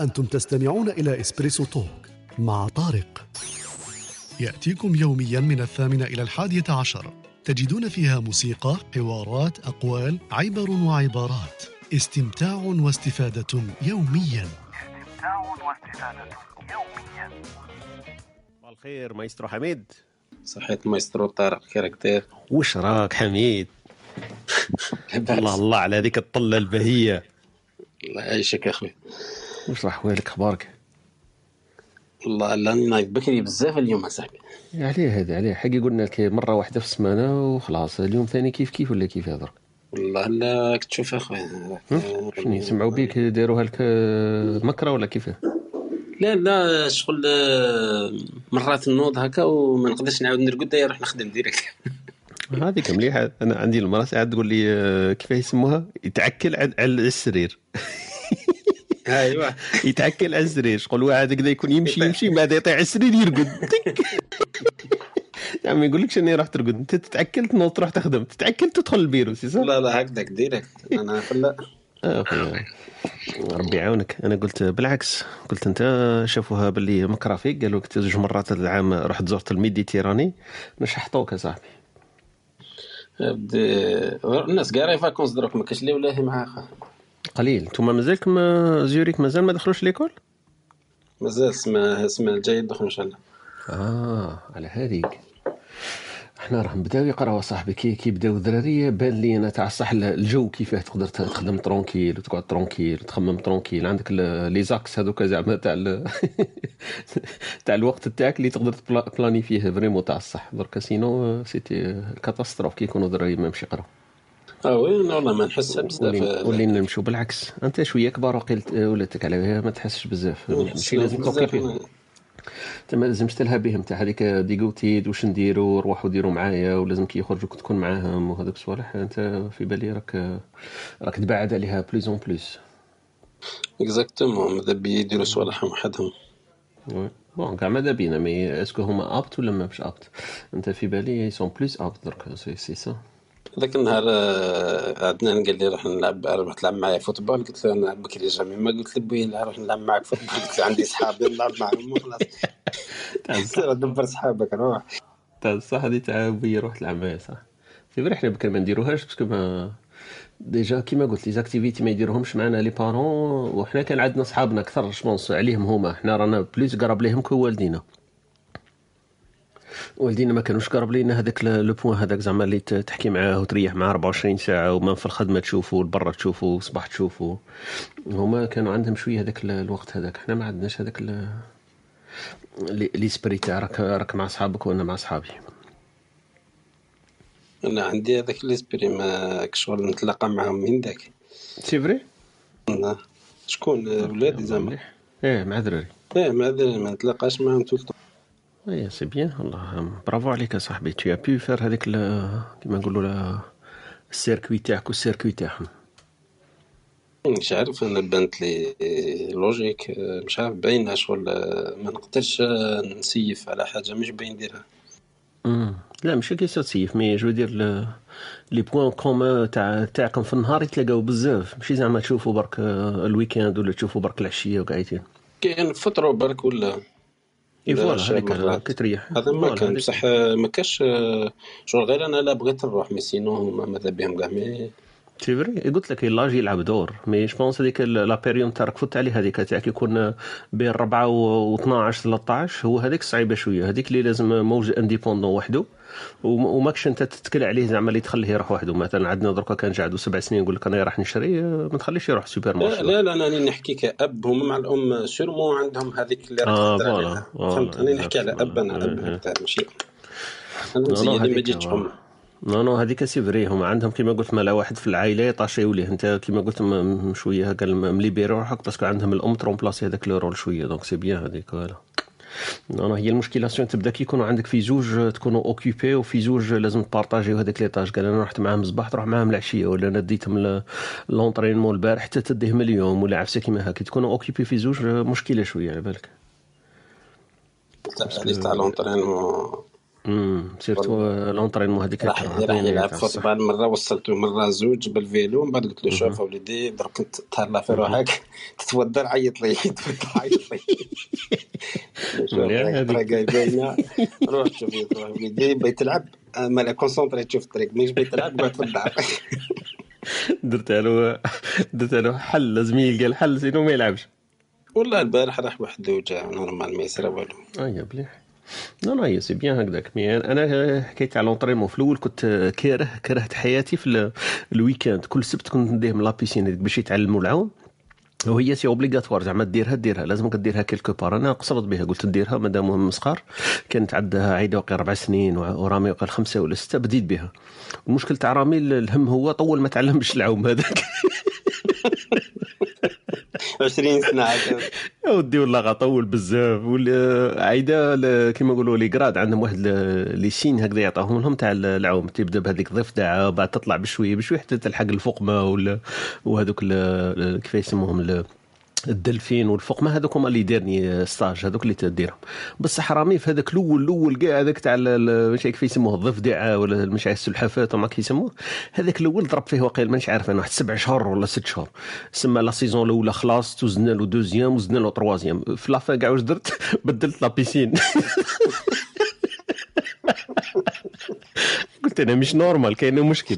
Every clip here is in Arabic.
أنتم تستمعون إلى إسبريسو توك مع طارق. يأتيكم يوميا من الثامنة إلى الحادية عشر. تجدون فيها موسيقى، حوارات، أقوال، عبر وعبارات. استمتاع واستفادة يوميا. استمتاع واستفادة يوميا. الخير مايسترو حميد. صحيت مايسترو طارق كي راك داير وش راك حميد؟ الله الله على هذيك الطلة البهية. الله يعيشك أخوي. وش راح حوالك أخبارك؟ والله لا نايض بكري بزاف اليوم أصاحبي. عليه هذا عليه. حقي قلنا لك مرة واحدة في السمانة وخلاص اليوم ثاني كيف كيف ولا كيف هذا والله لا تشوف أخويا. شنو يسمعوا بيك داروها لك مكرة ولا كيف؟ لا لا شغل آه، مرات نوض هكا وما نقدرش نعاود نرقد نروح نخدم ديريكت هذيك مليحة. أنا عندي المراه ساعات تقول لي آه، كيف يسموها؟ يتعكل على السرير. ايوا يتعكل على السرير شغل واحد هكذا يكون يمشي يمشي بعد يطيح على السرير يرقد. يا عمي يقول لك شنو راح ترقد. أنت تتعكل تنوض تروح تخدم. تتعكل تدخل ال bureau c'est؟ لا لا هكذاك direct أنا لا آه، أخويا. ربي يعاونك. أنا قلت بالعكس. قلت أنت شافوها باللي مكرة فيك؟ قالوا لك زوج مرات هذا العام رحت زرت ال Méditerranée نشحطوك يا صاحبي بدي- الناس كاع راهي vacances دروك ما كاش اللي ولا معاه أخا. قليل. أنتم مازالكم زيوريك مازال ما دخلوش l'école؟ مازال السمانة السمانة الجاي يدخل إن شاء الله. آه على هذيك. إحنا راه بداو يقراو صاحبي كي كي بداو الدراري. بان لي أنا تاع الصح الجو كيفاه. تقدر تخدم tranquille وتقعد tranquille وتخمم ترونكيل. عندك les axes هذوك زعما تاع ال- تاع الوقت تاعك اللي تقدر ت pla- planifier vraiment تاع الصح. دركا sinon c'était catastrophe. كي يكونوا الدراري ما يمشي يقراو. آه oui والله ما نحسها بزاف. ولينا ولينا نمشيو بالعكس. أنت شوية كبار وقيل ولاتك على ما تحسش بزاف. ماشي لازم. t'occuper انت ما لازمش تلها بهم تاع هذيك ديغوتيد واش نديروا روحوا ديروا معايا ولازم كي يخرجوا تكون معاهم وهذوك الصوالح أنت في بالي راك راك تبعد عليها plus en plus exactement ماذا بي يديروا صوالحهم وحدهم. oui. bon كاع ماذا بينا mais est-ce que هما aptes ولا ما مش aptes؟ أنت في بالي sont plus aptes درك. سي سي سا ذاك النهار آه، عدنان قال لي روح نلعب روح تلعب معايا football. قلت له أنا بكري jamais. ما قلت له بوي لا روح نلعب معاك football. قلت له عندي صحابي نلعب معاهم. وخلاص دبر صحابك روح. تاع الصح هذه تاع بي روح تلعب معايا صح. c'est vrai حنا بكري ما نديروهاش parce que ما déjà كيما قلت les activités ما يديروهمش معنا les parents وحنا كان عندنا صحابنا أكثر je pense عليهم هما. حنا رانا plus قرب ليهم que والدينا ما كانوش قرب لينا هذاك le point هذاك زعما اللي تحكي معاه وتريح معاه 24 ساعة وما في الخدمة تشوفه برا تشوفه صباح تشوفه هما كانوا عندهم شوية هذاك ال- الوقت هذاك. حنا ما عندناش هذاك لي l'esprit تاع راك راك مع صحابك وأنا مع صحابي. أنا عندي هذاك l'esprit ما شغل نتلاقى معاهم من ذاك c'est vrai شكون؟ ولادي زعما. إيه مع دراري. إيه ما أدري، ما نتلاقاش معاهم طول إيه c'est bien. والله برافو عليك يا صاحبي. Tu as pu faire هذيك كيما نقولوا ال circuit تاعك وال circuit تاعهم مش عارف أنا بانت لي logique مش عارف باينه شغل ما نقدرش نسيف على حاجة مش باين نديرها. لا ماشي كيسير تسيف mais je dirais les points communs تاع تاعكم في النهار يتلاقاو بزاف. ماشي زعما تشوفوا برك ال week-end ولا تشوفوا برك العشية وقاعدين. كاين فطروا برك ولا؟ اي لا، voilà شاب هذيك مرات. كي تريح هذا ما كان. بصح ما كاش شغل غير أنا لا بغيت نروح mais sinon هما ماذا بهم كاع mais c'est vrai قلت لك l'âge يلعب دور mais je pense هذيك la période تاع ركفت عليه هذيك تاع كي يكون بين 4 و 12 13 هو هذيك صعيبة شوية هذيك اللي لازم موج indépendant وحده وماكش أنت تتكل عليه زعما اللي تخليه يروح وحده. مثلا عندنا دركا كان جا عنده سبع سنين يقول لك أنا راح نشري آه، ما تخليش يروح supermarché لا لا أنا نحكي كاب هما مع الأم sûrement عندهم هذيك اللي راك آه، voilà. voilà، فهمت؟ أنا نحكي على اب أنا. اب ماشي. أنا اللي ما جيتش. هم non non هذيك c'est vrai. هما عندهم كيما قلت مالا واحد في العائلة يطاشيو ليه أنت كيما قلت شوية م- م libéré روحك parce que عندهم الأم ت remplacer هذاك le rôle شوية. donc c'est bien هذيك voilà. non non هي المشكلاسيون تبدأ كي يكونوا عندك في زوج تكونوا occupés وفي زوج لازم تبارطاجيو هذاك les tâches قال أنا رحت معاهم الصباح تروح معاهم العشية ولا أنا ديتهم ل- l'entraînement البارح حتى تديهم اليوم ولا عفسة كيما هكا. تكونوا occupés في زوج مشكلة شوية على بالك. تاع l'entraînement امم surtout l'entraînement هذيك راح يلعب football مرة وصلته مرة زوج بال vélo من بعد قلت له شوف أوليدي درك تهلا في روحك تتودر عيط لي عيط لي. باينه روح شوف روح وليدي بغيت تلعب مالا concentré تشوف الطريق. مش بغيت تلعب قعد الدار درت له درت له حل لازم يلقى الحل sinon ما يلعبش. والله البارح راح وحده وجا normal ما يصير والو. اي مليح لا لا c'est bien هكذاك mais أنا حكيت على l'entraînement في الأول كنت كاره كرهت حياتي في ال week-end كل سبت كنت نديه من la piscine باش يتعلموا العوم. وهي c'est obligatoire زعما ديرها ديرها. لازم كديرها quelque part أنا قصرت بها قلت نديرها مادام هم صغار كانت عندها عايده وقي أربع سنين ورامي وقي خمسة ولا ستة بديت بها. المشكل تاع رامي الهم هو طول ما تعلمش العوم هذاك. 20 سنة يا ودي والله غطول بزاف. عايده كيما نقولوا les grades عندهم واحد les signes هكذا يعطاهم لهم تاع العوم. تبدأ بهذيك الضفدع بعد تطلع بشوية بشوية حتى تلحق الفوق ما وهذوك كيف يسموهم؟ الدلفين والفقمه هذوك هما اللي dernier stage هذوك اللي تديرهم. بصح رامي في هذاك الأول الأول كاع هذاك تاع مش كيف يسموه الضفدع ولا مش عارف السلحفات وما كيسموه هذاك الأول ضرب فيه واقيلا مانيش عارف أنا واحد سبع شهور ولا ست شهور. سما la saison الأولى خلاص وزدنا له deuxième وزدنا له troisième. في la fin كاع واش درت؟ بدلت la piscine. قلت أنا مش نورمال كاين مشكل.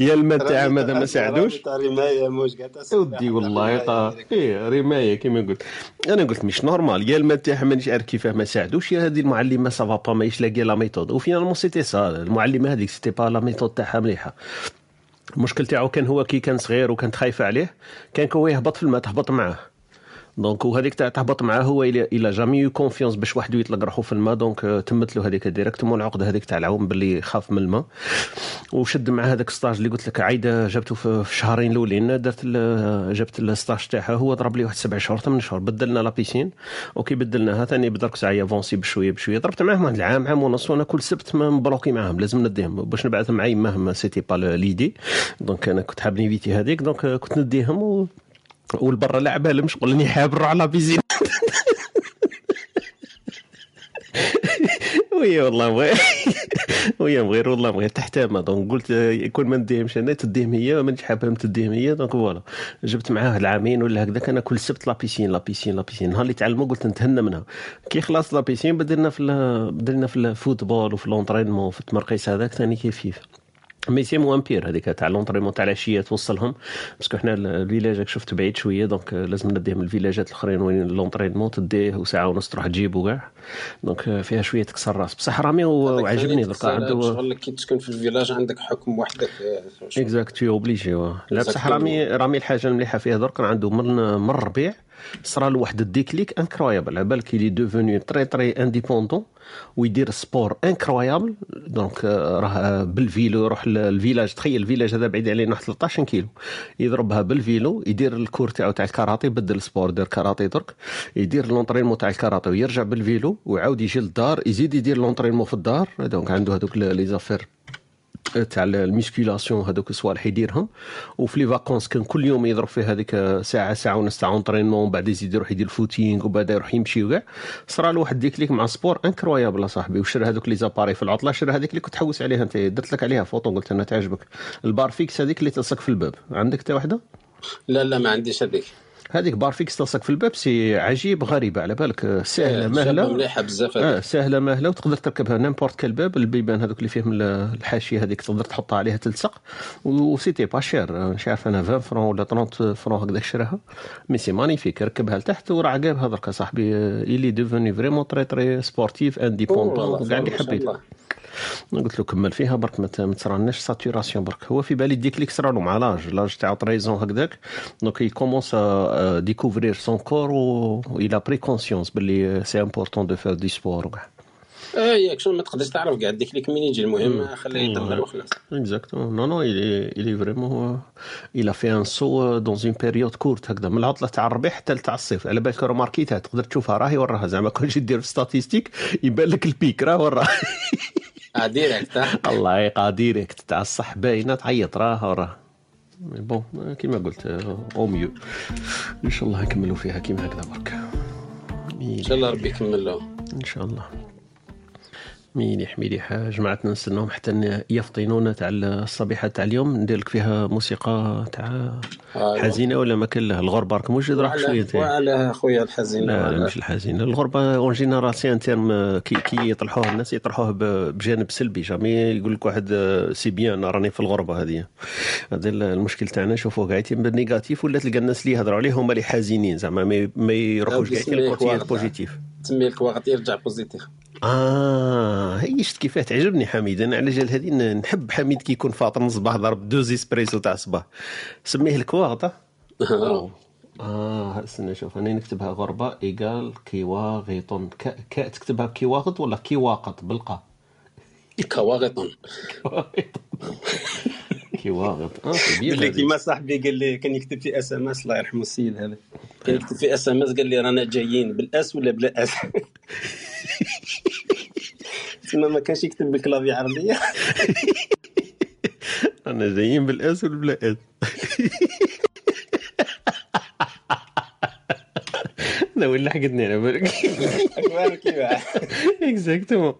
يا الماء تاعها ماذا ما ساعدوش. رمايه موش ودي والله طا إيه رمايه كيما قلت. أنا قلت مش normal يا الماء تاعها مانيش عارف كيفاه ما ساعدوش. يا هذه المعلمة سافا با ماهيش لاقيه la méthode و finalement c'était ça المعلمة هذيك c'était pas la méthode تاعها مليحة. المشكل تاعو كان هو كي كان صغير وكانت خايفه عليه كان كو يهبط في الماء تهبط معاه. donc وهذيك تاع تهبط معاه هو il a jamais eu confiance باش وحده يطلق روحه في الماء. donc تمت له هذيك directement العقده هذيك تاع العوم باللي خاف من الماء. وشد مع هذاك stage اللي قلت لك عايدة جابته في الشهرين الأولين. درت جبت ال stage تاعها. هو ضرب لي واحد سبع شهور ثمان شهور. بدلنا la piscine OK بدلناها. ثاني بدرك ساعة ي avancer بشويه بشوية. ضربت معاهم واحد العام عام ونص. وأنا كل سبت م bloqué معاهم. لازم نديهم. باش نبعثهم معايا يماهم c'était pas l'idée دونك أنا كنت حاب نيفيتي هذيك. دونك كنت نديهم و والبرا لا عبالهم شغل راني حاب نروح على بيزين. وي والله بغي وي بغير والله بغير تحتامى دونك قلت يكون ما نديهمش أنا تديهم هي مانيش حابهم تديهم هي دونك فوالا. جبت معاه العامين ولا هكذاك أنا كل سبت لابيسين لابيسين لابيسين النهار اللي تعلموا قلت نتهنى منها. كي خلاص لابيسين بدلنا في بدلنا في الفوتبول وفي لونترينمون وفي التمرقيس هذاك ثاني كيف كيف. mais c'est moins pire هذيك تاع l'entraînement تاع العشيه توصلهم parce que حنا ال village شفت بعيد شوية donc لازم نديهم الفيلاجات الأخرين وين l'entraînement تديه وساعة ونص تروح تجيبو كاع donc فيها شوية تكسر راس بصح رامي وعجبني درك عنده شغل كي تسكن في ال village عندك حكم وحدك exact t'es obligé لا بصح رامي رامي الحاجة المليحة فيها درك عنده من من الربيع صرا له واحد ال déclic incroyable على بالك il est devenu très très indépendant ويدير sport incroyable donc راه بال vélo يروح لل village تخيل ال village هذا بعيد علينا 13 كيلو. يضربها بال vélo يدير ال cours تاعو تاع الكاراتي بدل sport يدير كاراتي درك يدير l'entraînement تاع الكاراتي ويرجع بال vélo ويعاود يجي للدار يزيد يدير l'entraînement في الدار. donc عنده هذوك les affaires تاع ال musculation هذوك الصوالح يديرهم. وفي les vacances كان كل يوم يضرب فيه هذيك ساعة ساعة ونص تاع entraînement وبعد يزيد يروح يدير footing وبعد يروح يمشي وكاع. صرا له واحد déclic مع sport incroyable صاحبي وشرى هذوك les appareils في العطلة شرى هذيك اللي كنت تحوس عليها. أنت درت لك عليها فوطو قلت أنا تعجبك. ال barre fixe هذيك اللي تلصق في الباب. عندك انت واحدة؟ لا لا ما عنديش هذيك. هذيك barre fixe تلصق في الباب c'est عجيب غريبه على بالك. سهلة مهلة. مليحة بزاف آه سهلة مهلة وتقدر تركبها n'importe كل باب البيبان هذوك اللي فيهم الحاشية هذيك تقدر تحطها عليها تلصق. و c'était pas cher. مش عارف أنا 20 francs ولا 30 francs هكذا شراها. mais c'est magnifique ركبها لتحت وراه عقابها درك صاحبي il est devenu vraiment très très sportif indépendant كاع اللي حبيت قلت له كمل فيها برك ما تصرالناش saturation برك. هو في بالي déclic صرالو مع l'âge l'âge تاع treize ans هكذاك. donc il commence découvrir son corps et il a pris conscience باللي c'est important de faire du sport وكاع آه ياك شنو ما تقدرش تعرف كاع déclic منين يجي المهم خليه يدمر وخلاص. exactement non non il est vraiment il a fait un saut dans une période courte هكذا. من العطلة تاع الربيع حتى تاع الصيف. على بالك راه ماركيتها تقدر تشوفها راهي وراها. زعما كون جي دير في statistiques يبان لك ال pic راه وراه آه directe الله يقع directe تاع الصح باينة تعيط راه راه. bon كيما قلت au mieux إن شاء الله نكملوا فيها كيما هكذا برك. إن شاء الله ربي يكمل إن شاء الله. مليح مليح جماعتنا نستناهم حتى يفطنونا تاع الصبيحة تاع اليوم. ندير لك فيها موسيقى تاع أيوة. حزينة ولا ما كان الغربة راك موجد راك شوية؟ وعلى خويا الحزين لا لا مش الحزينة. الغربة en général c'est un terme كي كي يطرحوه الناس يطرحوه بجانب سلبي. jamais يقول لك واحد c'est bien راني في الغربة هذه. هذا ال- المشكل تاعنا. شوفوه قاعدين بال négatif ولا تلقى الناس اللي يهضروا عليه هما اللي حزينين. زعما ما- يروحوش ال côté ال- ال positif تسمي لك وقت يرجع positif. آه هي شفت كيفاه تعجبني حميد. أنا على جال هذه نحب حميد كي يكون فاطر الصباح ضرب dose espresso تاع الصباح سميه الكواغطة. آه استنى شوف أنا نكتبها غربة égale كيواغيطون ك... ك... تكتبها كيواغط ولا كيواقط؟ بالقاء. كواغط كيواغط آه اللي. كيما صاحبي قال لي كان يكتب في SMS الله يرحمه السيد هذا. كان يكتب في SMS قال لي رانا جايين بال S ولا بلا S تسمى ما كانش يكتب بال clavier عربيه أنا جايين بال S ولا بلا S أنا وين لحقتني أنا؟ بالك أخبارك كيما exactement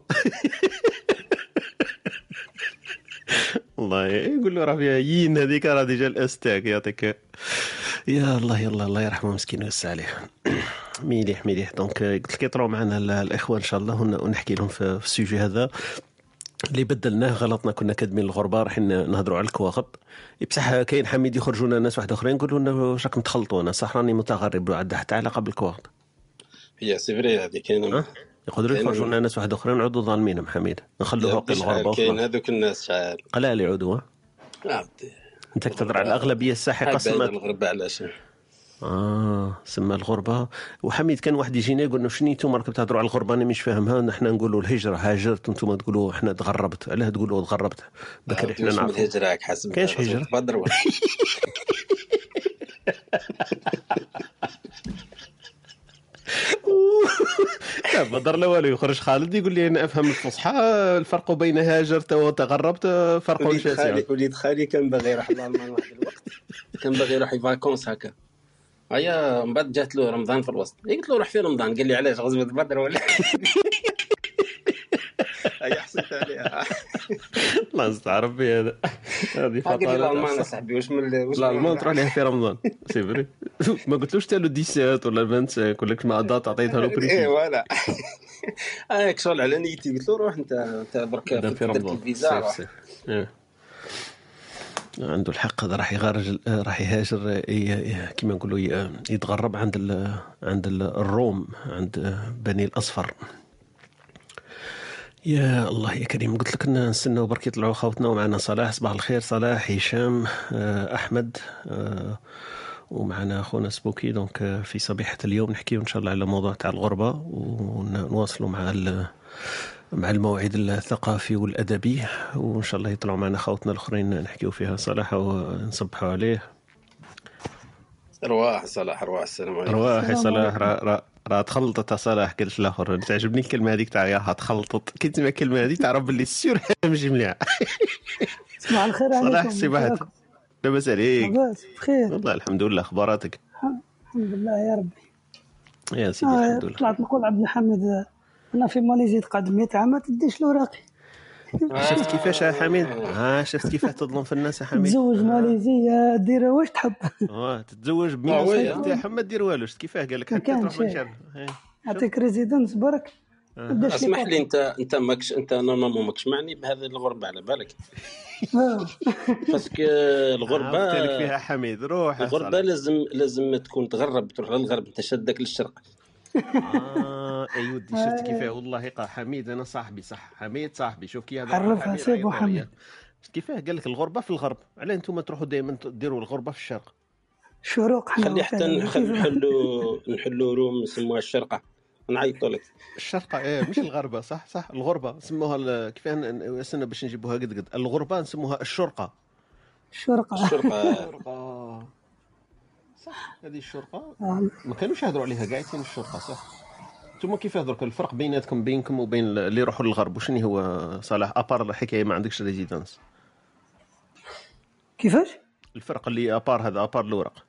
والله يقول له راه فيها يين هذيك راه déjà ال S تاعك يعطيك. يا الله يلا الله يرحمه مسكين ويوسع عليه. مليح مليح. donc قلت لك يطلعوا معنا ال- الإخوة إن شاء الله ون- ونحكي لهم في, ال sujet هذا. اللي بدلناه غلطنا كنا كاتبين الغربة راح نهضروا على الكواغط بصح كاين حميد يخرجوا لنا ناس واحد آخرين يقولوا لنا واش راكم تخلطوا أنا صح راني متغرب عندها حتى علاقة بالكواغط هي c'est vrai هذه كاينة؟ يقدروا لنا ناس واحد آخرين نعودوا ظالمينهم حميد نخلوها وقت الغربة كاين. هذوك الناس شحال قلال يعودوا؟ عبدي أنت تهضر على الأغلبية الساحقة سمات الغربة علاش؟ آه سما الغربة. وحميد كان واحد يجينا يقول لنا شنو نتوما راكم تهضروا على الغربة؟ أنا مش فاهمها نحن نقولوا الهجرة هاجرت وأنتم تقولوا إحنا تغربت. علاه تقولوا تغربت. بكري إحنا الهجرة راك حاسب كاينش؟ بدر لا بدر لا والو. يخرج خالد يقول لي أنا أفهم الفصحى الفرق بين هاجرت وتغربت فرق وليد شاسع. خالي وليد خالي كان باغي يروح لألمان واحد الوقت. كان باغي يروح vacances هكا. هيا من بعد جات له رمضان في الوسط. قلت له روح في رمضان. قال لي علاش؟ غزوة بدر ولا؟ هيا حسيت عليها. الله يستعرف بي هذا. هذه فطاله الالمان اصاحبي واش من الالمان تروح لها في رمضان. c'est vrai. ما قلتلوش تا له 17 ولا 25 يقول لك ما دات عطيتها له إيه précis voilà. هاك شغل على نيتي قلت له روح أنت أنت برك في رمضان. الفيزا إيه. عنده الحق هذا راح يغرج راح يهاجر كما نقولوا ي- يتغرب عند ال... عند ال- الروم عند بني الأصفر. يا الله يا كريم قلت لك إن نستناو برك يطلعوا خوتنا ومعنا صلاح صباح الخير صلاح هشام آه، أحمد آه، ومعنا أخونا سبوكي. donc آه، في صبيحة اليوم نحكيو إن شاء الله على موضوع تاع الغربة ونواصلوا مع ال- مع الموعد الثقافي والأدبي وإن شاء الله يطلعوا معنا خوتنا الأخرين نحكيو فيها. صلاح ونصبحوا عليه. رواح صلاح رواح السلام عليكم. رواح يا صلاح راه را راه تخلطت صلاح قالت الآخر تعجبني الكلمة هذيك تاع ياها تخلطت كي تسمع الكلمة هذه تعرف باللي c'est sûr ماشي مليحه صباح الخير عليكم صلاح سي واحد؟ لاباس عليك؟ لاباس بخير والله الحمد لله. أخباراتك؟ الحمد لله يا ربي. يا سيدي آه الحمد لله. طلعت نقول عبد الحميد أنا في ماليزيا تقعد 100 عام ما تديش الوراقي شفت كيفاش يا حميد ها شفت كيفاه تظلم في الناس يا حميد تزوج آه. ماليزية دير واش تحب آه تتزوج آه، oui. تاعهم ما دير والو شفت كيفاه قال لك ما حتى تروح إيه. يعطيك résidence برك آه. اسمح لي انت انت ماكش انت normalement ماكش معني بهذه الغربة على بالك آه. parce que الغربه فيها حميد روح يا الغربة. لازم لازم تكون تغرب تروح للغرب انت شدك للشرق آه اي ودي شفت كيفاه؟ والله قا حميد أنا صاحبي صح. حميد صاحبي شوف كي هذا عرفها عيط حميد. كيفاه؟ قال لك الغربة في الغرب. علاه أنتم تروحوا دائما ديروا الغربة في الشرق. شروق حنا خلي حتى نحلوا نحلوا روم نسموها الشرقة. نعيطوا لك. الشرقة إيه مش الغربة صح صح. الغربة سموها كيفاه استنى باش نجيبوها قد قد. الغربة نسموها الشرقة. الشرقة. الشرقة. صح. هذه الشرقة آه. ما كانوش يهضروا عليها قاعدين الشرطة صح. أنتم كيف درك الفرق بيناتكم بينكم وبين اللي يروحوا للغرب؟ وشنو هو صلاح؟ à part الحكاية ما عندكش résidence كيفاش؟ الفرق اللي à part هذا à part الورق.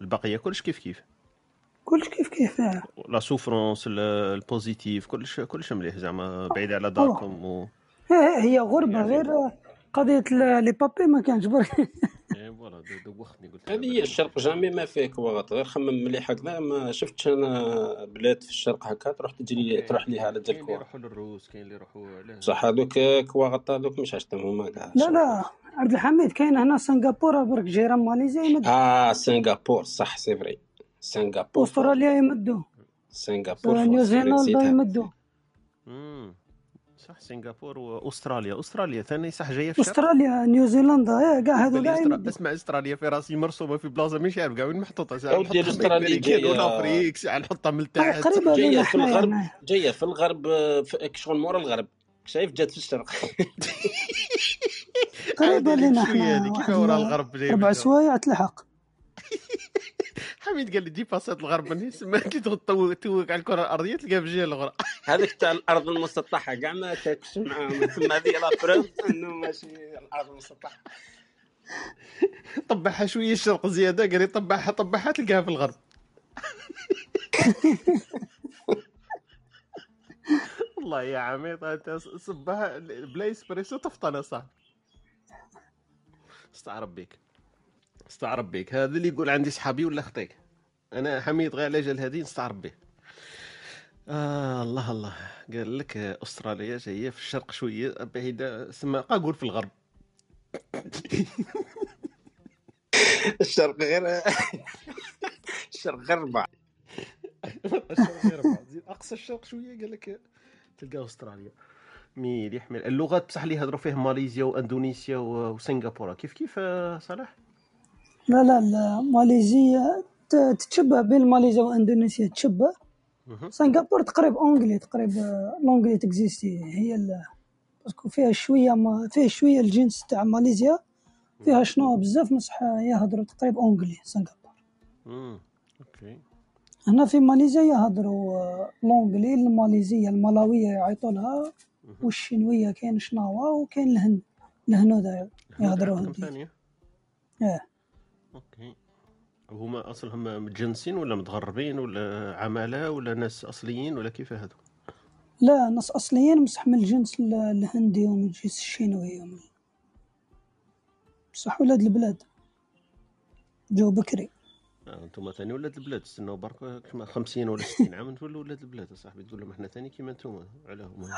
البقية كلش كيف كيف. كلش كيف كيف آه. la souffrance ال- ال positif كلش كلش مليح زعما بعيد على داركم و إيه، هي غربة غير قضية ال- les papiers ما كانش برك. إيه voilà دو- دوختني قلت هذه هي الشرق jamais ما فيه كواغط غير خمم مليح هكذا. ما شفتش أنا بلاد في الشرق هكا. تروح تجري تروح ليها على كاين ديال اللي يروحوا للروس كاين اللي يروحوا علاه صح هذوك كواغط هذوك مش عشتهم هما كاع. لا لا. عبد الحميد كاين هنا سنغافورة برك جيران ماليزيا يمدوا آه سنغافور. صح c'est vrai. سنغافور. أستراليا يمدوا سنغافور آه، نيوزيلندا نسيتها. صح؟ سنغافور وأستراليا. أستراليا ثاني صح؟ جاية في أستراليا نيوزيلندا. إيه، كاع هذو كاع أسترا- يمدوا اسمع أستراليا في راسي مرسومه في بلاصة مش عارف كاع وين محطوطة. ساعة أودي نحطها من ولا افريك ساعة نحطها من تحت. قريبة جاية في الغرب. جاية في الغرب في- شغل مورا الغرب. شايف جات في الشرق. قريبة عادي لنا حنا هذه، كيف ورا ال- الغرب جاي ربع؟ سوايع تلحق. حميد قال لي جي باسات الغرب يسمى كي تغ- توك على الكرة الأرضية تلقاها في الجهة الأخرى. هذيك تاع الأرض المسطحه كاع ما تاكش معاهم ثم هذه la preuve إنه ماشي الأرض المسطحه طبعها شوية الشرق زيادة قال لي طبعها طبعها تلقاها في الغرب. والله يا عميط أنت صبها بلا إسبريسو تفطن صح. استعرب بك استعرب بك. هذا اللي يقول عندي صحابي ولا خطيك؟ أنا حميد غير على جال هذه نستعرب به. آه الله الله. قال لك أستراليا جاية في الشرق شوية بعيدة سما قاقول في الغرب. الشرق غير الشرق غير ربع الشرق غير أقصى الشرق شوية قال لك تلقاه أستراليا. ميل يحمل. اللغات بصح اللي يهضروا فيه ماليزيا وأندونيسيا وسنغافورة. كيف كيف آه، صلاح؟ لا لا لا ماليزيا ت- تتشبه بين ماليزيا وإندونيسيا تشبه. سنغافورة تقريب anglais تقريب آه، l'anglais ت existe. هي ال- parce que فيها شوية ما فيها شوية الجنس تاع ماليزيا. فيها شنو؟ بزاف مصح يهضروا تقريب anglais سنغافورة OK. هنا في ماليزيا يهضروا آه، l'anglais الماليزية الملاوية يعيطوا لها. والشينوية كاين شناوا وكاين الهند الهنود يهضروا عندكم هندي OK. هما اصلهم متجنسين ولا متغربين ولا عمالة ولا ناس أصليين ولا كيف هذو لا ناس أصليين بصح من الجنس ال- الهندي ومن الجنس الشينوي ومن بصح ولاد البلاد. جو بكري. آه، أنتم ثاني ولاد البلاد. استناو برك كما 50 ولا 60 عام تولوا ولاد البلاد صاحبي تقول لهم إحنا ثاني كيما أنتم على هما.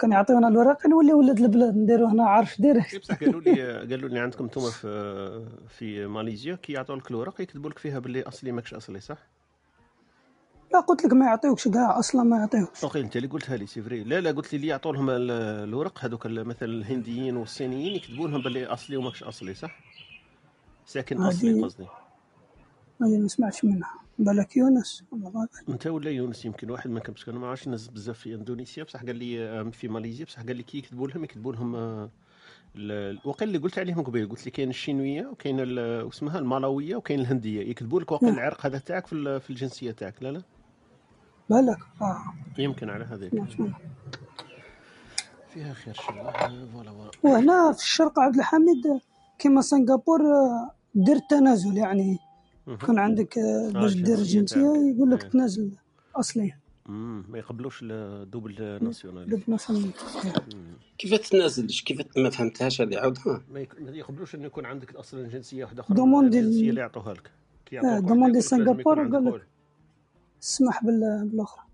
كان يعطيونا الوراق نولي ولاد البلاد نديرو هنا عارف direct بصح قالوا لي قالوا لي عندكم أنتم في في ماليزيا كي يعطوا لك الورق يكتبوا لك فيها باللي أصلي ماكش أصلي صح؟ لا قلت لك ما يعطيوكش كاع أصلا ما يعطيوكش. OK أنت اللي قلتها لي c'est vrai. لا لا قلت لي اللي يعطوا لهم ال- الورق هذوك مثلا الهنديين والصينيين يكتبوا لهم باللي أصلي وماكش أصلي صح؟ ساكن أصلي قصدي. هذه ما سمعتش منها. بالك يونس والله ما. أنت ولا يونس؟ يمكن واحد ما كنتش أنا ما عرفتش الناس بزاف في إندونيسيا. بصح قال لي آه، في ماليزيا. بصح قال لي كي يكتبوا لهم يكتبوا لهم آه، ال- وقيل اللي قلت عليهم قبيل. قلت لي كاين الشينوية وكاين واسمها المالاوية وكاين الهندية. يكتبوا لك واقيل العرق هذا تاعك في في الجنسية تاعك. لا لا. بالك آه. يمكن على هذاك منها. فيها خير إن شاء الله. آه، voilà voilà. وهنا في الشرق عبد الحميد كما سنغافور آه، دير التنازل يعني. يكون عندك آه، باش دير تاعك. يقول لك إيه. تنازل أصلي مم، ما يقبلوش ال double nationalité دب مثلا كيف تنازلش كيف ما فهمتهاش هذه؟ عاودها ما يقبلوش إنه يكون عندك أصلا جنسية واحدة أخرى. demander الجنسيه ال- اللي يعطوها لك. آه، demander عندك قال لك. اسمح بال- بالأخرى.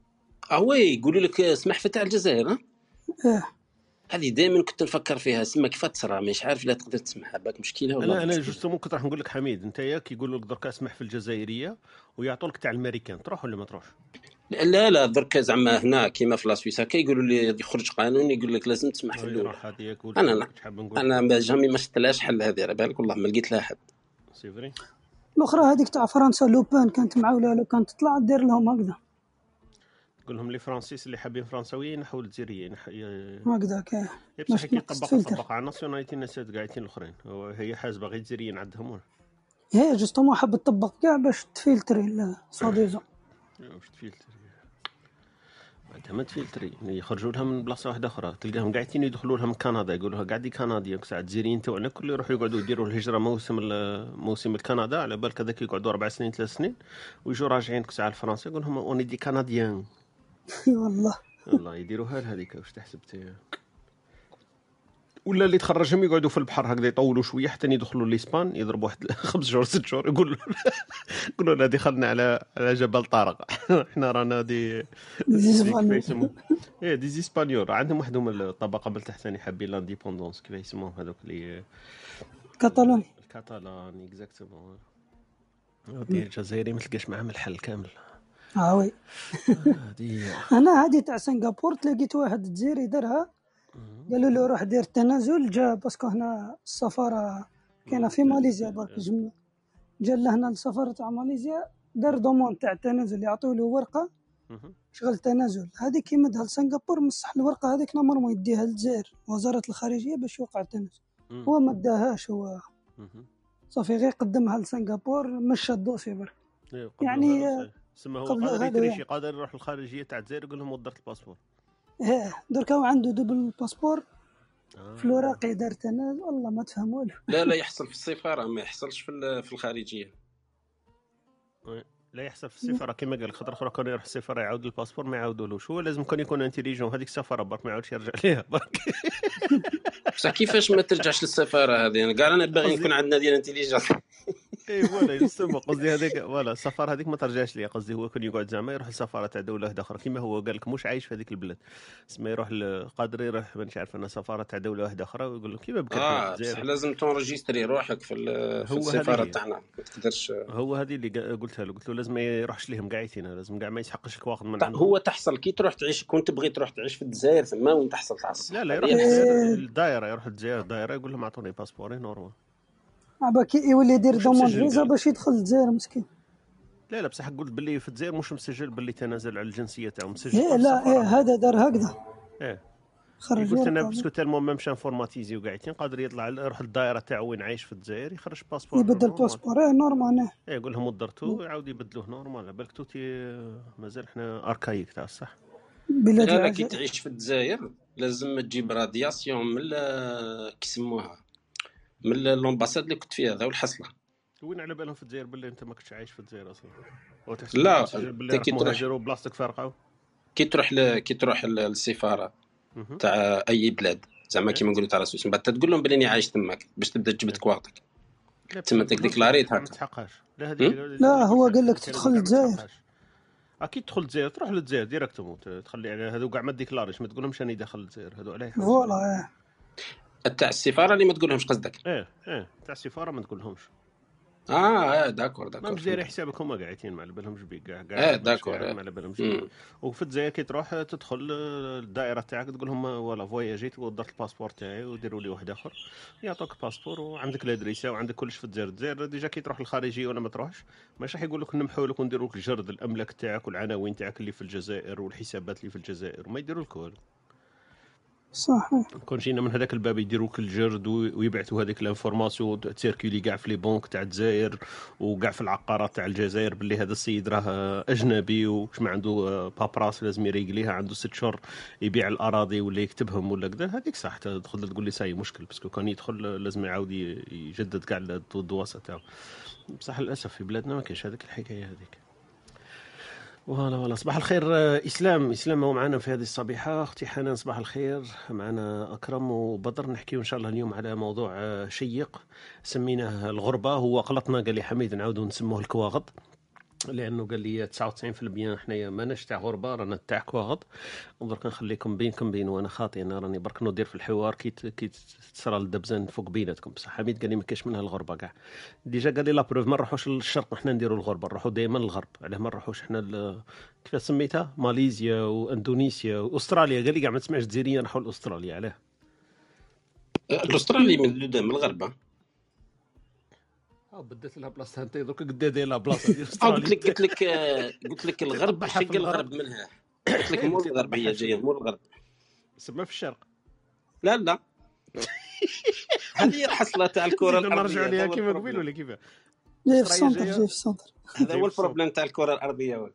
آه oui يقولوا لك اسمح في تاع الجزائر ها؟ آه هذه دائما كنت نفكر فيها. سما كيف تصرى مش عارف لا تقدر تسمعها باك مشكلة ولا أنا أنا. justement كنت راح نقول لك حميد أنت يا كيقولوا لك درك اسمح في الجزائرية ويعطوا لك تاع الامريكان تروح ولا ما تروحش؟ لا لا درك زعما هنا كيما في لاسويس هكا يقولوا لي يخرج قانون يقول لك لازم تسمح في الاولى أنا لا. أنا ما jamais ما شفتلاش حل هذه على بالك والله ما لقيت لها حل. c'est vrai؟ الأخرى هذيك تاع فرنسا لوبان كانت معاولة لو كانت تطلع دير لهم هكذا. تقول لهم les Français اللي حابين فرنساويين ينحوا الجزائريين. هكذاك إيه بصح كي فلتر. يطبق على ال nationalité الناس قاعدين الأخرين. هي حاسبه غير الجزائريين عندهم ولا؟ هي justement حب تطبق كاع باش ت filtrer ال- soi-disant واش ت filtrer عندها ما ت filtrer. يخرجوا لها من بلاصة واحدة أخرى. تلقاهم قاعدين يدخلوا لها من كندا. يقولوا لها قاعدين كنديين ساعة الجزائريين تاعنا كل يروحوا يقعدوا يديروا الهجرة موسم موسم الكندا. على بالك هذاك يقعدوا أربع سنين ثلاث سنين ويجوا راجعين ساعة لفرنسا. يقول لهم on est des Canadiens. والله. والله يديروها لهذيك واش تحسب انت ولا اللي تخرجهم يقعدوا في البحر هكذا يطولوا شوية حتى يدخلوا لإسبان يضربوا واحد خمس شهور ست شهور يقولوا يقولوا لنا دخلنا على على جبل طارق. إحنا رانا des des إيه des Espagnols. عندهم وحدهم الطبقة من تحت ثاني حابين l'indépendance كيف يسموهم هذوك اللي كاتالوني. الكاتالان exactement الجزائري ما تلقاش معاهم الحل كامل. آه oui هذه أنا هادي تاع سنغافور تلاقيت واحد جزيري دارها قالوا له روح دير التنازل جا parce que هنا السفارة كاينة في ماليزيا برك جم. جا لهنا السفاره تاع ماليزيا دار demande تاع التنازل يعطيو له ورقه. شغل تنازل هذيك يمدها لسنغافور مسح الورقه هذيك normal يديها للجزائر وزارة الخارجية باش يوقع التنازل. هو ما داهاش هو. صافي غير قدمها لسنغافور مشى ال dossier برك. إيه، يعني،. سما هو قادر ي tricher يعني. قادر يروح الخارجية تاع الجزائر يقول لهم ودرت ال passeport. إيه دركا هو عنده double passeport آه. في الوراق دار تنازل والله ما تفهم والو لا لا يحصل في السفاره ما يحصلش في في الخارجية. لا يحصل في السفارة كما قال خاطر أخرى كان يروح السفارة يعاود ال passeport ما يعاودولوش. هو لازم كان يكون intelligent هذيك السفارة برك ما يعاودش يرجع ليها برك. بصح كيفاش ما ترجعش للسفارة هذه؟ أنا كاع أنا باغي نكون عندنا ديال intelligence et voilà يسمى. قصدي هذيك voilà السفارة هذيك ما ترجعش ليا قصدي هو كان يقعد زعما يروح لسفارة تاع دولة واحدة أخرى. كما هو قال لك مش عايش في هذيك البلاد. سما يروح قادر يروح مانيش عارف أنا سفارة تاع دولة واحدة أخرى ويقول لك كيما بكرت آه. بصح لازم ت enregistrer روحك في, في السفارة. تاعنا. ما تقدرش هو هذه اللي قلتها له. قلت له لازم ما يروحش ليهم قاعدين لازم كاع ما يسحقش لك واخذ من طيب عندهم هو تحصل كي تروح تعيش كون تبغي تروح تعيش في الجزائر ثم وين تحصل تعصب لا لا يروح. الدائره يروح للجزائر الدائره يقول لهم أعطوني passeport ي normal عباك يولي يدير مسجل فيزا. باش يدخل الجزائر مسكين لا لا بصح قلت باللي في الجزائر مش مسجل باللي تنازل على الجنسية تاعو مسجل إيه لا السفارة. إيه هذا دار هكذا إيه خرج قلت أنا. parce que tellement ما مشى informatisé وقاعدين قادر يطلع يروح للدائره تاعو وين عايش في الجزائر يخرج passeport يبدل. passeport إيه normal إيه. إيه يقول لهم ودرتوه يعاود يبدلوه normal بالك توتي مازال إحنا archaïque تاع الصح بلاد لا لا كي تعيش في الجزائر لازم تجيب radiation من ال- كيسموها من ال ambassade اللي كنت فيها هذا والحصلة وين على بالهم في الجزائر باللي أنت ما كنتش عايش في الجزائر أصلا لا، باللي كي تروح- مهاجر وبلاصتك فارقة كي تروح ل... كي تروح للسفارة. تاع أي بلاد. زعما كيما نقولوا تاع سويس من بعد تقول لهم بلي عايش تماك باش تبدا تجيب كواغتك تما بس- تديكلاريت ما هكا. تحقهاش لا لا، هو قال لك تدخل الجزائر. أكيد تدخل الجزائر تروح للجزائر directement تخلي على هذو كاع ما ديكلاريش ما تقولهمش راني داخل الجزائر. هذو عليه. voilà إيه. تاع السفارة اللي ما تقولهمش قصدك. إيه إيه. تاع السفارة ما تقولهمش. آه آه d'accord ما d'accord الجزائر حسابك هما قاعدين ما على بالهمش بيك كاع آه، كاع d'accord، آه. ما على بالهمش. وفي الجزائر كي تروح تدخل الدائرة تاعك تقول لهم ولا فواياجيت ودرت ال passeport تاعي وديروا لي واحد آخر. يعطوك passeport وعندك ال adresse وعندك كلش في الجزائر. الجزائر déjà كي تروح للخارجية ولا ما تروحش مش راح يقول لك نمحوا لك ونديروا لك جرد الأملاك تاعك والعناوين تاعك اللي في الجزائر والحسابات اللي في الجزائر وما يديروا لك والو. صح إيه. كون جينا من هذاك الباب يديروا لك الجرد ويبعثوا هذيك ال information ت circuler كاع في les banques تاع الجزائر وكاع في العقارات تاع الجزائر باللي هذا السيد راه أجنبي وش ما عنده آه، بابراس لازم ي régler ها عنده ست شهور يبيع الأراضي ولا يكتبهم ولا كذا. هذيك صح تدخل تقول لي ساي مشكل parce que كان يدخل لازم يعاود يجدد كاع الدواسة تاعو. بصح للأسف في بلادنا ما كاينش هذيك الحكاية هذيك. voilà voilà صباح الخير آه، إسلام. إسلام هو معنا في هذه الصبيحة. أختي حنان صباح الخير. معنا أكرم وبدر. نحكيو إن شاء الله اليوم على موضوع آه، شيق. سميناه الغربة. هو غلطنا قال لي حميد نعاودوا نسموه الكواغط. لأنه قال لي 99% حنايا ماناش تاع غربة رانا تاع كواغط درك نخليكم بينكم بين وأنا خاطي أنا راني برك ندير في الحوار كي كي تصرى الدبزان فوق بيناتكم. بصح حميد قال لي ما كاش منها الغربة كاع. déjà قال لي la preuve ما نروحوش للشرق حنا نديروا الغربة نروحوا دائما للغرب علاه ما نروحوش حنا كيف سميتها؟ ماليزيا وإندونيسيا وأستراليا. قال لي كاع ما تسمعش جزائريين راحوا لأستراليا علاه. الاسترالي من الغربة. آه بدات لها بلاصه أنت درك قد داير لها بلاصة ديال آه قلت لك قلت لك آه، قلت لك الغرب شق الغرب. منها. قلت لك مو الغرب هي جاية مو الغرب. سما في الشرق. لا لا. هذه هي الحصلة تاع الكرة نرجعوا الأرضية ليها. هذا هو كيما. قبيل ولا كيف؟ جاي في جاية. جاي في ال centre. هذا هو. ال problème تاع الكرة الأرضية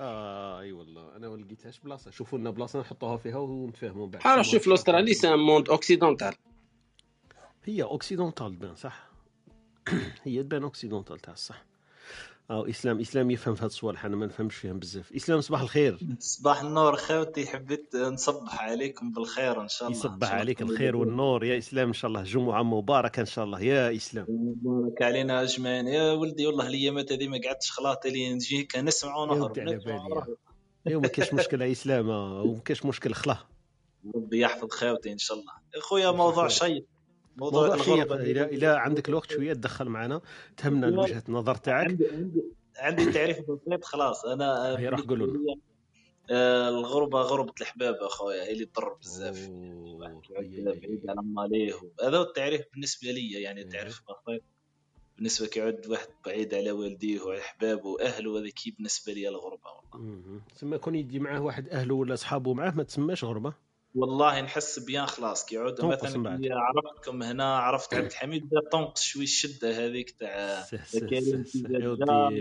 آه أي والله. أنا ما لقيتهاش بلاصة. شوفوا لنا بلاصة نحطوها فيها ونتفاهموا بعد. حاول شوف الأسترالي c'est un monde occidental هي occidentale بان صح؟ هي تبان occidentale تاع الصح. آه إسلام إسلام يفهم في هاد الصوالح أنا ما نفهمش فيهم بزاف. إسلام صباح الخير. صباح النور خوتي حبيت نصبح عليكم بالخير إن شاء الله. يصبح شاء عليك الخير. والنور. يا إسلام إن شاء الله جمعة مباركة إن شاء الله. يا إسلام. مبارك علينا أجمعين. يا ولدي والله الايامات هذه ما قعدتش خلاط اللي نجي كنسمع ونهرب. على بالي. ايوا ما كاش مشكل يا إسلام. وما كاش مشكل خلاه ربي يحفظ خوتي إن شاء الله. إخويا موضوع شيق. موضوع, موضوع شيق الغربة. اذا إذا عندك الوقت شوية تدخل معنا تهمنا. وجهة النظر تاعك عندي عندي تعريف بسيط خلاص أنا هي راح قولوا لنا. آه، الغربة غربة الحباب أخويا هي اللي تضر بزاف بعيد على ماليه هذا هو التعريف بالنسبة لي يعني إيه. تعريف بسيط بالنسبة كيعد واحد بعيد على والديه وأحبابه وأهله هذا كي بالنسبة لي الغربة والله مهم. تسمى كون يدي معاه واحد أهله ولا أصحابه معاه ما تسماش غربة والله نحس بيان خلاص. تنقص من مثلا. كي عرفتكم هنا عرفت عبد الحميد بدا تنقص شوي الشدة هذيك تاع.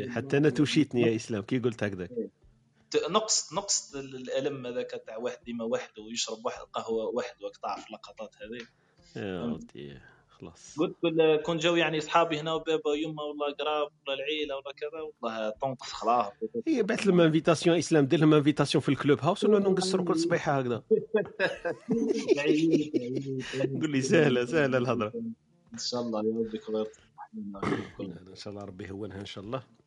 حتى أنا توشيتني يا إسلام. كي قلت هكذاك. ت- نقص نقص الألم هذاك تاع واحد ديما وحده ويشرب واحد قهوه وحده في اللقطات هذه يا. ودي خلاص. قلت كون جاو يعني أصحابي هنا وبابا ويما ولا قراب ولا العيلة ولا كذا والله تنقص خلاص. هي بعث لهم invitation إسلام دير لهم invitation في ال Clubhouse ولا نقصروا كل صبيحه هكذا؟ قول لي سهلة سهلة الهضرة. إن شاء الله يا ربي إن شاء الله ربي يهونها إن شاء الله.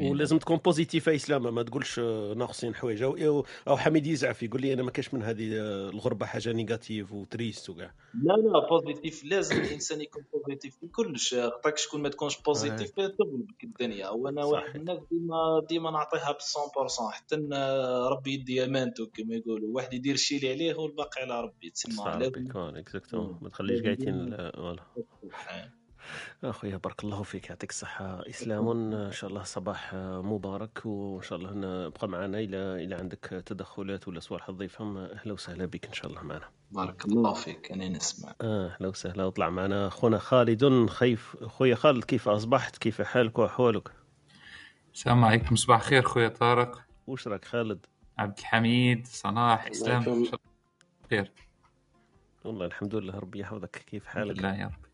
ولازم تكون positif يا إسلام ما تقولش آه، ناقصين حوايج. أو أو حميد يزعف يقول لي أنا ما كاش من هذه آه، الغربة حاجة négatif و triste وكاع. لا لا positif لازم الإنسان يكون positif في كلش. خطاك شكون ما تكونش positif تغلبك الدنيا. وأنا. واحد من الناس ديما ديما نعطيها ب 100% حتى إن ربي يدي امانته كما يقولوا. واحد يدير الشيء اللي عليه والباقي على ربي تسمى. صح ربي يكون exactement. ما تخليش قايتين voilà. صح. اخويا بارك الله فيك يعطيك الصحة. إسلام إن شاء الله صباح مبارك وإن شاء الله نبقى معنا إلى إلى عندك تدخلات ولا صوالح تضيفهم أهلا وسهلا بك إن شاء الله معنا. بارك الله فيك أنا نسمع. آه، أهلا وسهلا وطلع معنا. أخونا خالد خيف خويا خالد كيف أصبحت؟ كيف حالك؟ واحوالك السلام عليكم صباح الخير خويا طارق. وش راك خالد؟ عبد الحميد صلاح إسلام. الله خير. والله الحمد لله ربي يحفظك. كيف الحمد حالك لله يا رب.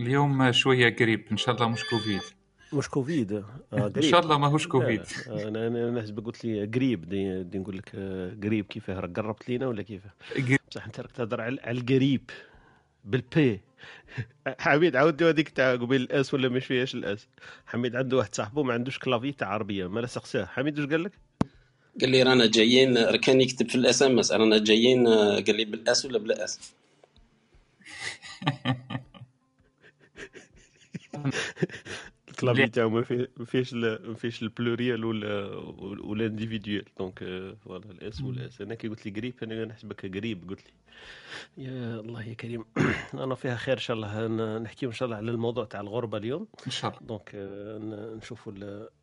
اليوم شوية قريب إن شاء الله مش كوفيد. مش كوفيد آه إن شاء الله ماهوش كوفيد. لا. أنا أنا الناس قلت لي قريب دي, دي نقول لك آه، قريب كيفاه راك قربت لينا ولا كيفاه. بصح أنت راك تهضر على القريب بالبي. حميد عاودوا هذيك تاع قبيل الأس ولا مش فيهاش الأس. حميد عنده واحد صاحبه ما عندوش كلافي تاع عربية ما سقساه حميد واش قال لك؟ قال لي رانا جايين كان يكتب في الأس إم إس رانا جايين قال لي بالأس ولا بلا اس الكلافي تاعو ما فيه- ما فيهش ما فيهش البلوريال ولا ولا individuel donc voilà ال S وال S أنا كي قلت لي قريب أنا نحسبك قريب قلت لي يا الله يا كريم أنا فيها خير ان شاء الله نحكيو ان شاء الله على الموضوع تاع الغربه اليوم ان شاء الله donc نشوفوا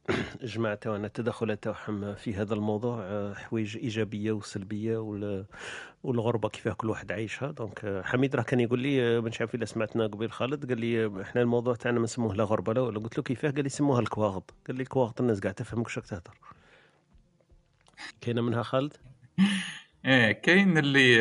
الجماعه تاعنا التدخلات تاعهم في هذا الموضوع آه، حوايج إيجابية وسلبية وال- والغربة كيفاه كل واحد عايشها. donc آه، حميد راه كان يقول لي آه، مش عارف اذا سمعتنا قبيل خالد قال لي إحنا الموضوع تاعنا ما نسموه لا غربة لا ولا. قلت له كيفاه؟ قال لي سموها الكواغط. قال لي الكواغط الناس قاعد تفهم واش راك تهضر. كاينة منها خالد؟ إيه كاين اللي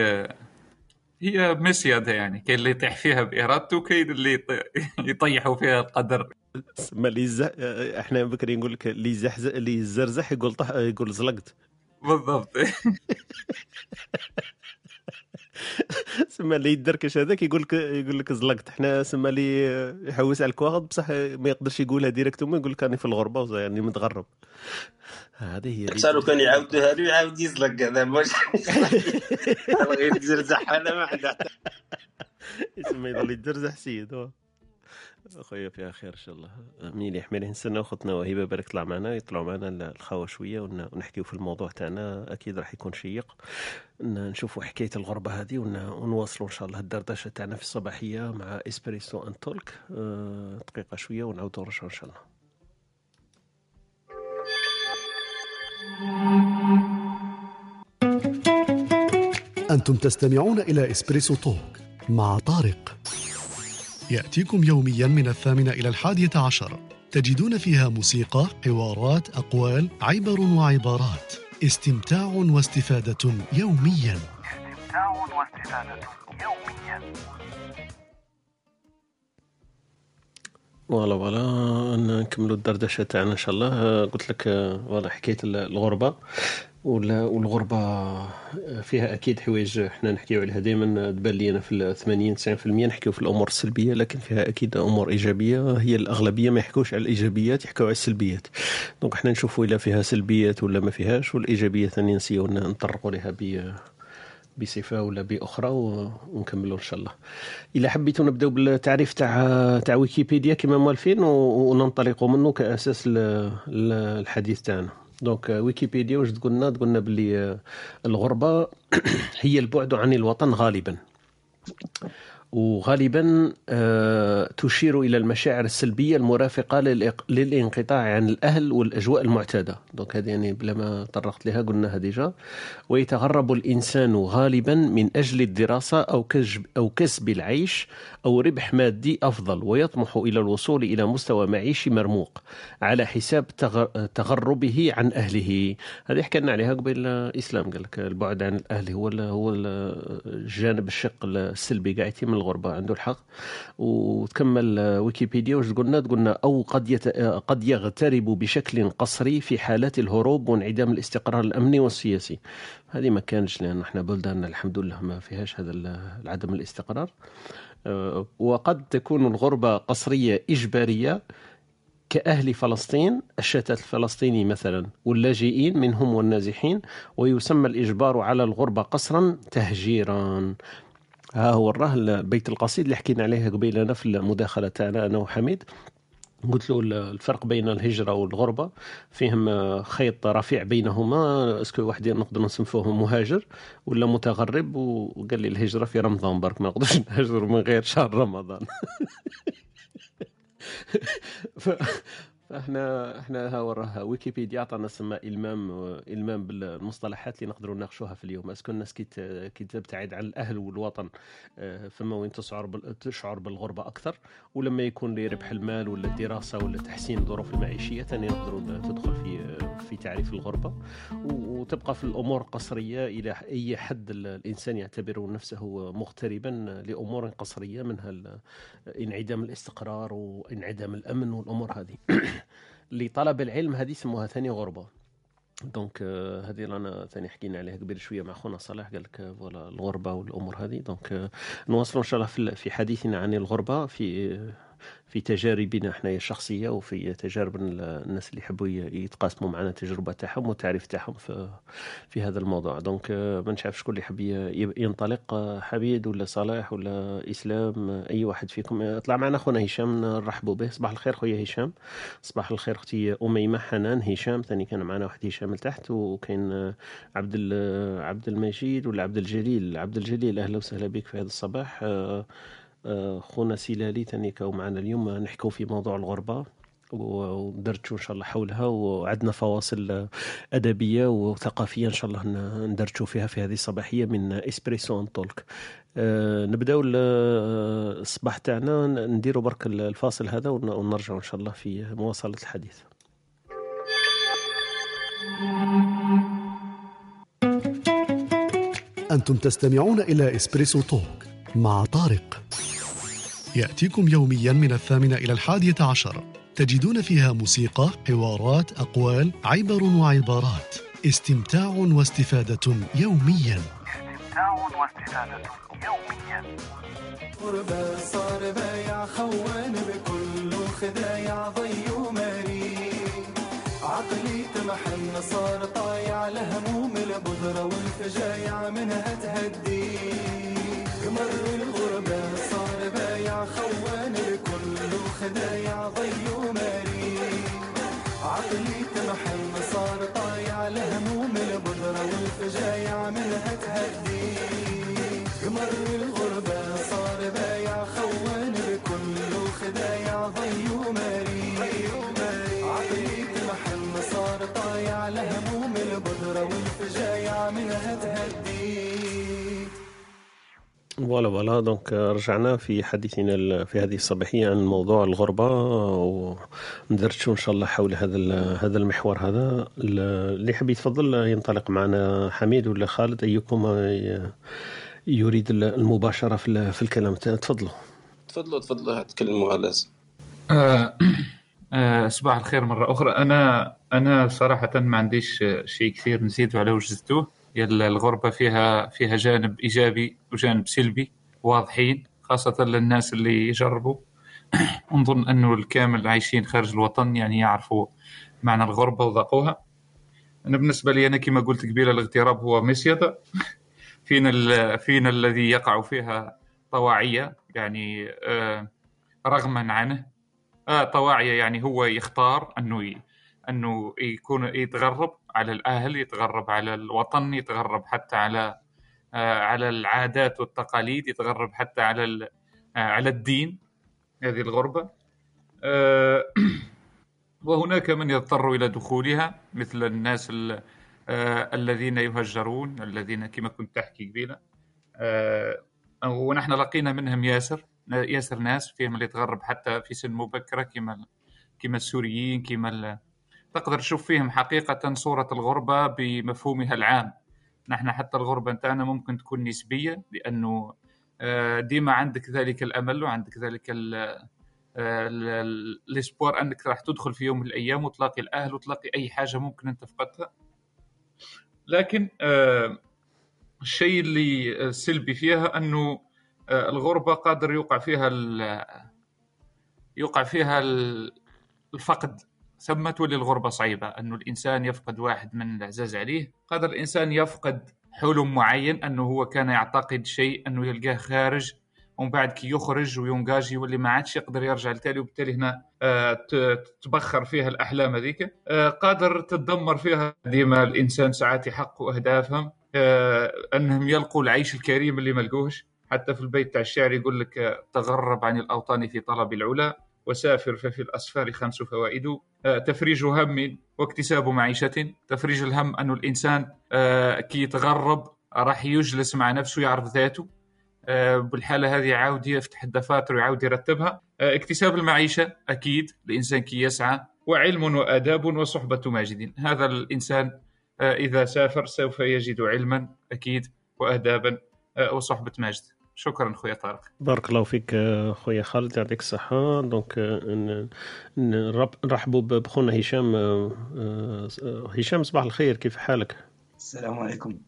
هي مسيادة يعني. كاين اللي يطيح فيها بإرادته وكاين اللي يطي- يطيحوا فيها القدر. سما اللي يزح... إحنا بكري نقول لك اللي يزحزح اللي يزرزح يقول طح... يقول زلقت. بالضبط. سما اللي يدركش هذاك يقول لك يقول لك زلقت. إحنا سما اللي يحوس على الكواغد بصح ما يقدرش يقولها ديريكتومون يقول لك راني في الغربة وزا- يعني متغرب. هذه هي اللي- صاروا كان يعاودوها له يعاود يزلق هذا مش غير يزرزح هذا ما عنده يسمى يضل يتزرزح سيد هو. اخويا فيها خير إن شاء الله. مليح مليح نستناو خوتنا وهبة بارك طلع معنا يطلعوا معنا الخاوه شوية ون- ونحكيو في الموضوع تاعنا. أكيد راح يكون شيق. نشوفوا حكاية الغربة هذه ون- ونواصلوا إن شاء الله الدردشة تاعنا في الصباحية مع إسبريسو ان تولك. أه دقيقة شوية ونعاودوا نرجعوا إن شاء الله. أنتم تستمعون إلى Espresso Talk مع طارق. يأتيكم يوميا من الثامنة إلى الحادية عشر. تجدون فيها موسيقى، حوارات، أقوال، عبر وعبارات. استمتاع واستفادة يومياً. استمتاع واستفادة يوميا. voilà voilà نكملوا الدردشة تاعنا إن شاء الله. قلت لك voilà حكاية ال- الغربة. والغربة فيها أكيد حوايج إحنا نحكيو عليها دائما تبان لي أنا في ال 80 90% نحكيو في الأمور السلبية لكن فيها أكيد أمور إيجابية. هي الأغلبية ما يحكوش على الإيجابيات يحكوا على السلبيات. donc إحنا نشوفوا إلا فيها سلبيات ولا ما فيهاش والإيجابية ثاني نسيو نطرقوا لها ب بصفة ولا بأخرى ونكملوا إن شاء الله. إلا حبيتوا نبدأو بالتعريف تاع تاع ويكيبيديا كما موالفين وننطلقوا منه كأساس الحديث تاعنا. donc ويكيبيديا واش تقولنا تقولنا باللي الغربه هي البعد عن الوطن غالبا وغالبا آه، تشير إلى المشاعر السلبية المرافقة للانقطاع عن الأهل والأجواء المعتادة. donc هذه يعني بلا ما طرقت لها قلناها déjà. ويتغرب الإنسان غالبا من أجل الدراسة أو كسب أو كسب العيش أو ربح مادي أفضل ويطمح إلى الوصول إلى مستوى معيشي مرموق على حساب تغ- تغربه عن أهله. هذه حكينا عليها قبل الاسلام قال لك البعد عن الأهل هو هو ال- الجانب الشق السلبي قاعد من الغربة عنده الحق. وتكمل ويكيبيديا واش قلنا؟ قلنا أو قد يت... قد يغترب بشكل قصري في حالات الهروب وانعدام الاستقرار الأمني والسياسي. هذه ما كانش لأن إحنا بلداننا الحمد لله ما فيهاش هذا عدم الاستقرار. أه، وقد تكون الغربة قصرية إجبارية كأهل فلسطين الشتات الفلسطيني مثلا واللاجئين منهم والنازحين ويسمى الإجبار على الغربة قسرا تهجيرا. ها هو الراه البيت القصيد اللي حكينا عليه قبيل أنا في المداخلة تاعنا أنا وحميد. قلت له الفرق بين الهجرة والغربة فيهم آه، خيط رفيع بينهما. اسكو واحد نقدر نصنفوه مهاجر ولا متغرب؟ وقال لي الهجرة في رمضان برك ما نقدرش نهاجر من غير شهر رمضان. ف- فاحنا إحنا ها وراه ويكيبيديا عطانا سما إلمام إلمام بالمصطلحات اللي نقدروا نناقشوها في اليوم. اسكو الناس كي كي تبتعد عن الأهل والوطن آه، فما وين تشعر تشعر بالغربة أكثر ولما يكون لربح المال ولا الدراسة ولا تحسين الظروف المعيشية ثاني نقدروا تدخل في في تعريف الغربة. وتبقى في الأمور القصريه إلى أي حد ال- الإنسان يعتبر نفسه مغتربا لأمور قصرية منها انعدام الاستقرار وانعدام الأمن والأمور هذه. لطلب العلم هذه يسموها ثاني غربة. donc آه، هذه رانا ثاني حكينا عليها قبل شوية مع خونا صلاح قال لك voilà الغربة والأمور هذه. donc آه، نواصلوا إن شاء الله في حديثنا عن الغربة في في تجاربنا إحنا الشخصية وفي تجارب ال- الناس اللي يحبوا يتقاسموا معنا التجربة تاعهم والتعريف تاعهم في في هذا الموضوع. donc آه، ما نعرف شكون اللي يحب ينطلق آه، حميد ولا صلاح ولا إسلام آه، أي واحد فيكم. اطلع معنا خونا هشام نرحبوا به. صباح الخير خويا هشام. صباح الخير أختي أميمة حنان هشام. ثاني كان معنا واحد هشام لتحت وكاين عبد عبد المجيد ولا عبد الجليل. عبد الجليل أهلا وسهلا بك في هذا الصباح. خونا سلالي ثاني كاو معنا اليوم نحكوا في موضوع الغربة وندرجوا إن شاء الله حولها وعندنا فواصل آه، أدبية وثقافية إن شاء الله ندرجوا فيها في هذه الصباحية من إسبريسو ان تولك. آه، نبداو آه، الصباح تاعنا نديروا برك الفاصل هذا ون- ونرجعوا إن شاء الله في مواصلة الحديث. أنتم تستمعون إلى إسبريسو توك. مع طارق. يأتيكم يوميا من الثامنة إلى الحادية عشر. تجدون فيها موسيقى، حوارات، أقوال، عبر وعبارات. استمتاع واستفادة يوميا. استمتاع واستفادة يوميا غربة صار بايع خوان بكل خدايع ضي ومريء عقلي تمحن صار طايع لهموم البذرة والفجايع منها تهدي. صار بايع خوان بكل خدايع ضي voilà donc رجعنا في حديثنا ال- في هذه الصباحية عن موضوع الغربة وندردشوا إن شاء الله حول هذا ال- هذا المحور هذا. ال- اللي يحب يتفضل ينطلق معنا حميد ولا خالد أيكم يريد ال- المباشرة في في الكلام. تفضلوا. تفضلوا تفضلوا تكلموا على آه، آه، صباح الخير مرة أخرى. أنا أنا صراحة ما عنديش شيء كثير نزيد على وجدته يلا الغربة فيها فيها جانب إيجابي وجانب سلبي واضحين خاصة للناس اللي يجربوا. نظن أنه الكامل عايشين خارج الوطن يعني يعرفوا معنى الغربة وذاقوها. أنا بالنسبة لي أنا كما قلت قبيل الاغتراب هو مسيدة فينا فينا الذي يقع فيها طواعية يعني آه، رغما عنه. آه طواعية يعني هو يختار أنه. أنه يكون يتغرب. على الأهل يتغرب على الوطن يتغرب حتى على آه على العادات والتقاليد يتغرب حتى على. آه على الدين هذه الغربة آه وهناك من يضطر إلى دخولها مثل الناس ال... الذين يهجرون الذين كما كنت تحكي قبيلة آه ونحن لقينا منهم ياسر ياسر ناس فيهم اللي تغرب حتى في سن مبكرة كما كما السوريين كما. تقدر تشوف فيهم حقيقة صورة الغربة بمفهومها العام. نحن حتى الغربة نتاعنا ممكن تكون نسبية لأنه آه، ديما عندك ذلك الأمل وعندك ذلك آه، ال- ال- الإسبوار أنك راح تدخل في يوم من الأيام وتلاقي الأهل وتلاقي أي حاجة ممكن أنت فقدتها لكن آه، الشيء اللي السلبي فيها أنه آه، الغربة قادر يوقع فيها يوقع فيها ال- الفقد. ثم تولي الغربه صعيبة انه الإنسان يفقد واحد من العزاز عليه. قادر الإنسان يفقد حلم معين أنه هو كان يعتقد شيء أنه يلقاه خارج ومن بعد كي يخرج وينجاج يولي ما عادش يقدر يرجع لتالي وبالتالي هنا آه، تبخر فيها الأحلام هذيك. آه، قادر تتدمر فيها ديما الإنسان ساعات يحققوا أهدافهم آه، أنهم يلقوا العيش الكريم اللي ما لقوهش. حتى في البيت تاع الشعر يقول لك تغرب عن الأوطان في طلب العلا. وسافر ففي الأسفار خمس فوائد. آه، تفريج هم واكتساب معيشة. تفريج الهم انه الإنسان آه، كي يتغرب راح يجلس مع نفسه يعرف ذاته. آه، بالحالة هذه عاود يفتح الدفاتر ويعاود يرتبها. اكتساب المعيشة أكيد. الإنسان كي يسعى وعلم وآداب وصحبة ماجد. هذا الإنسان إذا سافر سوف يجد علما أكيد وآدابا وصحبة ماجد. شكرا خويا طارق بارك الله فيك آه، خويا خالد يعطيك الصحة donc آه، نرحبوا بخونا هشام آه، هشام صباح الخير كيف حالك؟ السلام عليكم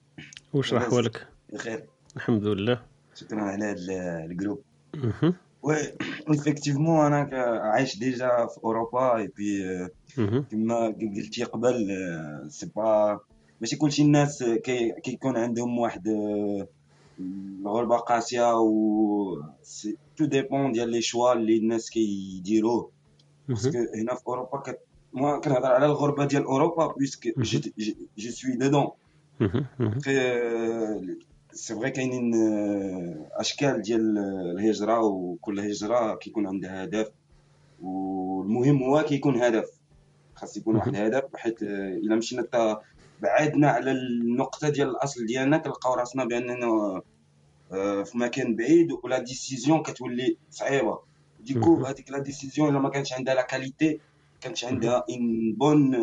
وش لاباس؟ أحوالك؟ بخير الحمد لله شكرا على هذا ال groupe مهم. oui effectivement أنا عايش déjà في أوروبا اي بي. كما قلتي قبل c'est pas ماشي كلشي الناس كي كيكون عندهم واحد الغربة قاسية و tout dépend ديال les choix اللي الناس كيديروه. parce que هنا في اوروبا كت... moi كنهضر على الغربة ديال اوروبا puisque j'y suis. مهم. c'est vrai كاينين اشكال ديال الهجره وكل هجره كيكون عندها هدف والمهم هو كيكون هدف خاص يكون واحد هدف حيت الا مشينا تا بعدنا على النقطة ديال الأصل ديالنا كنلقاو راسنا بأننا آه، في مكان بعيد و la décision كتولي صعيبة du coup مهم. هذيك la décision إلا ما كانش عندها la qualité كانش عندها une bonne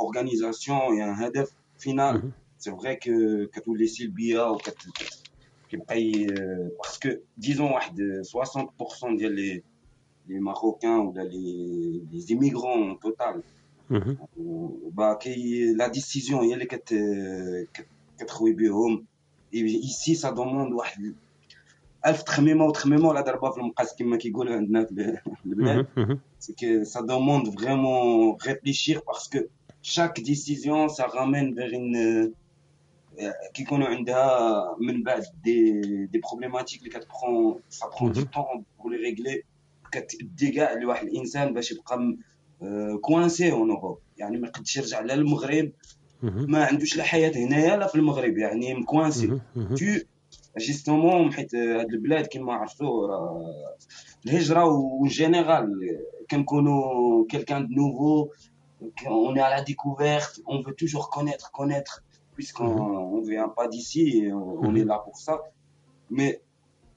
organisation يعني هدف final مهم. c'est vrai que كتولي سلبية وكت كيبقى parce que disons واحد 60% ديال les les marocains ولا les les immigrants total مهم. parce que la décision هي اللي كت كت- كتخوي بهم ici ça demande واحد الف تخميمه وتخميمه ولا ضربه في المقاس كما كيقولوا عندنا في البلاد مهم. مهم. c'est que ça demande vraiment réfléchir parce que chaque décision ça ramène vers une كيكونوا عندها من بعد des des problématiques اللي كت prend ça prend du مهم. temps pour les régler كتدي كاع لواحد الانسان باش يبقى coincé en Europe يعني ما يقدش يرجع لا للمغرب. مهم. ما عندوش لا حياة هنايا لا في المغرب. يعني م coincé مهم. مهم. tu justement حيت هاد البلاد كما عرفتوا راه الهجرة en général كنكونوا quelqu'un de nouveau on est à la découverte. On veut toujours connaître connaître puisqu'on on vient pas d'ici on est là pour ça. Mais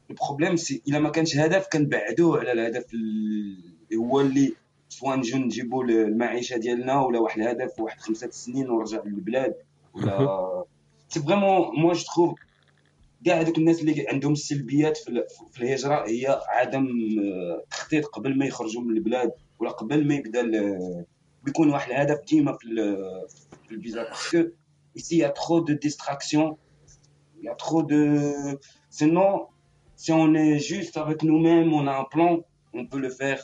ال problème c'est الا ما كانش هدف كنبعدوه على الهدف اللي هو اللي سواء نجيو نجيبوا المعيشة ديالنا ولا واحد الهدف واحد خمسة سنين ونرجع للبلاد ولا c'est vraiment moi je trouve كاع هذوك الناس اللي عندهم السلبيات في ال- في الهجرة هي عدم آه، تخطيط قبل ما يخرجوا من البلاد ولا قبل ما يبدا بيكون واحد الهدف ديما في في الفيزا. parce que ici il y a trop de distractions. Il y a trop de sinon si on est juste avec nous-mêmes on a un plan on peut le faire.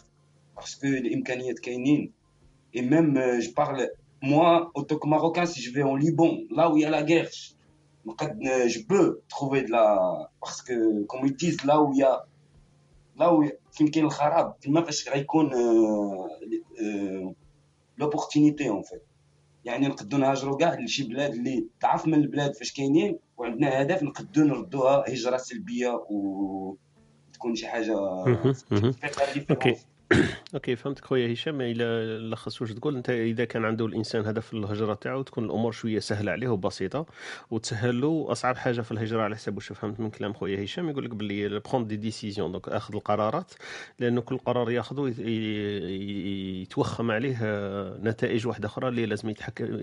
Parce que الامكانيات كاينين et même euh, je parle moi en tant que marocain si je vais en Liban là où il y a la guerre نقد- je peux trouver de la parce que comme ils disent là où il y a là où فين كاين الخراب تما فاش غيكون l'opportunité en fait يعني نقدو نهاجروا كاع لشي بلاد اللي ضعف من البلاد فاش كاينين وعندنا هدف نقدو نردوها هجره سلبيه وتكون شي حاجة مهم، مهم. تفيق على أوكي différence. أوكي فهمتك خويا هشام. إلى لخص واش تقول أنت إذا كان عنده الإنسان هدف الهجرة تاعو تكون الأمور شوية سهلة عليه وبسيطة وتسهل له. أصعب حاجة في الهجرة على حسب واش فهمت من كلام خويا هشام يقول لك باللي prend des décisions donc أخذ القرارات لأنه كل قرار يأخذه يتوخم عليه نتائج واحدة أخرى اللي لازم يتحكم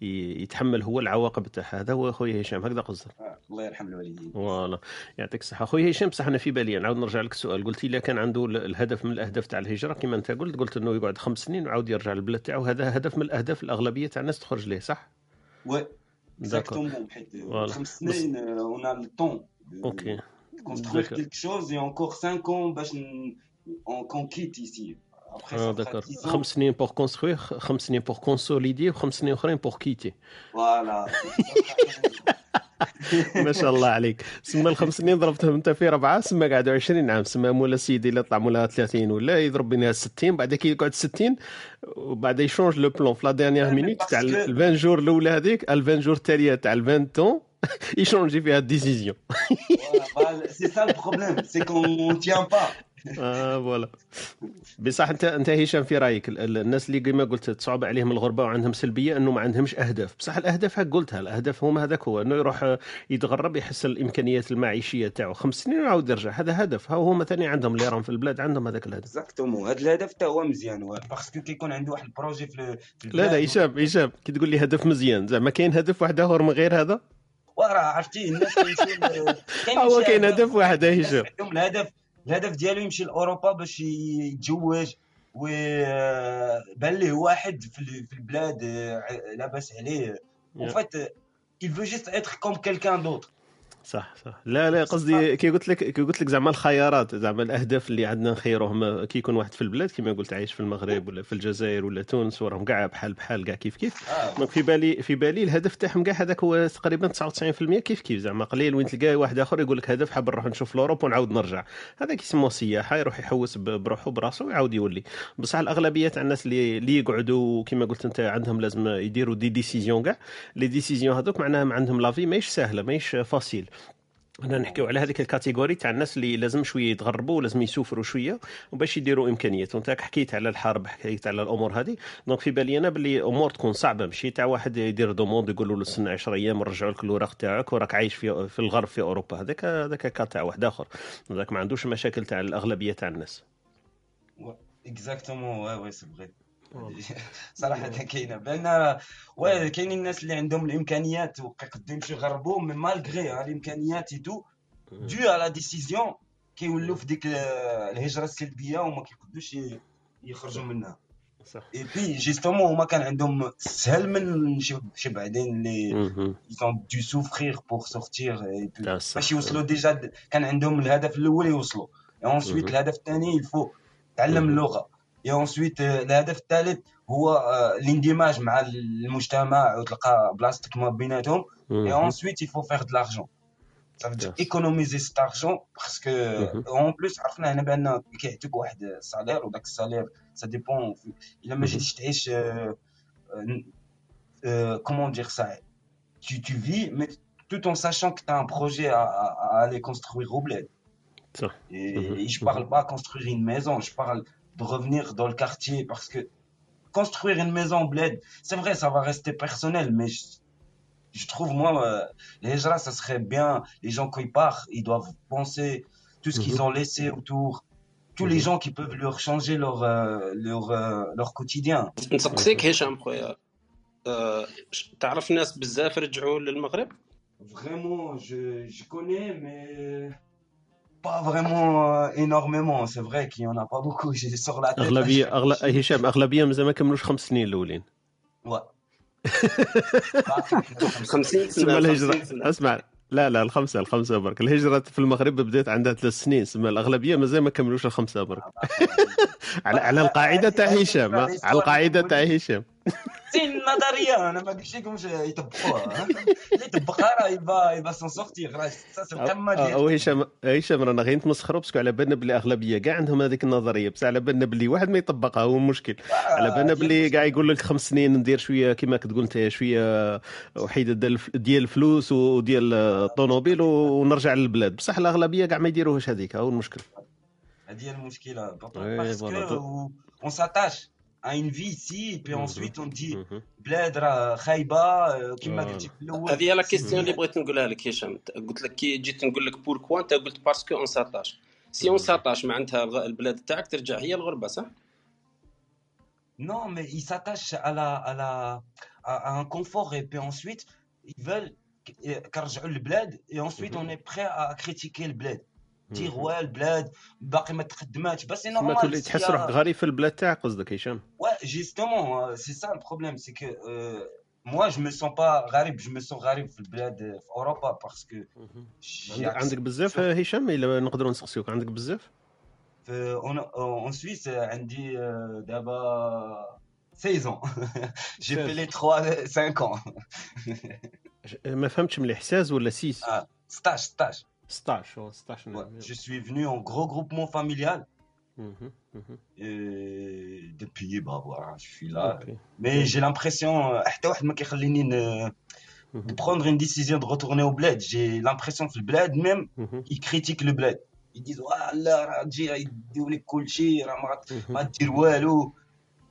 يتحمل هو العواقب تاعها. هذا هو خويا هشام هكذا قصدك آه، الله يرحم الوالدين. voilà. يعطيك الصحة. خويا هشام بصح أنا في بالي نعاود نرجع لك السؤال. قلت لي كان عنده ال- الهدف من الأهداف تاع الهجرة كما أنت قلت قلت أنه يقعد خمس سنين وعاود يرجع للبلاد تاعو. هذا هدف من الأهداف الأغلبية تاع الناس تخرج ليه صح؟ oui exactement حيت voilà. خمس سنين on a le temps construire d'accord. quelque chose et encore 5 ans باش ن- on qu'on quitte ici آه d'accord. 10 ans. خمس سنين pour construire خمس سنين pour consolider وخمس سنين أخرين pour quitter voilà. ما شاء الله عليك. سما الخمس سنين ضربتهم انت في ربعه سما قعدوا 20 عام سما مولا سيدي اللي طلع مولا 30 ولا يضرب بينها 60 بعد كي يقعد 60 وبعد يشونج le plan في la dernière minute تاع ال 20 jours الاولى هذيك ال 20 jours التاليه تاع ال 20 تون يشونجي فيها ال décision. Ça le problème c'est qu'on tient pas. آه voilà. بصح أنت أنت هشام في رأيك ال- ال- الناس اللي كما قلت تصعب عليهم الغربة وعندهم سلبية انه ما عندهمش أهداف. بصح الأهداف هاك قلتها الأهداف هما هذاك هو إنه يروح آه، يتغرب يحس الإمكانيات المعيشية تاعو. خمس سنين ويعاود يرجع هذا هدف. ها هما ثاني عندهم اللي راهم في البلاد عندهم هذاك الهدف. exactement هذا الهدف حتى هو مزيان parce que كيكون عنده واحد ال projet في لا لا هشام هشام كي تقول لي هدف مزيان زعما كاين هدف واحد آخر من غير هذا؟ وراه عرفتي الناس كاين هو كاين هدف واحد هشام. عندهم الهدف. الهدف ديالو يمشي لأوروبا باش يتزوج وبان ليه واحد في ال- في البلاد آه، لاباس عليه يا. fait il veut juste être comme quelqu'un d'autre صح صح. لا لا قصدي كي قلت لك كي قلت لك زعما الخيارات زعما الأهداف اللي عندنا نخيروهم كي يكون واحد في البلاد كما قلت عايش في المغرب ولا في الجزائر ولا تونس وراهم كاع بحال بحال كاع كيف كيف. آه. دونك في بالي في بالي الهدف تاعهم كاع هذاك هو تقريبا 99% كيف كيف زعما قليل وين تلقى واحد آخر يقول لك هدف حاب نروح نشوف l'Europe ونعاود نرجع. هذا كيسموه سياحة يروح يحوس بروحه براسه ويعاود يولي. بصح الأغلبية تاع الناس اللي اللي يقعدوا كما قلت أنت عندهم لازم يديروا des décisions كاع les décisions هذوك معناها عندهم la vie ماهيش سهلة ماهيش facile أنا نحكيو على هذيك ال catégorie تاع الناس اللي لازم شوية يتغربوا ولازم يسافروا شوية وباش يديروا إمكانيات. وانت حكيت على الحرب حكيت على الأمور هذه. donc في بالي أنا باللي امور تكون صعبة. ماشي تاع واحد يدير demande يقولوا له استنى 10 أيام ونرجعوا لك الاوراق تاعك وراك عايش في في الغرب في أوروبا. هذاك هذاك cas تاع واحد آخر. هذاك ما عندوش مشاكل تاع الأغلبية تاع الناس. exactement oui oui c'est صراحة كاينة. بأن oui كاينين الناس اللي عندهم الإمكانيات وكيقدروا يمشيو يغربوا mais malgré الإمكانيات tout de la décision كيولوا في ديك الهجرة السلبية وما كيقدروش ي- يخرجوا منها. صح. et puis justement هما كان عندهم سهل من شي شي بعدين اللي مهم. ils ont dû souffrir pour sortir et puis آه، صح. باش يوصلوا déjà د- كان عندهم الهدف الأول يوصلوا. Et ensuite مهم. الهدف الثاني il faut تعلم مهم. اللغة. et ensuite آه، الهدف الثالث هو آه، الاندماج مع المجتمع وتلقى بلاصتك ما بيناتهم et مهم. ensuite il faut faire de l'argent ça veut dire Yes. économiser cet argent parce que مهم. en plus عرفنا هنا بان كيعطيك واحد السالير وداك السالير ça dépend الا ما جيتش تعيش آه، آه، euh, comment dire ça tu, tu vis mais tout en sachant que tu as un projet à, à- à aller construire au bled صح et, Mhm. et je parle pas construire une maison je parle de revenir dans le quartier parce que construire une maison au bled c'est vrai ça va rester personnel mais je, je trouve moi euh, les hijra ça serait bien les gens qui partent ils doivent penser tout ce qu'ils Mhm. ont laissé autour, tous les Mhm. gens qui peuvent leur changer leur, euh, leur, euh, leur quotidien. نسقسيك هشام خويا آه، ش- تعرف ناس بزاف رجعوا للمغرب Vraiment, je, je connais, mais pas vraiment euh, énormément. C'est vrai qu'il y en a pas beaucoup. J'ai sur la tête. là, اغلبيه أغل... هشام اغلبيه مازال ما كملوش خمس سنين الاولين Ouais. بعرفك 50 تسمى سنه الهجره 50 سنه اسمع لا لا الخمسة الخمسة برك الهجرة في المغرب بدات عندها ثلاث سنين سما الاغلبيه مازال ما كملوش الخمسة برك على على القاعدة تاع هشام؟ على القاعدة تاع هشام Une نظرية أنا ما قلتش لكمش يطبقوها اللي يطبقها راه يبا يبا s'en sortir راه سا سي القمة أو ديال هشام هشام رانا غير نتمسخروا parce que على بالنا بلي أغلبية كاع عندهم هذيك النظرية بصح على بالنا بلي واحد ما يطبقها هو المشكل على بالنا بلي كاع يقول لك خمس سنين ندير شوية كما كتقول انت شوية وحيدة ديال الف- ديال الفلوس وديال الطوموبيل ونرجع للبلاد. بصح الأغلبية كاع ما يديروهاش هذيك هو المشكل. هذه هي المشكلة. Oui, parce voilà. Que on s'attache à une vie ici et puis Mhm. ensuite on dit مهم. بلاد راه خايبة آه، كما Voilà. قلتي في الأول هذه هي لا c'est question اللي bien. بغيت نقولها لك هشام قلت لك كي جيت نقول لك pourquoi انت قلت parce que on s'attache si on s'attache معناتها الغ- البلاد تاعك ترجع هي الغربه صح؟ Non, mais ils s'attachent à la, à la, à, à un confort et puis ensuite ils veulent كنرجعوا للبلاد et ensuite on est prêt à critiquer le bled Oui, justement, euh, c'est ça le problème, c'est que euh, moi je ne me sens pas raré, je me sens raré pour le en Europe parce que... Il y a un débit, Hichem, il est en train de sortir. Il y a un débit, Hichem? dit Suisse, euh, Andy J'ai fait les 3-5 ans. Mais femme, tu aimes les 16 ou les 6? Stage, stage. Stache, je suis venu en gros groupement familial. Et depuis, bah, voilà, je suis là. Mais j'ai l'impression, eh, euh, de prendre une décision de retourner au bled. J'ai l'impression que le bled, même, il critique le bled. Ils disent, ouais, là, il dit, oh, cool, il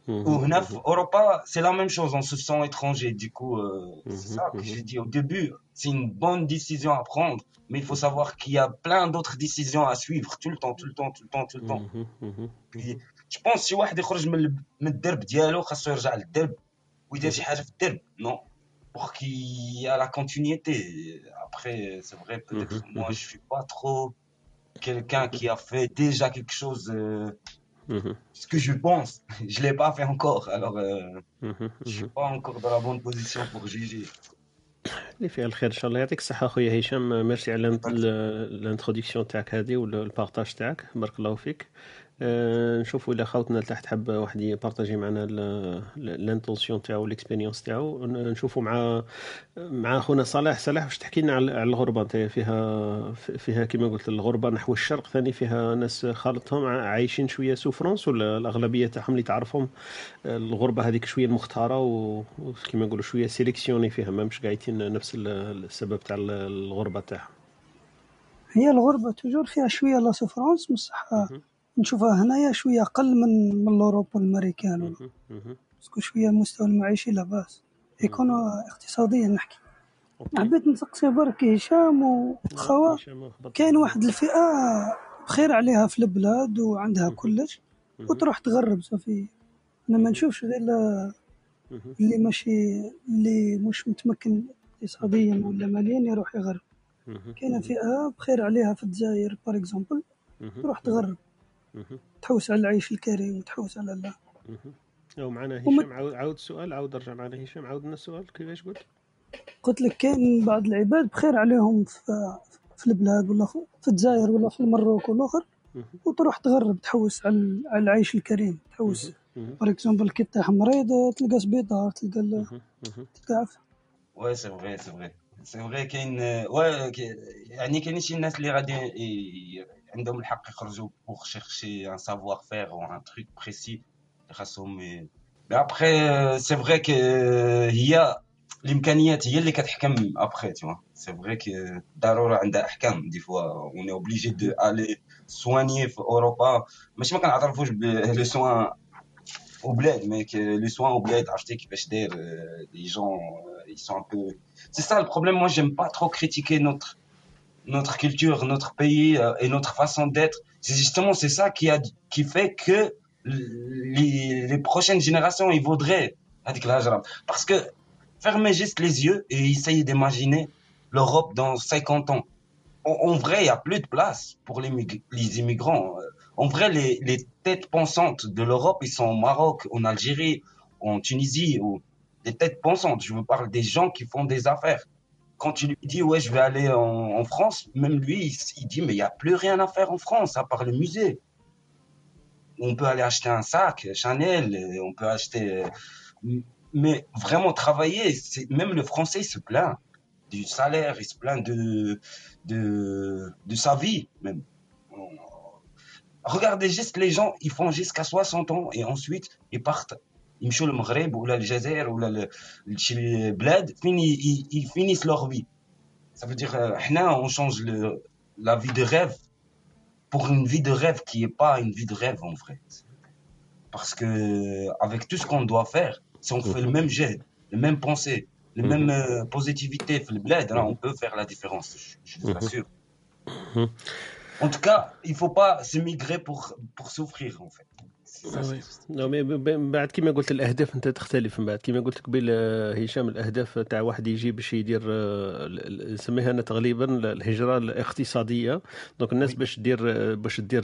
كل شيء راه ما مهم. ما دير والو مهم. وهنا في اوروبا c'est la même chose on se sent étranger du coup euh, c'est Mhm, ça que mhm. j'ai dit au début c'est une bonne décision à prendre mais il faut savoir qu'il y a plein d'autres décisions à suivre tout le temps tout le temps tout le temps tout le temps مهم. مهم. puis je pense شي واحد يخرج من ال- من الدرب ديالو خاصو يرجع للدرب ويدير شي حاجه في الدرب non pour qu'il y a la continuité après c'est vrai peut-être Mhm, moi mhm. je suis pas trop quelqu'un qui a fait déjà quelque chose euh, مهم. ce que je pense je l'ai pas fait encore alors euh, مهم. je suis مهم. pas encore dans la bonne position pour juger اللي فيها الخير ان شاء الله يعطيك الصحه اخويا هشام ميرسي على ال introduction تاعك هذه وال partage تاعك بارك الله فيك آه، نشوفوا إلى خاوتنا لتحت حب واحد يبارطاجي معنا ال intention تاعو ال expérience تاعو. نشوفوا مع مع خونا صلاح صلاح واش تحكي لنا على الغربة؟ أنت فيها فيها كما قلت الغربة نحو الشرق ثاني فيها ناس خالطهم عايشين شوية souffrance ولا الأغلبية تاعهم اللي تعرفهم؟ الغربة هذيك شوية المختارة وكما نقولوا شوية sélectionnée فيها ما مش قايتين نفس ال- السبب تاع الغربة تاعهم. هي الغربة toujours فيها شوية la souffrance بصح. نشوفها هنايا شوية أقل من من مهم. مهم. parce que شوية المستوى المعيشي لاباس يكون اقتصاديا نحكي. حبيت نسقسي برك هشام وخوا. كاين واحد الفئة بخير عليها في البلاد وعندها كلش. وتروح تغرب صافي أنا ما نشوفش غير. اللي ماشي اللي مش متمكن اقتصاديا ولا ماليا يروح يغرب. كاينة فئة بخير عليها في الجزائر par exemple. تروح تغرب. تحوس على العيش الكريم وتحوس على لا. أو معنا هشام عاود عاود السؤال عاود رجع معنا هشام عاود لنا السؤال كيفاش قلت قلت لك كاين بعض العباد بخير عليهم في, في البلاد ولا في الجزائر ولا في المروك والاخر مهم. وتروح تغرب تحوس على على العيش الكريم تحوس. par exemple كي طيح مريض تلقى سبيطار تلقى. تلقى عفا Ouais, c'est vrai, c'est vrai. C'est vrai كاين كاين- يعني كاينين شي ناس اللي غادي pour chercher un savoir-faire ou un truc précis. Mais après, c'est vrai que euh, il y a l'imkaniyat, il y a les quatre après, tu vois. C'est vrai que Darura a des fois. On est obligé d'aller soigner en Europe. Mais je ne sais pas le soin au bled, mais que les soins au bled, acheter qui pêche d'air, euh, les gens, euh, ils sont un peu. C'est ça le problème. Moi, j'aime pas trop critiquer notre notre culture, notre pays euh, et notre façon d'être. C'est justement c'est ça qui a qui fait que les, les prochaines générations ils voudraient parce que fermez juste les yeux et essayez d'imaginer l'Europe dans 50 ans. En, vrai, il n'y a plus de place pour les, les immigrants. En vrai, les, les têtes pensantes de l'Europe, ils sont au Maroc, en Algérie, en Tunisie, ou des têtes pensantes. Je vous parle des gens qui font des affaires quand tu lui dis, ouais, je vais aller en, France, même lui, il, il dit, mais il n'y a plus rien à faire en France, à part le musée. On peut aller acheter un sac, Chanel, euh, on peut acheter... euh, Mais vraiment travailler, même le français il se plaint du salaire, il se plaint de, de, de sa vie, même. Regardez juste les gens, ils font jusqu'à 60 ans et ensuite ils partent. يمشوا للمغرب ولا الجزائر ولا ل- لشي بلاد فين ي- ي- ils finissent leur vie. Ça veut dire, euh, حنا, on change le, la vie de rêve pour une vie de rêve qui est pas une vie de rêve en vrai. Parce que avec tout ce qu'on doit faire, si on fait le même jet, le même pensée, le même euh, positivité في البلاد, là, on peut faire la différence, je, je vous assure. En tout cas, il faut pas se migrer pour, pour souffrir en fait. من بعد كما قلت الأهداف أنت تختلف من بعد. كما قلت لك قبيل آه، هشام الأهداف تاع واحد يجي باش يدير آه، نسميها أنا تقريبا الهجرة الاقتصادية. donc الناس باش دير آه، باش دير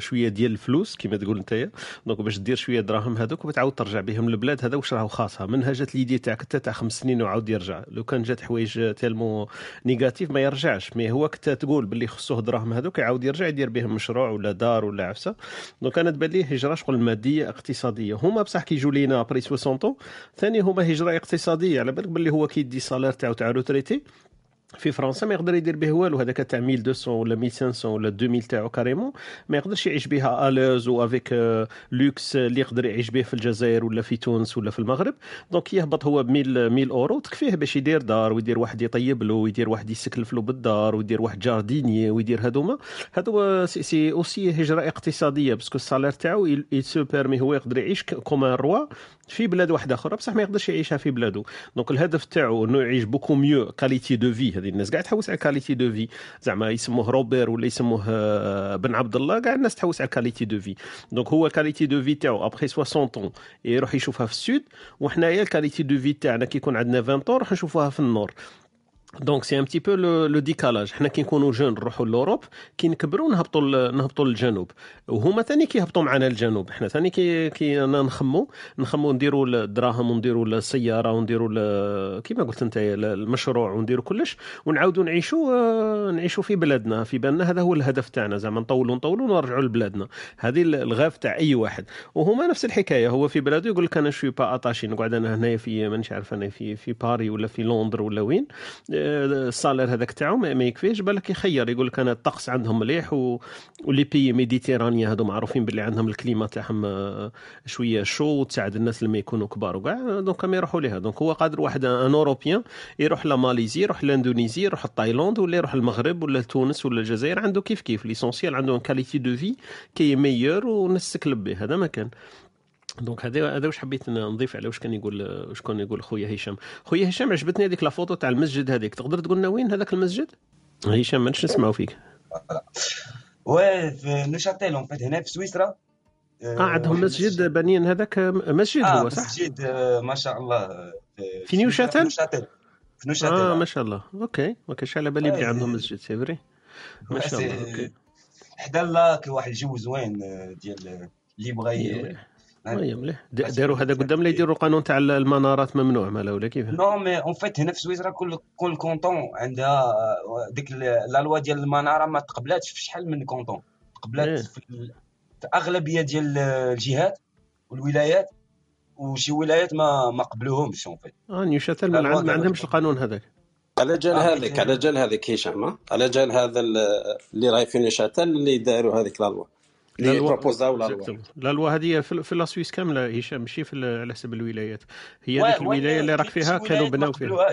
شوية ديال الفلوس كما تقول أنت. donc باش دير شوية دراهم هذوك وتعاود ترجع بهم للبلاد هذا واش راهو خاصها. منها جات l'idée تاعك حتى تاع خمس سنين وعاود يرجع. لو كان جات حوايج tellement négatives ما يرجعش. mais هو كنت تقول باللي خصوه دراهم هذوك يعاود يرجع يدير بهم مشروع ولا دار ولا عفسة. donc أنا تبان لي هجرة شغل ماديه اقتصاديه هما بصح كيجوا لينا après 60 ans ثاني هما هجرة اقتصادية. على بالك باللي هو كيدي salaire تاعو تاع retraité في فرنسا ما يقدر يدير به والو. هذاك تاع 1200 ولا 1500 ولا 2000 تاعو carrément. ما يقدرش يعيش بها à l'aise و avec luxe اللي يقدر يعيش به في الجزائر ولا في تونس ولا في المغرب. donc يهبط هو ب 1000 1000 أورو. تكفيه باش يدير دار ويدير واحد يطيب له ويدير واحد يسكلف له بالدار ويدير واحد jardinier ويدير هذوما هذو سي- سي اوسي هجرة اقتصادية parce que ال salaire تاعو il permet هو يقدر يعيش comme un roi في بلاد واحدة أخرى بصح ما يقدرش يعيشها في بلادو donc الهدف تاعو إنه يعيش beaucoup mieux qualité de vie هذه الناس كاع تحوس على qualité de vie زعما يسموه روبير ولا يسموه آه، بن عبد الله كاع الناس تحوس على qualité de vie donc هو qualité de vie تاعو après 60 ans يروح يشوفها في ال sud وحنايا ال qualité de vie تاعنا كي يكون عندنا 20 طون نروح نشوفوها في ال nord. donc c'est un petit peu le décalage حنا كي نكونوا jeunes نروحوا l'Europe كي نكبروا نهبطوا نهبطوا للجنوب وهما ثاني كيهبطوا معنا للجنوب حنا ثاني كي كي نخمو نخمو نديروا الدراهم ونديروا السياره ونديروا كيما قلت انت المشروع ونديروا كلش ونعاودوا نعيشوا آه، نعيشوا في بلادنا في بالنا هذا هو الهدف تاعنا زعما نطولوا نطولوا ونرجعوا لبلادنا هذه ال rêve تاع اي واحد وهما نفس الحكاية هو في بلاده يقول لك أنا je suis pas attaché نقعد أنا هنايا في مانيش عارف أنا في في باري ولا في لندن ولا وين آه، ال salaire هذاك تاعو ما يكفيش بالك يخير يقول لك أنا الطقس عندهم مليح. و les pays méditerranéens هذو معروفين باللي عندهم ال climat تاعهم آه، شوية chaud وتساعد الناس لما يكونوا كبار وكاع donc ما يروحوا ليها. donc هو قادر واحد un Européen يروح لماليزي يروح لإندونيزي يروح لتايلاند ولا يروح المغرب ولا تونس ولا الجزائر عنده كيف كيف. l'essentiel عنده qualité de vie qui meilleure والناس تكلب به هذا ما كان. donc هذا هذا واش حبيت نضيف على واش كان يقول واش كان يقول خويا هشام؟ خويا هشام عجبتني هذيك la photo تاع المسجد هذيك. تقدر تقول لنا وين هذاك المسجد؟ هشام ما نسمعوا فيك. Ouais, في نوشاتيل en fait هنا في سويسرا. آه عندهم مسجد بنين هذاك مسجد هو صح؟ مسجد آه، ما شاء الله آه، في نيوشاتل؟ في نوشاتل آه آه. ما شاء الله. أوكي ما كانش على بالي بلي آه، عندهم مسجد c'est vrai ما شاء الله أوكي. حدا ال lac واحد الجو زوين آه، ديال اللي بغى مليح د- داروا هذا قدام لا يديروا القانون تاع المنارات ممنوع مالا ولا كيف؟ non mais en fait هنا في سويسرا كل كل canton عندها آه، ديك la loi ديال المنارة ما تقبلاتش في شحال من canton تقبلات إيه. في ال- في أغلبية ديال الجهات والولايات وشي ولايات ما ما قبلوهمش en fait. آه نيوشاتل ما, عندهمش القانون هذاك. على جال آه، هذيك حيت- على جال هذيك هشام ها؟ على جال هذا ال- اللي راهي في نشاتل اللي داروا هذيك la loi. اللي بروبوزاو la loi Exactement. la loi هذه في, في la Suisse كاملة هشام ماشي في ال- على حسب الولايات هي هذيك الولاية اللي راك فيها كانوا بناو فيها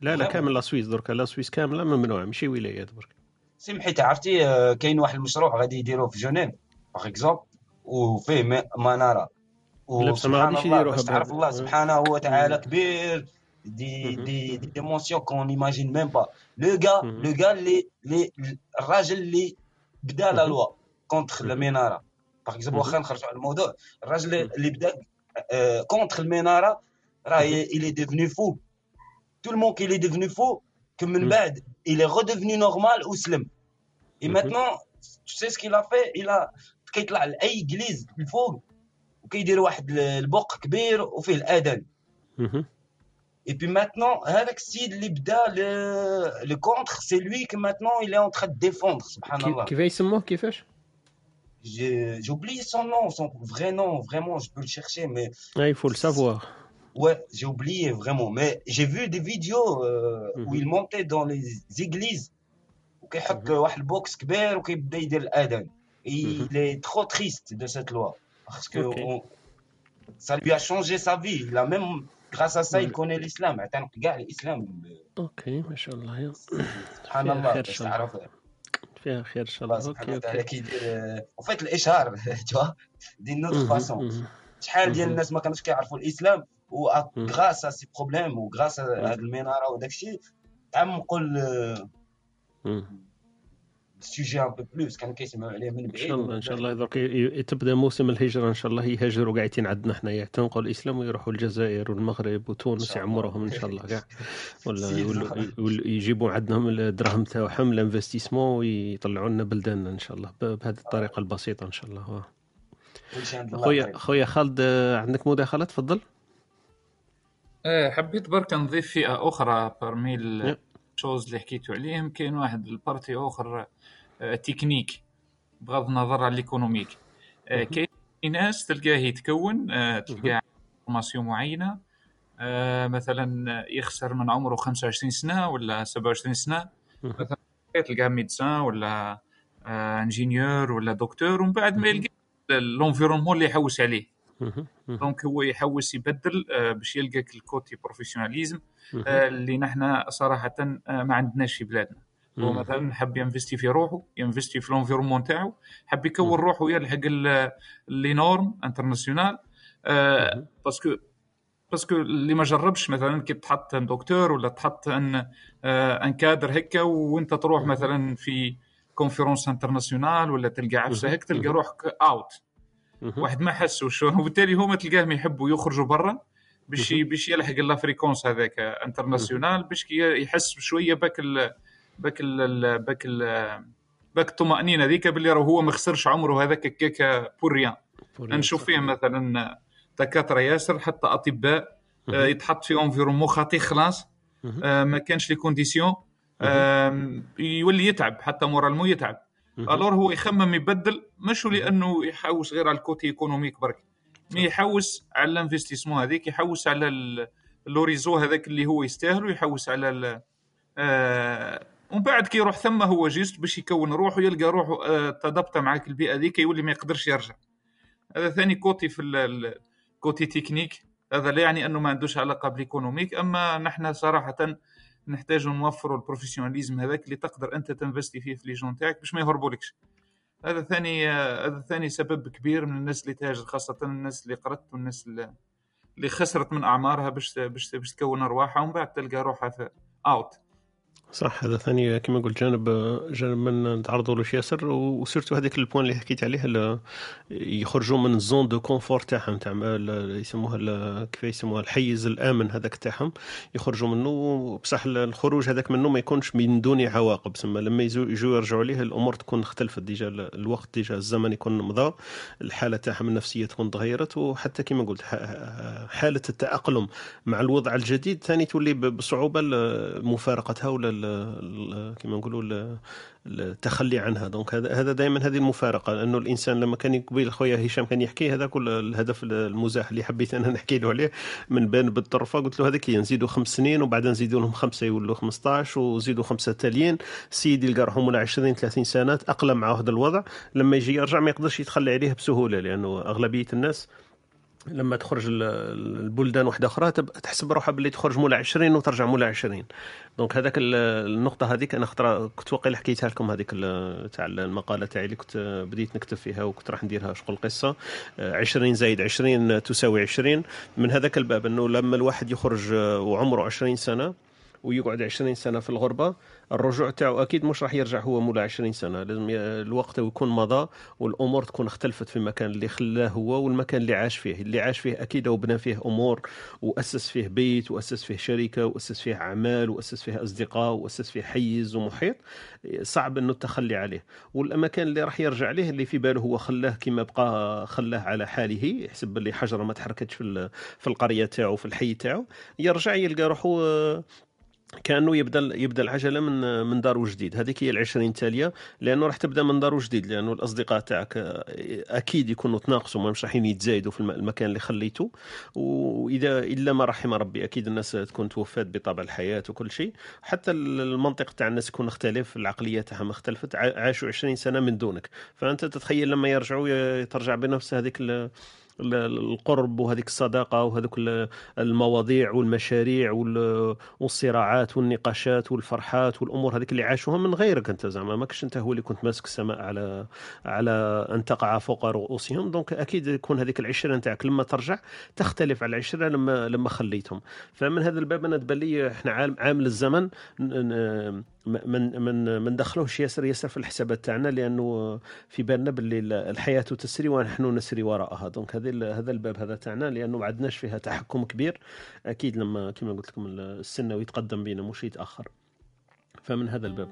لا لا. كامل la Suisse درك la Suisse كاملة ممنوع ماشي ولايات برك c'est حيت عرفتي آه، كاين واحد المشروع غادي يديروه في جنيف par exemple وفيه منارة وسبحان الله باش تعرف. الله آه. سبحانه وتعالى كبير des émotions qu'on n'imagine même pas. Le gars, Mhm. le gars, les, les, الراجل اللي بدا la. loi كونتر Mhm. المناره باغ اكزومبل Mhm. واخا نخرجوا على الموضوع الراجل Mhm. اللي بدا كونتر المناره راه Mhm. il est devenu fou tout le monde qu'il est devenu fou que من Mhm. بعد il est redevenu normal وسلم et Mhm. maintenant tu sais ce qu'il a fait il a كيطلع لاي جليز الفوق وكيدير واحد البوق كبير وفيه الاذان Mhm. Et puis maintenant, avec Sid Libda, le, le contre, c'est lui que maintenant il est en train de défendre, كي- subhanallah. كيف يسموه كيفاش؟ J'ai j'ai oublié son nom, son vrai nom, vraiment, je peux le chercher, mais. Il faut le savoir. Ouais, j'ai oublié vraiment, mais j'ai vu des vidéos euh, où mhm. il montait dans les églises. Mhm. Et il mhm. est trop triste de cette loi parce que ça lui a changé sa vie. Il même, grâce à ça, il connaît l'islam. l'islam. Ok, mashallah. Subhanallah. فيها خير إن شاء الله أوكي أوكي كيدير en fait الإشهار autre Mhm, façon mhm. شحال ديال. الناس ما كانوش كيعرفوا الإسلام و. grâce à ces problèmes و grâce. هاد المنارة وداك الشيء تعمقوا. ال sujet un peu plus كانوا كيسمعوا عليه من إن بعيد شاء الله إن شاء الله. ي- تبدا موسم الهجرة إن شاء الله يهاجروا قاعدين عندنا حنايا يعتنقوا الإسلام ويروحوا الجزائر والمغرب وتونس. يعمروهم إن شاء الله. كاع. ولا يجيبوا عندهم الدراهم تاعهم ال investissement ويطلعوا لنا بلداننا إن شاء الله. ب- بهذه الطريقة البسيطة إن شاء الله. خويا. خويا خالد عندك مداخلة؟ تفضل. آه، حبيت برك نضيف فئة أخرى parmi. les choses اللي حكيتوا عليهم. كاين واحد ال partie آه، تكنيك بغض النظر على ال économique آه،. كاين ناس تلقاه يتكون آه، تلقاه formation معينة آه، مثلا يخسر من عمره 25 سنة ولا 27 سنة مهم. مثلا تلقاه médecin ولا آه، ingénieur ولا دكتور ومن بعد ما. يلقى ال environnement اللي يحوس عليه. donc هو يحوس يبدل آه، باش يلقاك ال côté professionnalisme. آه، اللي نحن صراحة آه، ما عندناش في بلادنا هو. مثلا حب ينفستي في روحه ينفستي في ال environnement تاعو حب يكون. روحه يلحق les normes internationales آه،. parce que parce que اللي ما جربش مثلا كي تحط un docteur ولا تحط un آه، ان كادر هكا وانت تروح. مثلا في كونفرنس انترناسيونال ولا تلقى عفسة. هيك تلقى. روحك اوت. واحد ما حسوا شو وبالتالي هما تلقاهم يحبوا يخرجوا برا باش. باش يلحق لافريكونس هذاك انترناسيونال باش يحس بشويه باك باك ال باك ال باك الطمانينه ذيك باللي راه هو ما خسرش عمره هذاك هكاك بور ريان بوريان نشوف. فيه مثلا دكاترة ياسر حتى أطباء آه،. يتحط في environnement خاطي خلاص. آه، ما كانش les conditions آم، يولي يتعب حتى moralement يتعب. alors هو يخمم يبدل مش لأنه يحوس غير على ال côté économique برك mais يحوس على ال investissement هذيك يحوس على le réseau هذاك اللي هو يستاهل ويحوس على آه ومن بعد كي يروح ثم هو juste باش يكون روحه يلقى روحه آه تضبط معك البيئة ذيك يولي ما يقدرش يرجع. هذا ثاني côté في côté technique. هذا لا يعني أنه ما عندوش علاقة بال économique أما نحن صراحة نحتاج نوفروا ال professionnalisme هذاك اللي تقدر أنت تنفستي فيه في les jeunes تاعك باش ما يهربولكش. هذا ثاني آه، هذا ثاني سبب كبير من الناس اللي تهاجر خاصة الناس اللي قرت والناس اللي اللي خسرت من أعمارها باش باش باش تكون أرواحها ومن بعد تلقى روحها في out صح هذا ثاني كما قلت جانب جانب من نتعرضوا له ياسر و surtout هذاك ال point اللي حكيت عليه يخرجوا من ال zone de confort تاعهم تاع يسموها كيف يسموها الحيز الآمن هذاك تاعهم يخرجوا منه بصح الخروج هذاك منه ما يكونش من دون عواقب سما لما يجوا يرجعوا ليه الأمور تكون اختلفت déjà ال- الوقت déjà الزمن يكون مضى الحالة تاعهم النفسية تكون تغيرت وحتى كما قلت حالة التأقلم مع الوضع الجديد ثاني تولي بصعوبة مفارقتها ولا كما نقولوا ال- التخلي عنها. دونك هذا دائما هذه المفارقة لأنه الإنسان لما كان قبيل خويا هشام كان يحكي هذا كل الهدف المزاح اللي حبيت أنا نحكي له عليه من بين بالطرفة قلت له هذاك نزيدوا خمس سنين وبعدين نزيدوا لهم خمسة يولوا 15 وزيدوا خمسة تاليين. السيد يلقى روحه ولا 20 30 سنة تاقلم مع هذا الوضع لما يجي يرجع ما يقدرش يتخلى عليه بسهولة لأنه أغلبية الناس لما تخرج ال- ال- البلدان واحدة أخرى تحسب روحها باللي تخرج مولا 20 وترجع مولا 20 دونك هذاك ال- النقطة هذيك أنا خطره كنت واقيلا حكيتها لكم هذيك تاع المقالة تاعي اللي كنت بديت نكتب فيها وكنت راح نديرها شغل قصة. آه، 20 زائد 20 تساوي 20 من هذاك الباب أنه لما الواحد يخرج آه، وعمره 20 سنة ويقعد 20 سنة في الغربة. الرجوع تاعو أكيد مش راح يرجع هو مولا 20 سنة. لازم الوقت يكون مضى والأمور تكون اختلفت في المكان اللي خلاه هو والمكان اللي عاش فيه. اللي عاش فيه أكيد وبنى فيه أمور وأسس فيه بيت وأسس فيه شركة وأسس فيه أعمال وأسس فيه أصدقاء وأسس فيه حيز ومحيط. صعب إنه التخلي عليه. والمكان اللي راح يرجع ليه اللي في باله هو خلاه كما بقى خلاه على حاله. يحسب باللي حجره ما تحركتش في ال- في القرية تاعو في الحي تاعو. يرجع يلقى روحه كأنه يبدأ يبدأ العجلة من من دار جديد. هذيك هي العشرين التاليه لأنه راح تبدأ من دار جديد لأنه الأصدقاء تاعك آه، أكيد يكونوا تناقصوا ما مش رايحين يتزايدوا في الم- المكان اللي خليته وإذا إلا ما رحم ربي أكيد الناس تكون توفات بطبع الحياة وكل شيء. حتى المنطق تاع الناس يكون اختلف العقلية تاعهم اختلفت عاشوا 20 سنة من دونك. فأنت تتخيل لما يرجعوا ترجع بنفس هذيك القرب وهذيك الصداقة وهذوك ال- المواضيع والمشاريع وال- والصراعات والنقاشات والفرحات والأمور هذيك اللي عاشوها من غيرك أنت زعما. ما كنتش أنت هو اللي كنت ماسك السماء على على أن تقع فوق رؤوسهم. donc أكيد يكون هذيك العشره نتاعك لما ترجع تختلف على العشره لما لما خليتهم. فمن هذا الباب أنا تبان لي إحنا عام- عامل الزمن. من من ما ندخلوش ياسر ياسر في الحسابات تاعنا لأنه في بالنا باللي الحياة تسري ونحن نسري وراءها. donc هذا هذا الباب هذا تاعنا لأنه ما عندناش فيها تحكم كبير. أكيد لما كما قلت لكم السن يتقدم بينا مش يتأخر. فمن هذا الباب.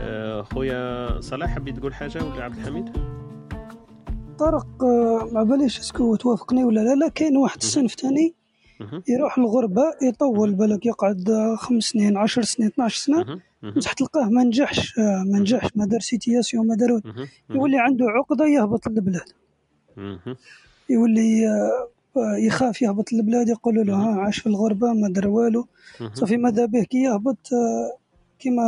آه، خويا صلاح حبيت تقول حاجة؟ ولا عبد الحميد؟ طارق آه، ما باليش est-ce que توافقني ولا لا لا كاين واحد الصنف ثاني. يروح الغربة يطول بالك يقعد خمس سنين عشر سنين 12 سنة. بصح تلقاه ما نجحش آه، ما نجحش ما دار situation ما دار. يولي عنده عقدة يهبط للبلاد. يولي آه، آه، يخاف يهبط للبلاد يقولوا له ها عاش في الغربة ما دار والو. صافي ماذا به كي يهبط كيما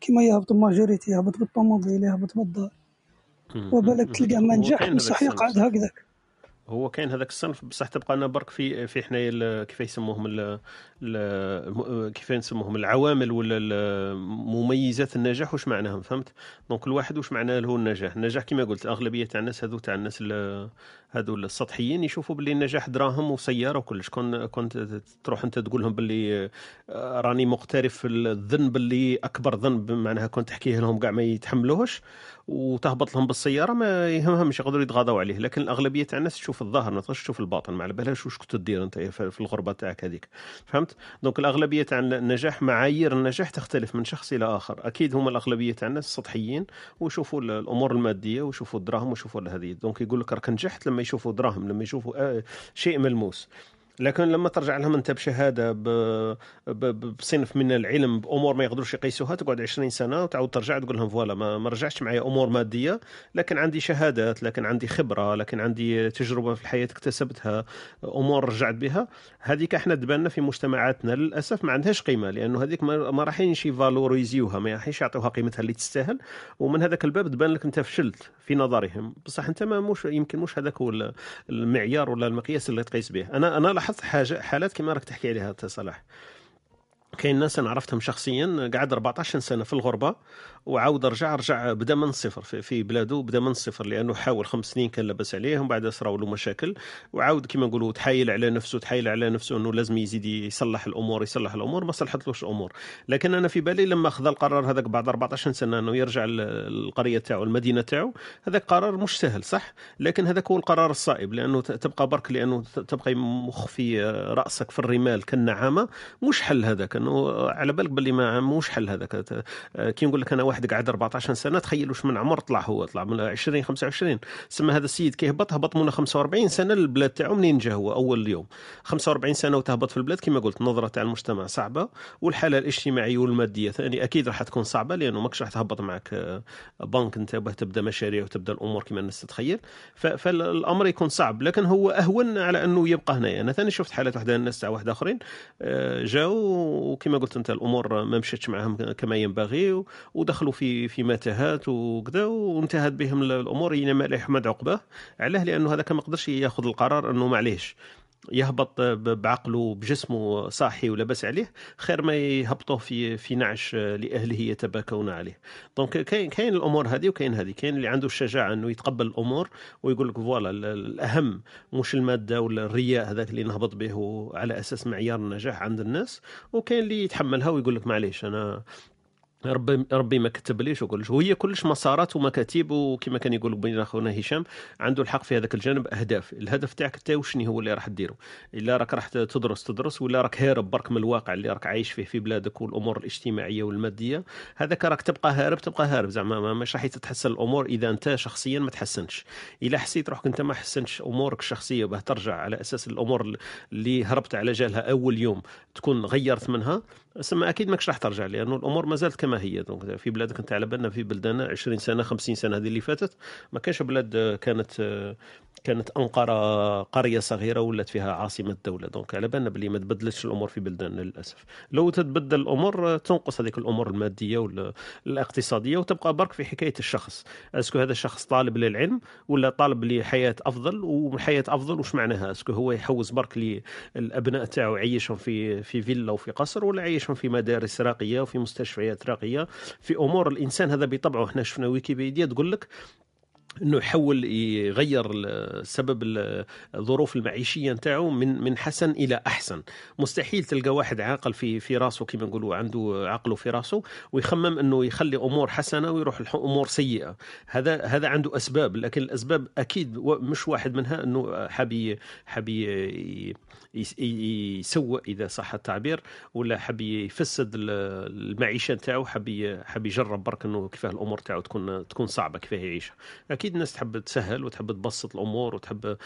كيما يهبط ال majorité يهبط بالطوموبيل يهبط بالدار. وبالك تلقاه ما هو نجح كاين بصح يقعد. هكذاك هو كاين هذاك الصنف بصح تبقى لنا برك في في حنايا كيف يسموهم كيف نسموهم العوامل ولا مميزات النجاح واش معناهم؟ فهمت؟ donc الواحد واش معناه له النجاح؟ النجاح كما قلت أغلبية تاع الناس هذو تاع الناس ال- هذو السطحيين يشوفوا باللي النجاح دراهم وسيارة وكلش. كون كنت تروح انت تقول لهم باللي آه، راني مقترف الذنب اللي أكبر ذنب معناها كنت تحكيه لهم كاع ما يتحملوهش وتهبط لهم بالسيارة ما يهمهمش يقدروا يتغاضوا عليه. لكن الأغلبية تاع الناس تشوف الظاهر ما تقدرش تشوف الباطن. ما على بالهاش واش كنت تدير أنت في الغربة تاعك هذيك. فهمت؟ donc الأغلبية تاع النجاح معايير النجاح تختلف من شخص إلى آخر. أكيد هما الأغلبية تاع الناس سطحيين ويشوفوا ال- الأمور المادية ويشوفوا الدراهم ويشوفوا هذه. donc يقول لك راك نجحت لما يشوفوا دراهم لما يشوفوا آه شيء ملموس. لكن لما ترجع لهم انت بشهادة ب... ب... بصنف من العلم بأمور ما يقدروش يقيسوها تقعد 20 سنة وتعاود ترجع تقول لهم فوالا ما, ما رجعتش معايا أمور مادية لكن عندي شهادات لكن عندي خبرة لكن عندي تجربة في الحياة اكتسبتها أمور رجعت بها. هذيك إحنا تبان في مجتمعاتنا للأسف ما عندهاش قيمة لأنه هذيك ما ما رايحينش يفالوريزيوها ما رايحينش يعطوها قيمتها اللي تستاهل. ومن هذاك الباب تبان لك أنت فشلت في نظرهم. بصح أنت ما مش يمكن مش هذاك هو ال- المعيار ولا المقياس اللي تقيس به. أنا أنا لاحظت حاجة حالات كما راك تحكي عليها صلاح. كاين ناس أنا عرفتهم شخصيا قعد 14 سنة في الغربة وعاود رجع رجع بدا من الصفر في, بلاده بدا من الصفر لأنه حاول خمس سنين كان لاباس عليه ومن بعد صراو له مشاكل. وعاود كما نقولوا تحايل على نفسه تحايل على نفسه إنه لازم يزيد يصلح الأمور يصلح الأمور ما صلحتلوش الأمور. لكن أنا في بالي لما أخذ القرار هذاك بعد 14 سنة إنه يرجع ل- القريه تاعو المدينة تاعو هذاك قرار مش سهل صح؟ لكن هذاك هو القرار الصائب لأنه تبقى برك لأنه تبقى مخفي رأسك في الرمال كالنعامة. مش حل هذاك إنه على بالك باللي ما مش حل هذاك. كي نقول لك أنا واحد قاعد 14 سنة تخيل واش من عمر طلع هو طلع من 20 25 سما هذا السيد كي هبط من 45 سنة للبلاد تاعو منين جا هو؟ أول يوم 45 سنة وتهبط في البلاد كما قلت النظره تاع المجتمع صعبة والحالة الاجتماعية والمادية ثاني أكيد راح تكون صعبة لأنه ماكش راح تهبط معك آه، بنك انت باه تبدأ مشاريع وتبدأ الأمور كما الناس تتخيل. فالأمر يكون صعب لكن هو أهون على أنه يبقى هنايا. أنا ثاني شفت حالات واحدة الناس تاع واحد آخرين آه، جاوا وكما قلت أنت الأمور ما مشاتش معهم كما ينبغي و- ودخلوا دخلوا في في متاهات وكذا وانتهت بهم الأمور. اينما لا يحمد عقباه علاه لأنه هذاك ما قدرش ياخذ القرار إنه معليش يهبط بعقله بجسمه صاحي ولاباس عليه خير ما يهبطوه في في نعش لأهله يتباكون عليه. donc كاين كاين الأمور هذه وكاين هذه. كاين اللي عنده الشجاعة إنه يتقبل الأمور ويقول لك voilà ال- الأهم مش المادة ولا الرياء هذاك اللي نهبط به على أساس معيار النجاح عند الناس. وكاين اللي يتحملها ويقول لك معليش أنا ربي ربي ما كتبليش وكلش وهي كلش مسارات ومكاتب وكما كان يقول بين أخونا هشام عنده الحق في هذاك الجانب أهداف. الهدف تاعك أنت وشني هو اللي راح ديره إلا راك راح تدرس تدرس ولا راك هارب برك من الواقع اللي راك عايش فيه في بلادك والأمور الاجتماعية والمادية؟ هذاك راك تبقى هارب تبقى هارب. زعما ما- مش راح تتحسن الأمور إذا أنت شخصيا ما تحسنتش. إلا حسيت روحك أنت ما حسنتش أمورك الشخصية باه ترجع على أساس الأمور اللي هربت على جالها أول يوم تكون غيرت منها سما أكيد ماكش راح ترجع لأنه الأمور ما زالت كما هي. donc في بلادك انت على بالنا في بلدان 20 سنة 50 سنة هذه اللي فاتت ما كانش بلاد آه، كانت آه، كانت أنقرة قرية صغيرة ولات فيها عاصمة الدولة donc على بالنا بلي ما تبدلتش الأمور في بلداننا للأسف. لو تتبدل الأمور آه، تنقص هذيك الأمور المادية والاقتصاديه وتبقى برك في حكاية الشخص. est-ce que هذا الشخص طالب للعلم ولا طالب لحياة أفضل؟ وحياة أفضل وش معناها؟ est-ce que هو يحوز برك لي الابناء تاعو يعيشهم في في فيلا وفي قصر ولا يعيشهم في مدارس راقية وفي مستشفيات راقية. في أمور الإنسان هذا بطبعه إحنا شفنا ويكيبيديا تقول لك إنه يحول يغير السبب الظروف المعيشية نتاعو من من حسن إلى أحسن. مستحيل تلقى واحد عاقل في في راسه كما نقولوا عنده عقله في راسه ويخمم إنه يخلي أمور حسنة ويروح الأمور سيئة. هذا هذا عنده أسباب لكن الأسباب أكيد مش واحد منها إنه حبي حبي يسوء إذا صح التعبير ولا حب يفسد المعيشة نتاعو حب حب يجرب برك إنه كيفاه الأمور تاعو تكون تكون صعبة كيفاه يعيشها. أكيد الناس تحب تسهل وتحب تبسط الأمور وتحب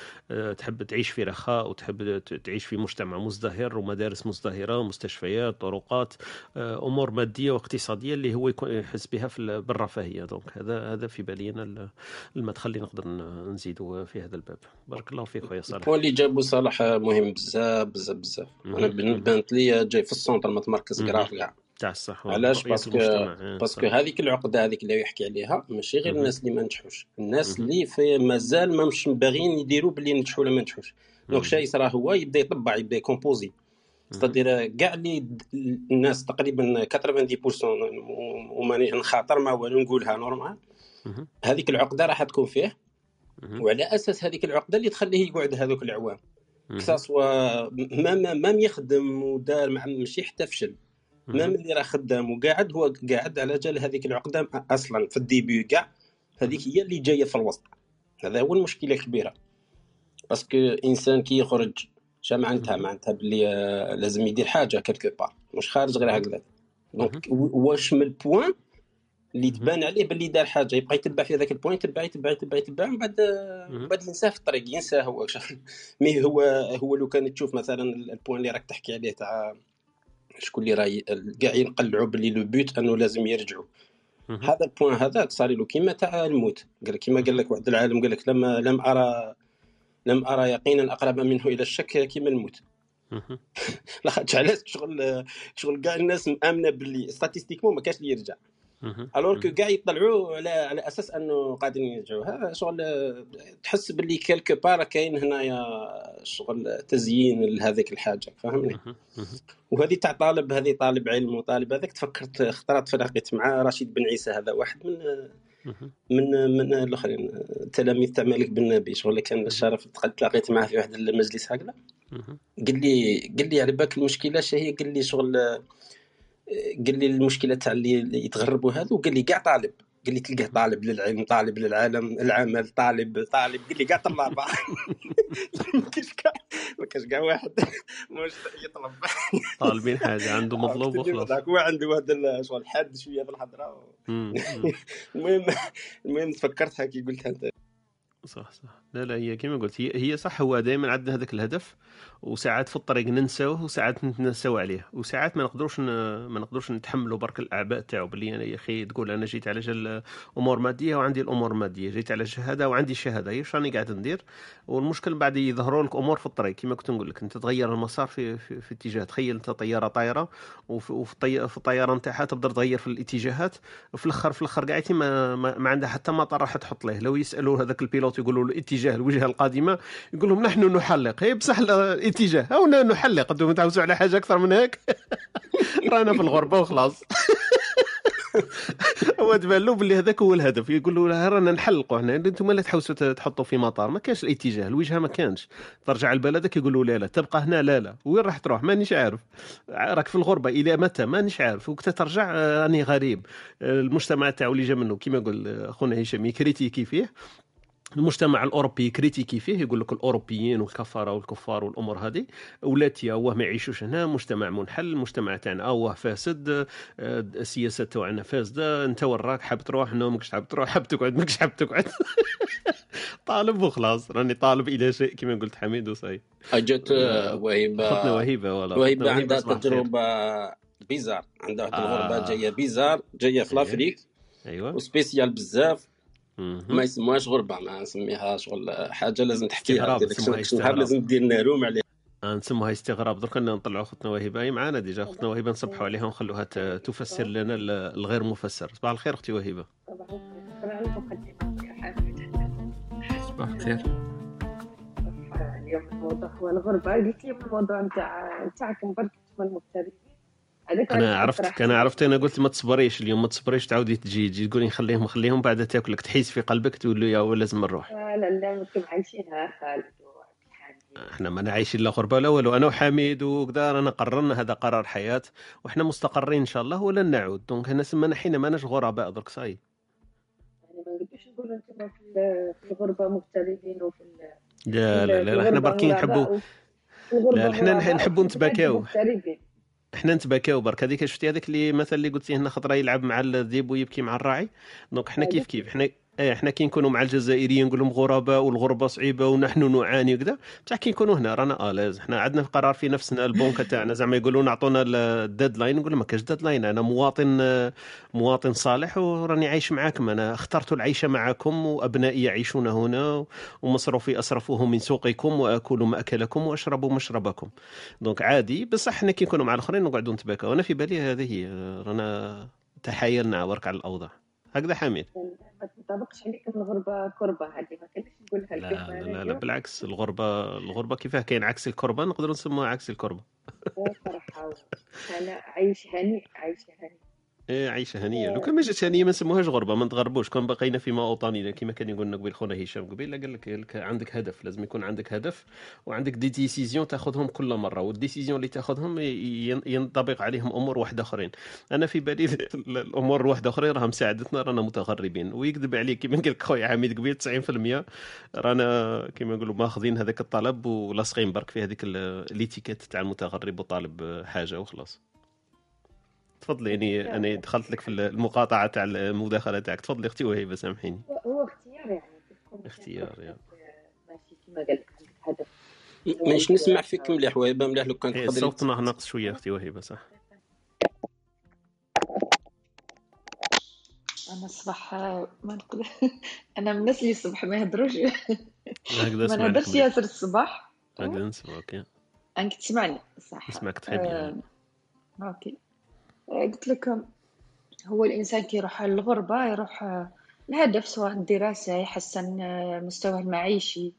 تحب تعيش في رخاء وتحب تعيش في مجتمع مزدهر ومدارس مزدهرة ومستشفيات طرقات أمور مادية واقتصادية اللي هو يحس بها في بالرفاهية. donc هذا هذا في بالي أنا المدخل اللي نقدر نزيدوا في هذا الباب. بارك الله فيك خويا صالح. واللي جابوا صالح مهم بزاف بزاف بزاف. أنا بانت لي جاي في ال centre متمركز grave كاع. تاع الصح علاش parce que باسكو هذيك العقده هذيك اللي يحكي عليها ماشي غير الناس اللي ما نجحوش. الناس اللي في مازال ما مش باغيين يديروا باللي نجحوا ولا ما نجحوش. دونك شاي يصرى هو يبدا يطبع يبدا يكومبوزي. ستادير كاع اللي الناس تقريبا 90% وماني نخاطر ما والو نقولها نورمال هذيك العقده راح تكون فيه. وعلى أساس هذيك العقده اللي تخليه يقعد هذوك العوام كساسوا ما ما يخدم ودار ماشي حتى فشل. ما اللي راه خدام وقاعد هو قاعد على جال هذيك العقده أصلا في ال début كاع. هذيك هي اللي جاية في الوسط. هذا هو المشكلة الكبيره parce que إنسان كي يخرج شا معناتها؟ معناتها بلي لازم يدير حاجة quelque part مش خارج غير هكذا donc واش من ال point اللي تبان عليه باللي دار حاجة يبقى يتبع في هذاك ال point يتبع يتبع يتبع يتبع من بعد من بعد ينساه في الطريق ينساه هو. mais هو هو لو كان تشوف مثلا البوين اللي راك تحكي عليه تاع شكون اللي راهي كاع ينقلعوا باللي لو بوت انه لازم يرجعوا. هذا البوان هذاك صار له كيما تاع الموت. قال كيما قال لك واحد العالم قال لك لما لم ارى لم أرى يقينا أقرب منه إلى الشك كيما الموت. لاخاطش علاش؟ شغل شغل كاع الناس مآمنة باللي ستاتيستيكمون ما كاش اللي يرجع. الوغ كو كاع يطلعوا على على أساس أنه قادرين يرجعوا. هذا شغل تحس باللي كيلكو بار كاين هنايا شغل تزيين لهذيك الحاجة فهمني وهذه تاع طالب هذه طالب علم وطالب هذاك تفكرت خطرات تلاقيت مع رشيد بن عيسى هذا واحد من من من الآخرين. التلاميذ تاع مالك بن نبي شغل كان الشرف تلاقيت معاه في واحد المجلس هكذا. قال لي قال لي على بالك المشكلة هي قال لي شغل قال لي المشكلة تاع اللي يتغربوا هذو قال لي كاع طالب. قال لي تلقاه طالب للعلم طالب للعالم العمل طالب طالب. قال لي كاع طلابة. ما كاش كاع ما كاش كاع واحد. مش يطلب. طالبين حاجة عنده مطلوب وخلاص. هو عنده هذا شغل حاد شوية في الحضرة. المهم المهم تفكرتها كي قلتها انت صح صح. لا لا هي كما قلت هي هي صح هو دائما عندنا هذاك الهدف. وساعات في الطريق ننساوه وساعات نتنساو عليه. وساعات ما نقدروش. ما نقدروش نتحملوا برك الأعباء تاعو باللي أنا يا أخي تقول أنا جيت على جال أمور مادية وعندي الأمور المادية جيت على شهادة وعندي شهادة هي راني قاعد ندير؟ والمشكل بعد يظهروا لك أمور في الطريق. كما كنت نقول لك أنت تغير المسار في في, في اتجاه تخيل أنت طيارة طايرة وفي, وفي الطي... في الطيارة نتاعها تبدا تغير في الاتجاهات وفي الآخر في الأخر قاعدتي ما, ما, ما عندها حتى مطار راح تحط له لو يسألوا هذاك البيلوت يقولوا له اتجاه الوجهة القادمة يقول لهم نحن نحلق. هي بصح الاتجاه أو نحلق. أنتم تعوزوا على حاجة أكثر من هيك؟ رانا في الغربة وخلاص. هو تبان له باللي هذاك هو الهدف. يقول له رانا نحلقوا هنا. أنتم لا تحوسوا تحطوا في مطار. ما كانش الاتجاه. الوجهة ما كانش. ترجع لبلدك يقولوا لا لا. تبقى هنا لا لا. وين راح تروح؟ مانيش عارف. راك في الغربة. إلى متى؟ مانيش عارف. وقت ترجع راني غريب. المجتمع تاعو اللي جا منه كيما يقول خونا هشام يـ critiquer فيه. المجتمع الأوروبي critiquer فيه يقول لك الأوروبيين والكفارة والكفار والأمور هذه ولاتي اوه ما يعيشوش هنا مجتمع منحل المجتمع تاعنا اوه فاسد آه، السياسة تاعنا فاسدة انت وراك حاب تروح نو ماكش حاب تروح حاب تقعد ماكش حاب تقعد طالب وخلاص راني طالب إلى شيء كما قلت حميد وصاي أجت وهيبه خطنا وهيبة والله وهيبة عندها. تجربة بيزار عندها آه. جاية بيزار جاية في. لافريك أيوه وسبيسيال بزاف. ما يسموهاش غربة ما نسميها شغل حاجة لازم تحكيها استغراب، نهار. لازم دير ناروم عليها. آه، نسموها استغراب. درك نطلعوا خطنا وهبه هي معانا ديجا خطنا وهبه نصبحوا عليها ونخلوها ت- تفسر لنا ال- الغير مفسر. صباح الخير أختي وهبه صباح الخير. اليوم الموضوع هو الغربة. قلت لي الموضوع نتاع نتاعكم برك من المغتربين أنا عرفتك أنا عرفت أنا قلت ما تصبريش اليوم ما تصبريش تعاودي تجي تجي تقولي خليهم خليهم بعد تاكلك تحيس في قلبك تقول له يا هو لازم نروح. لا لا لا أنتم عايشينها خالد وعبد الحميد إحنا ما عايشين لا غربة لا والو أنا وحميد وكذا رانا قررنا هذا قرار حياة وإحنا مستقرين إن شاء الله ولن نعود. donc هنا سمانا حين ماناش غرباء درك صاي يعني ما نقدرش نقول أنتم في ال- في الغربة مغتربين وفي لا لا لا, لا إحنا غرباء نحبوا لا، غرباء نحبوا نتباكاو. مغتربين إحنا نتباكاو برك هذيك شفتي هذاك اللي مثلا اللي قلتي لنا خطره يلعب مع الذئب ويبكي مع الراعي. دونك إحنا كيف كيف؟ إحنا إيه إحنا كي نكونوا مع الجزائريين نقول لهم غرباء والغربة صعيبة ونحن نعاني وكذا. بصح كي نكونوا هنا رانا لازم إحنا عندنا قرار في نفسنا البونكه تاعنا زعما يقولوا نعطونا الديدلاين نقول ما كاش ديدلاين أنا مواطن مواطن صالح وراني عايش معاكم. أنا اخترت العيش معكم وأبنائي يعيشون هنا ومصروفي أصرفه من سوقكم وأكل مأكلكم وأشرب مشربكم. دونك عادي. بصح إحنا كي نكونوا مع الآخرين نقعدوا نتباكاو. أنا في بالي هذه هي. رانا تحايلنا برك على الأوضاع. هكذا حميد. ما تنطبقش عليكم الغربة كربة هذه ما كانش نقولها لا لا لا, لا. بالعكس الغربة الغربة كيفاه كاين عكس الكربة نقدروا نسموها عكس الكربة صراحة أنا عايش هني عايش هني. إيه عيشة هنية. لو كان ما جاتش هنية ما نسموهاش غربة ما نتغربوش. كون بقينا في اوطاننا كما كان يقول لنا قبيل خونا هشام قبيل قال لك عندك هدف لازم يكون عندك هدف وعندك des décisions تاخذهم كل مرة وال décision اللي تاخذهم ينطبق عليهم أمور واحدة أخرين. أنا في بالي ال- الأمور الواحده أخرين راها مساعدتنا رانا متغربين. ويكذب عليك كما قال لك خويا حميد قبيل 90% رانا كما نقولوا ماخذين هذاك الطلب ولاصقين برك في هذيك ال- الإتيكيت تاع المتغرب وطالب حاجة وخلاص. تفضلي يعني أنا دخلت لك في المقاطعة تاع المداخلة تاعك. تفضلي أختي وهيبة سامحيني. هو- اختيار يعني. اختيار، يا. ماشي كما قال لك عندك هدف. مانيش نسمع فيك مليح وهيبة مليح لو كان إيه، تقدري الصوت ناقص شوية أختي وهيبة صح. أنا الصباح ما نقدر أنا من الناس اللي الصبح ما يهضروش. هكذا ما نهضرش ياسر الصباح. هكذا نسمع OK. أنك تسمعني صح. نسمعك bien آه، OK. قلت لك هو الإنسان كي يروح للغربة يروح آه، الهدف سواء الدراسة يحسن آه، مستواه المعيشي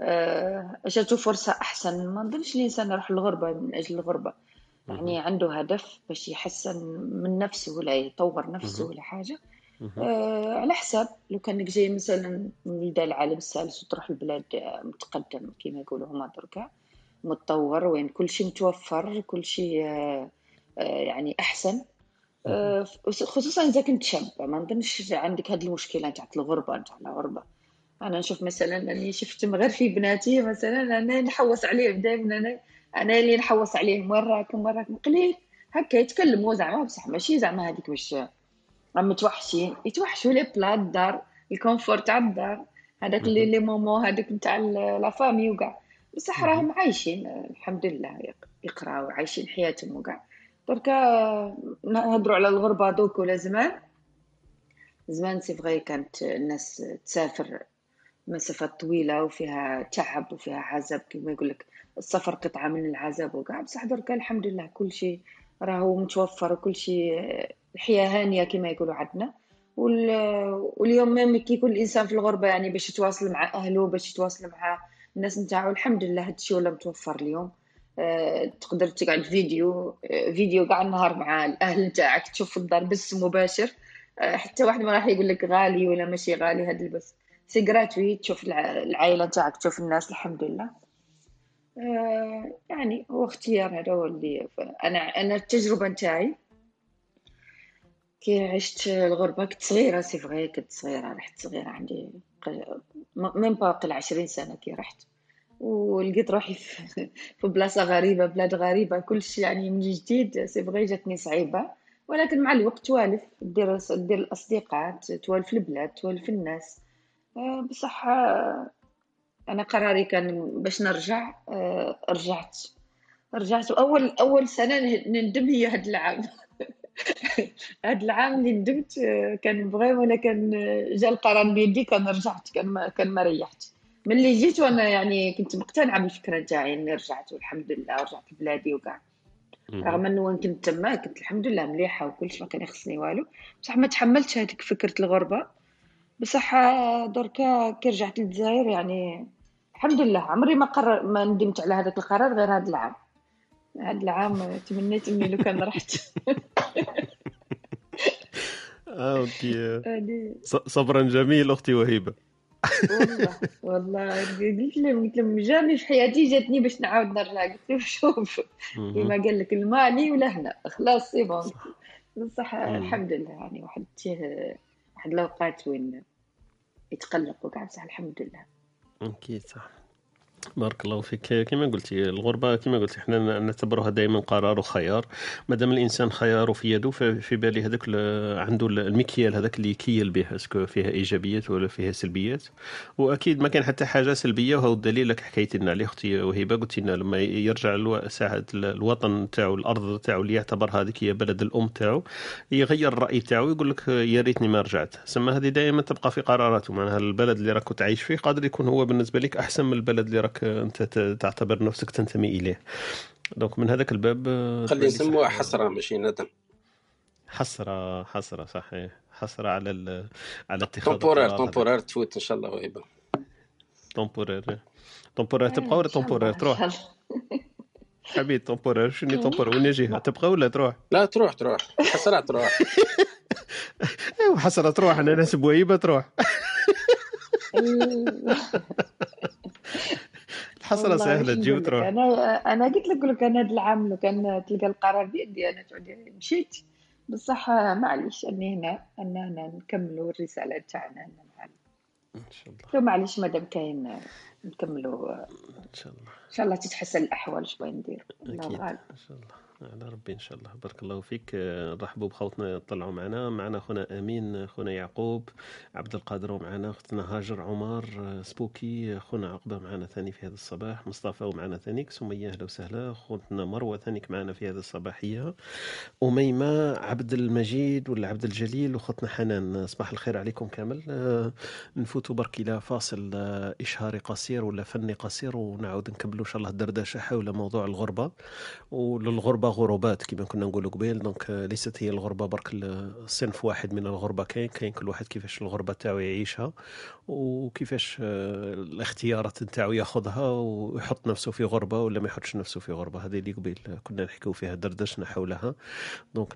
آه، جاته فرصة أحسن ما نظنش الإنسان يروح للغربة من أجل الغربة يعني عنده هدف باش يحسن من نفسه ولا يطور نفسه. ولا حاجة مهم. آه، على حساب لو كانك جاي مثلا من العالم الثالث وتروح لبلاد متقدم كما يقولوا هما دركا متطور وين كل شيء متوفر كل شيء آه، يعني أحسن. آه، خصوصا إذا كنت شاب ما نظنش عندك هذه المشكلة نتاع الغربة نتاع الغربة. أنا نشوف مثلا أني شفت غير في بناتي مثلا أنا نحوس عليهم دائما أنا أنا اللي نحوس عليهم وين راكم وين راكم قليل. هكا يتكلموا زعما بصح ماشي زعما هذيك باش عم متوحشين. يتوحشوا لي بلا الدار confort تاع الدار. هذاك اللي les moments هذاك نتاع la famille وكاع بصح راهم عايشين الحمد لله يق- يقراو عايشين حياتهم وكاع دركا نهضروا على الغربة دوك ولا زمان. زمان c'est vrai كانت الناس تسافر مسافات طويلة وفيها تعب وفيها عذاب كما يقول لك السفر قطعة من العذاب وكاع بصح دركا الحمد لله كل شيء راهو متوفر وكل شيء الحياة هانية كما يقولوا عندنا. وال- واليوم même كي يكون الإنسان في الغربة يعني باش يتواصل مع أهله باش يتواصل مع الناس نتاعو الحمد لله هادشي ولا متوفر اليوم. تقدر تقعد فيديو آه، فيديو كاع النهار مع الأهل نتاعك تشوف الدار بث مباشر. آه، حتى واحد ما راح يقول لك غالي ولا ماشي غالي هذا البث. c'est gratuit تشوف الع- العائلة نتاعك تشوف الناس الحمد لله. آه، يعني هو اختيار هذا هو اللي أنا أنا التجربة نتاعي. كي عشت الغربة كنت صغيرة c'est vrai كنت صغيرة رحت صغيرة عندي même pas قل عشرين سنة كي رحت. ولقيت روحي في بلاصة غريبة بلاد غريبة كلشي يعني من جديد. c'est جاتني صعيبة. ولكن مع الوقت توالف. دير دير الأصدقاء توالف البلاد توالف الناس. آه، بصح آه، أنا قراري كان باش نرجع آه، رجعت. رجعت. وأول أول سنة نندم هي هاد العام. هاد العام اللي ندمت كان vraiment أنا كان جا القرار بيدي كان رجعت كان ما كان ما ريحت. ملي جيت وأنا يعني كنت مقتنعة بالفكرة نتاعي إني رجعت والحمد لله رجعت لبلادي وكاع رغم إنه وين كنت تما كنت الحمد لله مليحة وكلش ما كان يخصني والو. بصح ما تحملتش هذيك فكرة الغربة. بصح دركا كي رجعت للجزائر يعني الحمد لله عمري ما قرر ما ندمت على هذاك القرار غير هذا العام. هذا العام تمنيت إني لو كان رحت. آه، okay. صبرا جميل أختي وهيبة. والله والله. قلت لهم قلت لهم jamais في حياتي جاتني باش نعاود نرجع. قلت لهم شوف كيما قال لك المالي ولا هنا. خلاص c'est bon. بصح الحمد لله يعني واحد تيه واحد الأوقات وين يتقلق وكاع بصح الحمد لله. أكيد صح. بارك الله فيك. كما قلتي الغربة كما قلتي إحنا نعتبرها دائما قرار وخيار. ما دام الإنسان خياره في يده ففي بالي هذاك عنده المكيال هذاك اللي يكيل به. اسكو فيها إيجابيات ولا فيها سلبيات؟ وأكيد ما كان حتى حاجة سلبية وهو الدليل لك حكيتي لنا عليه أختي وهبة. قلت لنا لما يرجع ساعة الوطن تاعو الأرض تاعو اللي يعتبر هذيك هي بلد الأم تاعو يغير الرأي تاعو يقول لك يا ريتني ما رجعت. سما هذه دائما تبقى في قراراته معناها البلد اللي راك تعيش فيه قادر يكون هو بالنسبة لك أحسن من البلد اللي راك انت ت- تعتبر نفسك تنتمي إليه. دونك من هذاك الباب آه، خلي نسموها صح. حسرة ماشي ندم. حسرة حسرة صحيح. حسرة على ال- على اتخاذ تومبورير. تومبورير تفوت إن شاء الله وهيبه تومبورير تومبورير تبقى ولا تومبورير تروح. حبيبي تومبورير شنو تومبورير وين جهه تبقى ولا تروح؟ لا تروح تروح. حسرة تروح. ايوا حسرة تروح. أنا ناس بويبة تروح. والله سهلة تجي وتروح أنا أنا قلت لك لك أنا هذا العام لو كان تلقى القرار بيدي أنا تعود مشيت. بصح معليش أني هنا أنا هنا نكملوا الرسالة تاعنا معنا. إن شاء الله. معليش مادام كاين نكملوا. إن شاء الله. إن شاء الله تتحسن الأحوال شوية ندير. الله أكيد إن شاء الله. على ربي إن شاء الله. بارك الله فيك. نرحبوا بخوتنا طلعوا معنا. معنا خونا أمين خونا يعقوب عبد القادر ومعنا اختنا هاجر عمر سبوكي خونا عقبة معنا ثاني في هذا الصباح مصطفى ومعنا ثانيك سمية أهلا وسهلا خوتنا مروة ثانيك معنا في هذه الصباحيه أميمة عبد المجيد ولا عبد الجليل وختنا حنان. صباح الخير عليكم كامل. نفوتوا برك إلى فاصل إشهاري قصير ولا فني قصير ونعاود نكملوا إن شاء الله الدردشة حول موضوع الغربة غربات كما كنا نقولوا قبيل. donc آه، ليست هي الغربة برك صنف واحد من الغربة. كاين كاين كل واحد كيفاش الغربة تاعو يعيشها. وكيفاش آه، الاختيارات نتاعو ياخذها ويحط نفسه في غربة ولا ما يحطش نفسه في غربة. هذه اللي قبيل كنا نحكيو فيها دردشنا حولها. donc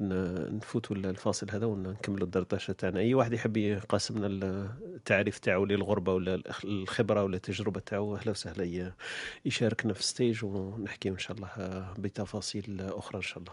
نفوتوا الفاصل هذا ونكملوا الدردشة تاعنا. أي واحد يحب يقاسمنا التعريف تاعو للغربة ولا الخبرة ولا التجربة تاعو أهلا وسهلا يشاركنا في stage ونحكيو إن شاء الله آه، بتفاصيل أخرى إن شاء الله.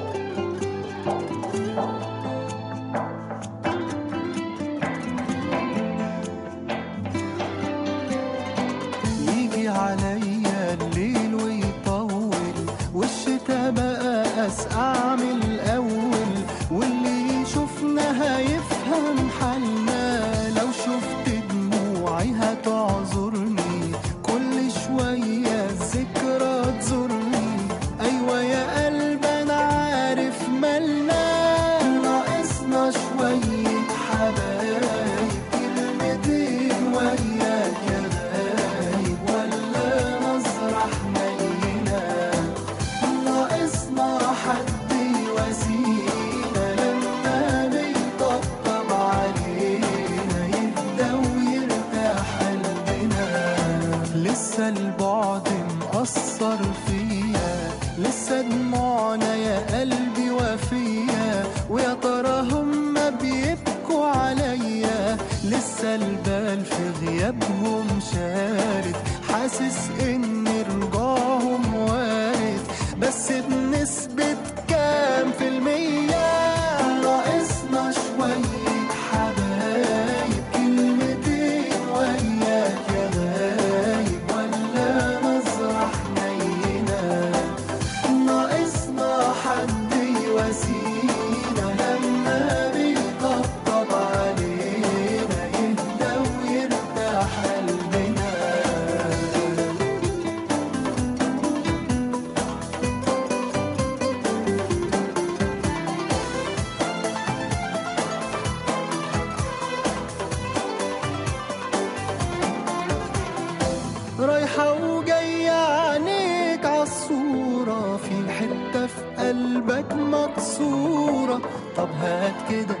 بقى أسقع que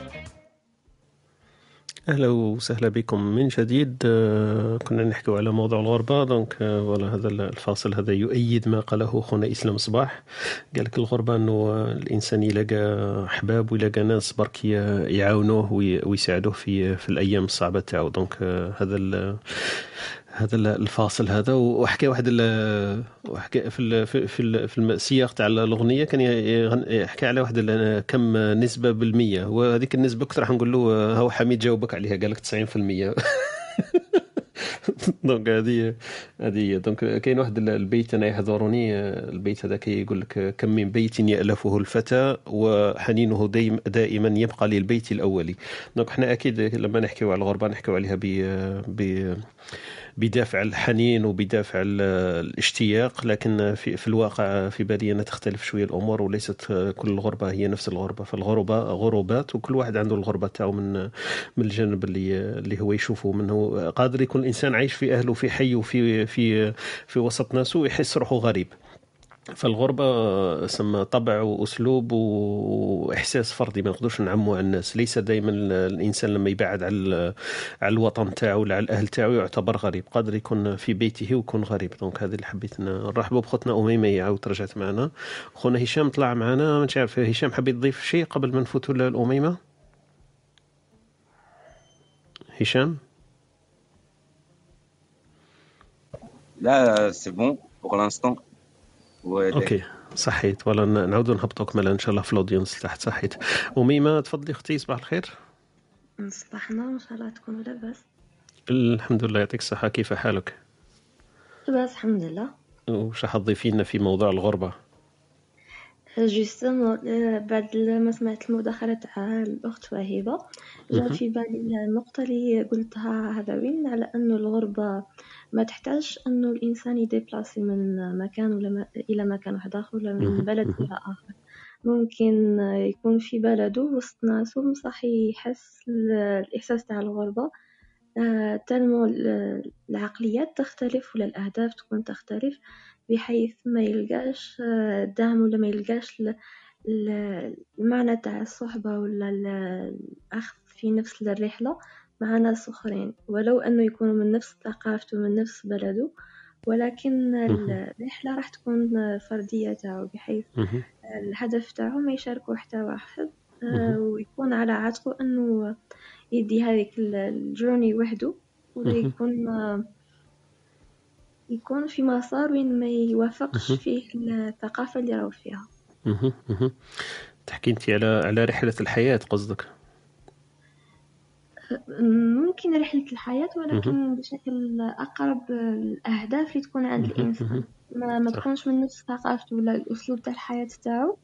أهلا وسهلا بكم. من جديد آه، كنا نحكي على موضوع الغربة. donc آه، ولا هذا الفاصل هذا يؤيد ما قاله اخونا إسلام صباح. قال لك الغربة أنه الإنسان يلاقى أحباب ويلاقى ناس برك يعاونوه وي- ويساعدوه في في الأيام الصعبة تاعو. donc آه، هذا هذا ال- الفاصل هذا وحكى واحد وحكى في ال- في ال- في السياق تاع الأغنية كان يحكي على واحد كم نسبة بالمية. وهذيك النسبة كنت راح نقول له هو حميد جاوبك عليها. قال لك 90% donc هذه هذه. donc كاين واحد ال- البيت أنا يحضرني البيت هذا يقول لك كم من بيت يألفه الفتى وحنينه دايم دائما يبقى للبيت الأولي. donc إحنا أكيد لما نحكيو على الغربة نحكيو عليها ب بدافع الحنين وبدافع ال- الاشتياق لكن في, في الواقع في بالي أنا تختلف شوية الأمور وليست كل الغربة هي نفس الغربة. فالغربة غربات وكل واحد عنده الغربة تاعو من من الجانب اللي اللي هو يشوفه منه. قادر يكون الإنسان عايش في أهله في حي وفي في في وسط ناسه ويحس روحه غريب. فالغربة سما طبع وأسلوب وإحساس فردي ما نقدرش نعمو على الناس. ليس دائما الإنسان لما يبعد على على الوطن تاعو ولا على الأهل تاعو يعتبر غريب. قادر يكون في بيته ويكون غريب. دونك هذه اللي حبيت نرحبوا بخوتنا أميمة هي عاود رجعت معنا. خونا هشام طلع معنا. ما عارف هشام حبيت تضيف شيء قبل ما نفوتوا للأميمة؟ هشام؟ لا c'est bon pour l'instant okay صحيت. ولا نعاودوا نهبطوك مالا إن شاء الله في ال audience تحت. صحيت. وميمة تفضلي أختي صباح الخير. صباح النور إن شاء الله تكونوا لاباس. الحمد لله يعطيك الصحة. كيف حالك؟ لاباس الحمد لله. وش حتضيفينا في موضوع الغربة؟ justement بعد ما سمعت المداخلة تاع الأخت وهبة جا. في بالي النقطة اللي قلتها هذا وين على أنه الغربة ما تحتاج أنه الإنسان يديبلاسي من مكان ولا إلى مكان واحد آخر ولا من. بلد. إلى آخر ممكن يكون في بلده وسط ناسه بصح يحس ال- الإحساس تاع الغربة آه، تنمو ال- العقليات تختلف ولا الأهداف تكون تختلف بحيث ما يلقاش آه، دعم ولا ما يلقاش ال- ال- المعنى تاع الصحبة ولا ال- الأخذ في نفس الرحلة مع ناس آخرين ولو أنه يكونوا من نفس ثقافته من نفس بلده ولكن ال- الرحلة راح تكون فردية تاعو بحيث. الهدف تاعو ما يشاركه حتى واحد آه،. ويكون على عاتقه أنه يدي هذيك ال- الجورني وحده ولا مهم. يكون آه، يكون في مسار وين ما يوافقش. فيه الثقافة اللي راهو فيها. تحكي أنت على على رحلة الحياة قصدك ممكن رحلة الحياة. ولكن بشكل أقرب الأهداف اللي تكون عند. الإنسان. ما, ما تكونش من نفس ثقافته ولا الأسلوب تاع الحياة تاعو.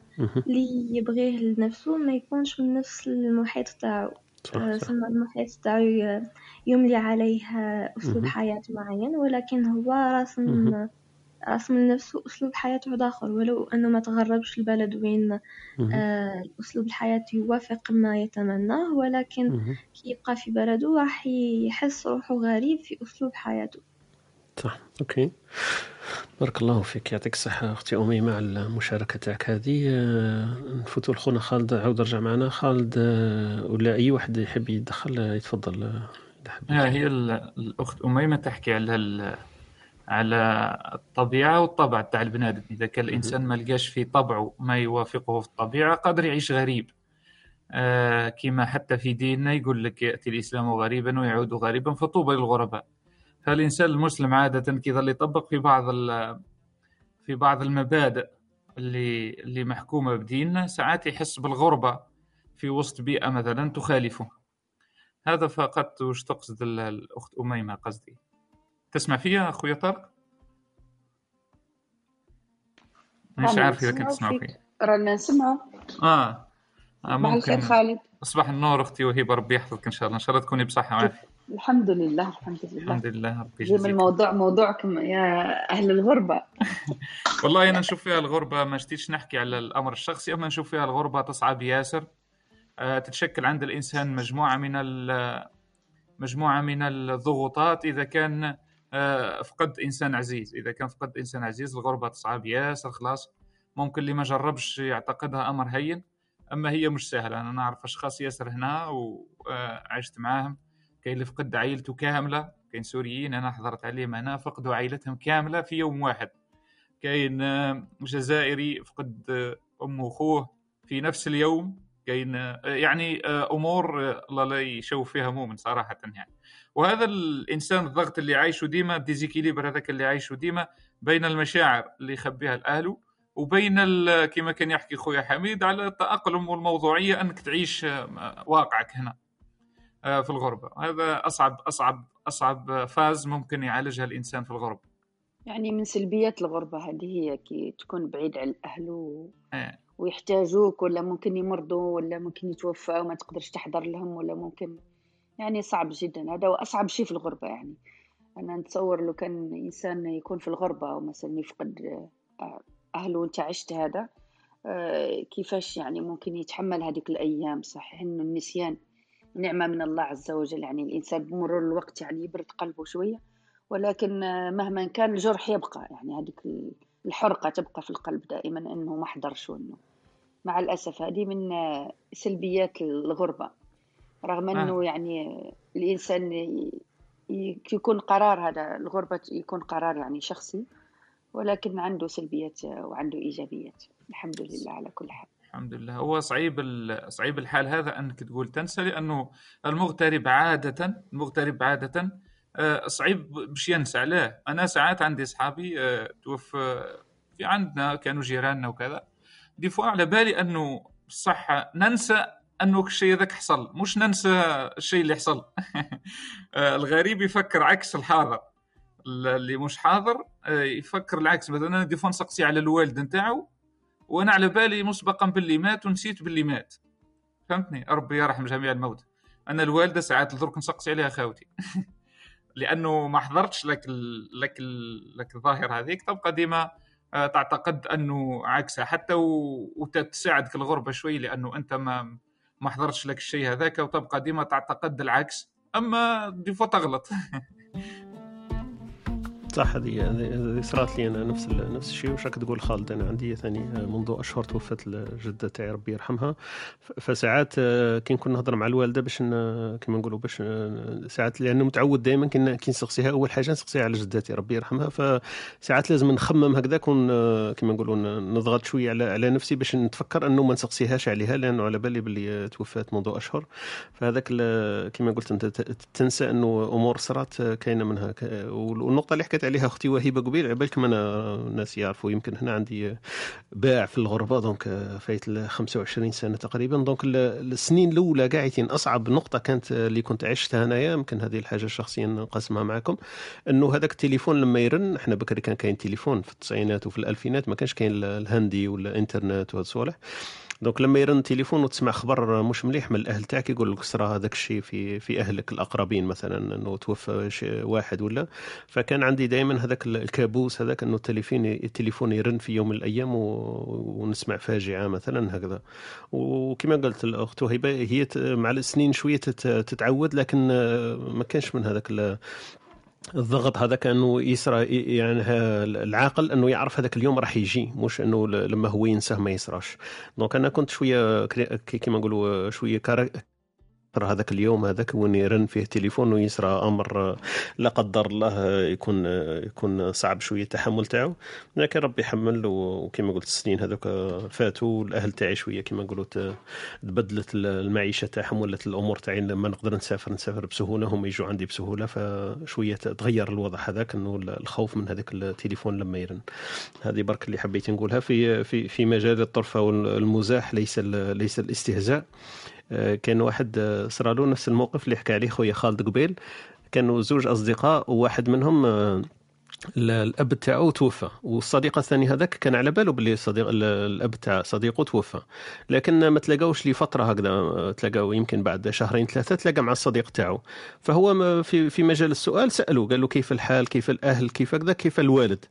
اللي يبغيه لنفسه ما يكونش من نفس المحيط تاعو صح آه، ثم المحيط تاعو يملي عليه أسلوب. حياة معين ولكن هو راسم راسم لنفسه أسلوب حياة واحد آخر ولو أنه ما تغربش البلد وين. آه، أسلوب الحياة يوافق ما يتمناه ولكن. كي يبقى في بلده راح يحس روحه غريب في أسلوب حياته. صح. أوكي. بارك الله فيك. يعطيك الصحة أختي أميمة على المشاركة تاعك هذه. آه، نفوتوا لخونا خالد. عاود رجع معنا. خالد آه، ولا أي واحد يحب يتدخل يتفضل إذا حب هي ال- الأخت أميمة تحكي على على الطبيعة والطبع تاع البنادم. إذا كان الإنسان ما لقاش في طبعه ما يوافقه في الطبيعة قادر يعيش غريب. آه، كما حتى في ديننا يقول لك يأتي الإسلام غريبا ويعود غريبا فطوبى للغرباء. فالإنسان المسلم عادة كي يظل يطبق في بعض في بعض المبادئ اللي اللي محكومة بديننا ساعات يحس بالغربة في وسط بيئة مثلا تخالفه. هذا فقط وش تقصد ال- الأخت أميمة قصدي. تسمع فيها أخويا طارق؟ مش عارف إذا كنت نسمعو تسمعوا فيك فيه رانا نسمعو آه, آه ممكن. خالد. صباح النور أختي وهبة ربي يحفظك إن شاء الله. إن شاء الله تكوني بصحة وعافية. الحمد لله الحمد لله. الحمد لله ربي يجزيك. الموضوع موضوعكم يا أهل الغربة. والله أنا نشوف فيها الغربة ما شتيش نحكي على الأمر الشخصي أما نشوف فيها الغربة تصعب ياسر آه، تتشكل عند الإنسان مجموعة من ال- مجموعة من الضغوطات. إذا كان فقد إنسان عزيز. إذا كان فقد إنسان عزيز الغربة تصعب. ياسر خلاص. ممكن اللي ما جربش يعتقدها أمر هين أما هي مش سهلة. أنا نعرف أشخاص ياسر هنا وعشت معاهم. كاين اللي فقد عائلته كاملة كاين سوريين أنا حضرت عليهم هنا فقدوا عائلتهم كاملة في يوم واحد. كاين آه، جزائري فقد آه، أمه وأخوه في نفس اليوم. كاين آه، يعني آه، أمور آه، الله لا يشوف فيها مؤمن صراحة يعني. وهذا الإنسان الضغط اللي عايشه ديما ديزيكيليبر هذاك اللي عايشه ديما بين المشاعر اللي يخبيها الأهل وبين كما كان يحكي خويا حميد على التأقلم والموضوعية أنك تعيش آه، واقعك هنا آه، في الغربة هذا أصعب أصعب أصعب فاز ممكن يعالجها الإنسان في الغربة يعني من سلبيات الغربة هذه هي كي تكون بعيد عن الأهل و... آه. ويحتاجوك ولا ممكن يمرضوا ولا ممكن يتوفوا وما تقدرش تحضر لهم ولا ممكن يعني صعب جدا. هذا هو أصعب شيء في الغربة يعني. أنا نتصور لو كان إنسان يكون في الغربة أو مثلا يفقد آه، أهله وأنت عشت هذا آه، كيفاش يعني ممكن يتحمل هذيك الأيام؟ صحيح إنه النسيان نعمة من الله عز وجل. يعني الإنسان بمرور الوقت يعني يبرد قلبه شوية ولكن آه، مهما كان الجرح يبقى. يعني هذيك ال- الحرقة تبقى في القلب دائما أنه ما حضرش وأنه. مع الأسف هذه من سلبيات الغربة. رغم آه. يعني الإنسان ي- ي- يكون قرار هذا الغربة يكون قرار يعني شخصي ولكن عنده سلبيات آه، وعنده إيجابيات. الحمد لله على كل حال. الحمد لله. هو صعيب صعيب الحال هذا أنك تقول تنسى لأنه المغترب عادة المغترب عادة آه، صعيب باش ينسى. علاه أنا ساعات عندي أصحابي آه، توفى في عندنا كانوا جيراننا وكذا. دي فوا على بالي أنه صح ننسى انه الشيء ذاك حصل. مش ننسى الشيء اللي حصل. آه، الغريب يفكر عكس الحاضر. اللي مش حاضر آه، يفكر العكس. مثلا أنا دي فوا نسقسي على الوالد نتاعو وأنا على بالي مسبقا باللي مات ونسيت باللي مات. فهمتني؟ ربي يرحم جميع الموتى أنا الوالدة ساعات درك نسقسي عليها خاوتي. لأنه ما حضرتش لك ال... لك ال... لك الظاهرة هذيك. تبقى ديما آه، تعتقد أنه عكسها. حتى. وتساعدك الغربة شوي لأنه أنت ما ما حضرتش لك الشيء هذاك وتبقى ديما تعتقد العكس. أما دي فوا تغلط صح هذه هذه صارت لي أنا نفس نفس الشيء. واش راك تقول خالد؟ أنا عندي ثاني منذ أشهر توفت الجدة تاعي ربي يرحمها. فساعات آه، كي نكون نهضر مع الوالدة باش كيما نقولوا باش ن- ساعات لأنه متعود دائما كي نسقسيها. أول حاجة نسقسيها على جدتي ربي يرحمها. فساعات لازم نخمم هكذاك ون كيما نقولوا نضغط شوية على على نفسي باش نتفكر أنه ما نسقسيهاش عليها لأنه على بالي باللي توفات منذ أشهر. فهذاك كيما قلت أنت تنسى أنه أمور صرات كاينة منها. والنقطة اللي حكت عليها أختي وهبه قبيل على بالكم أنا الناس يعرفوا يمكن هنا عندي باع في الغربة donc فايت ل 25 سنة تقريبا. donc ال- السنين الأولى قاعدين أصعب نقطة كانت اللي كنت عشتها انايا يمكن هذه الحاجة شخصيا نقسمها معكم إنه هذاك التليفون لما يرن إحنا بكري كان كاين تليفون في التسعينات وفي الألفينات ما كانش كاين ال- الهندي ولا الانترنت وهذا الصوالح. donc لما يرن تليفون وتسمع خبر مش مليح من الأهل تاعك يقول لك صرا هذاك الشيء في في أهلك الأقربين مثلا إنه توفى شي- واحد ولا فكان عندي دائما هذاك ال- الكابوس هذاك إنه التليفون التليفون يرن في يوم من الأيام. ونسمع فاجعة مثلا هكذا وكما قلت الأخت هبه هي مع السنين شوية تت- تتعود لكن ما كانش من هذاك الضغط هذا كأنه يسرى يعني العاقل أنه يعرف هذاك اليوم راح يجي مش أنه لما هو ينساه ما يسراش. دونك أنا كنت شوية كيما نقولوا شوية كارا هذاك اليوم هذاك وين يرن فيه تليفون ويسرى أمر لا قدر الله يكون يكون صعب شوية التحمل تاعو. لكن ربي يحمل وكما قلت السنين هذوك فاتوا الأهل تاعي شوية كما نقولوا تبدلت المعيشة تاعهم ولات الأمور تاعي. لما نقدر نسافر نسافر بسهولة هم يجوا عندي بسهولة فشوية تغير الوضع هذاك إنه الخوف من هذاك التليفون لما يرن. هذه برك اللي حبيت نقولها في في في مجال الطرفة والمزاح ليس ليس الاستهزاء. كان واحد آه، صرا له نفس الموقف اللي حكى عليه خويا خالد قبيل. كانوا زوج أصدقاء وواحد منهم آه، ال- الأب تاعو توفى. والصديق الثاني هذاك كان على باله باللي صديق ال- الأب تاع صديقه توفى. لكن ما تلاقاوش لفتره هكذا آه، تلاقاو يمكن بعد شهرين ثلاثة تلاقى مع الصديق تاعو. فهو في في مجال السؤال سألوه قال له كيف الحال كيف الأهل كيف هكذا كيف الوالد.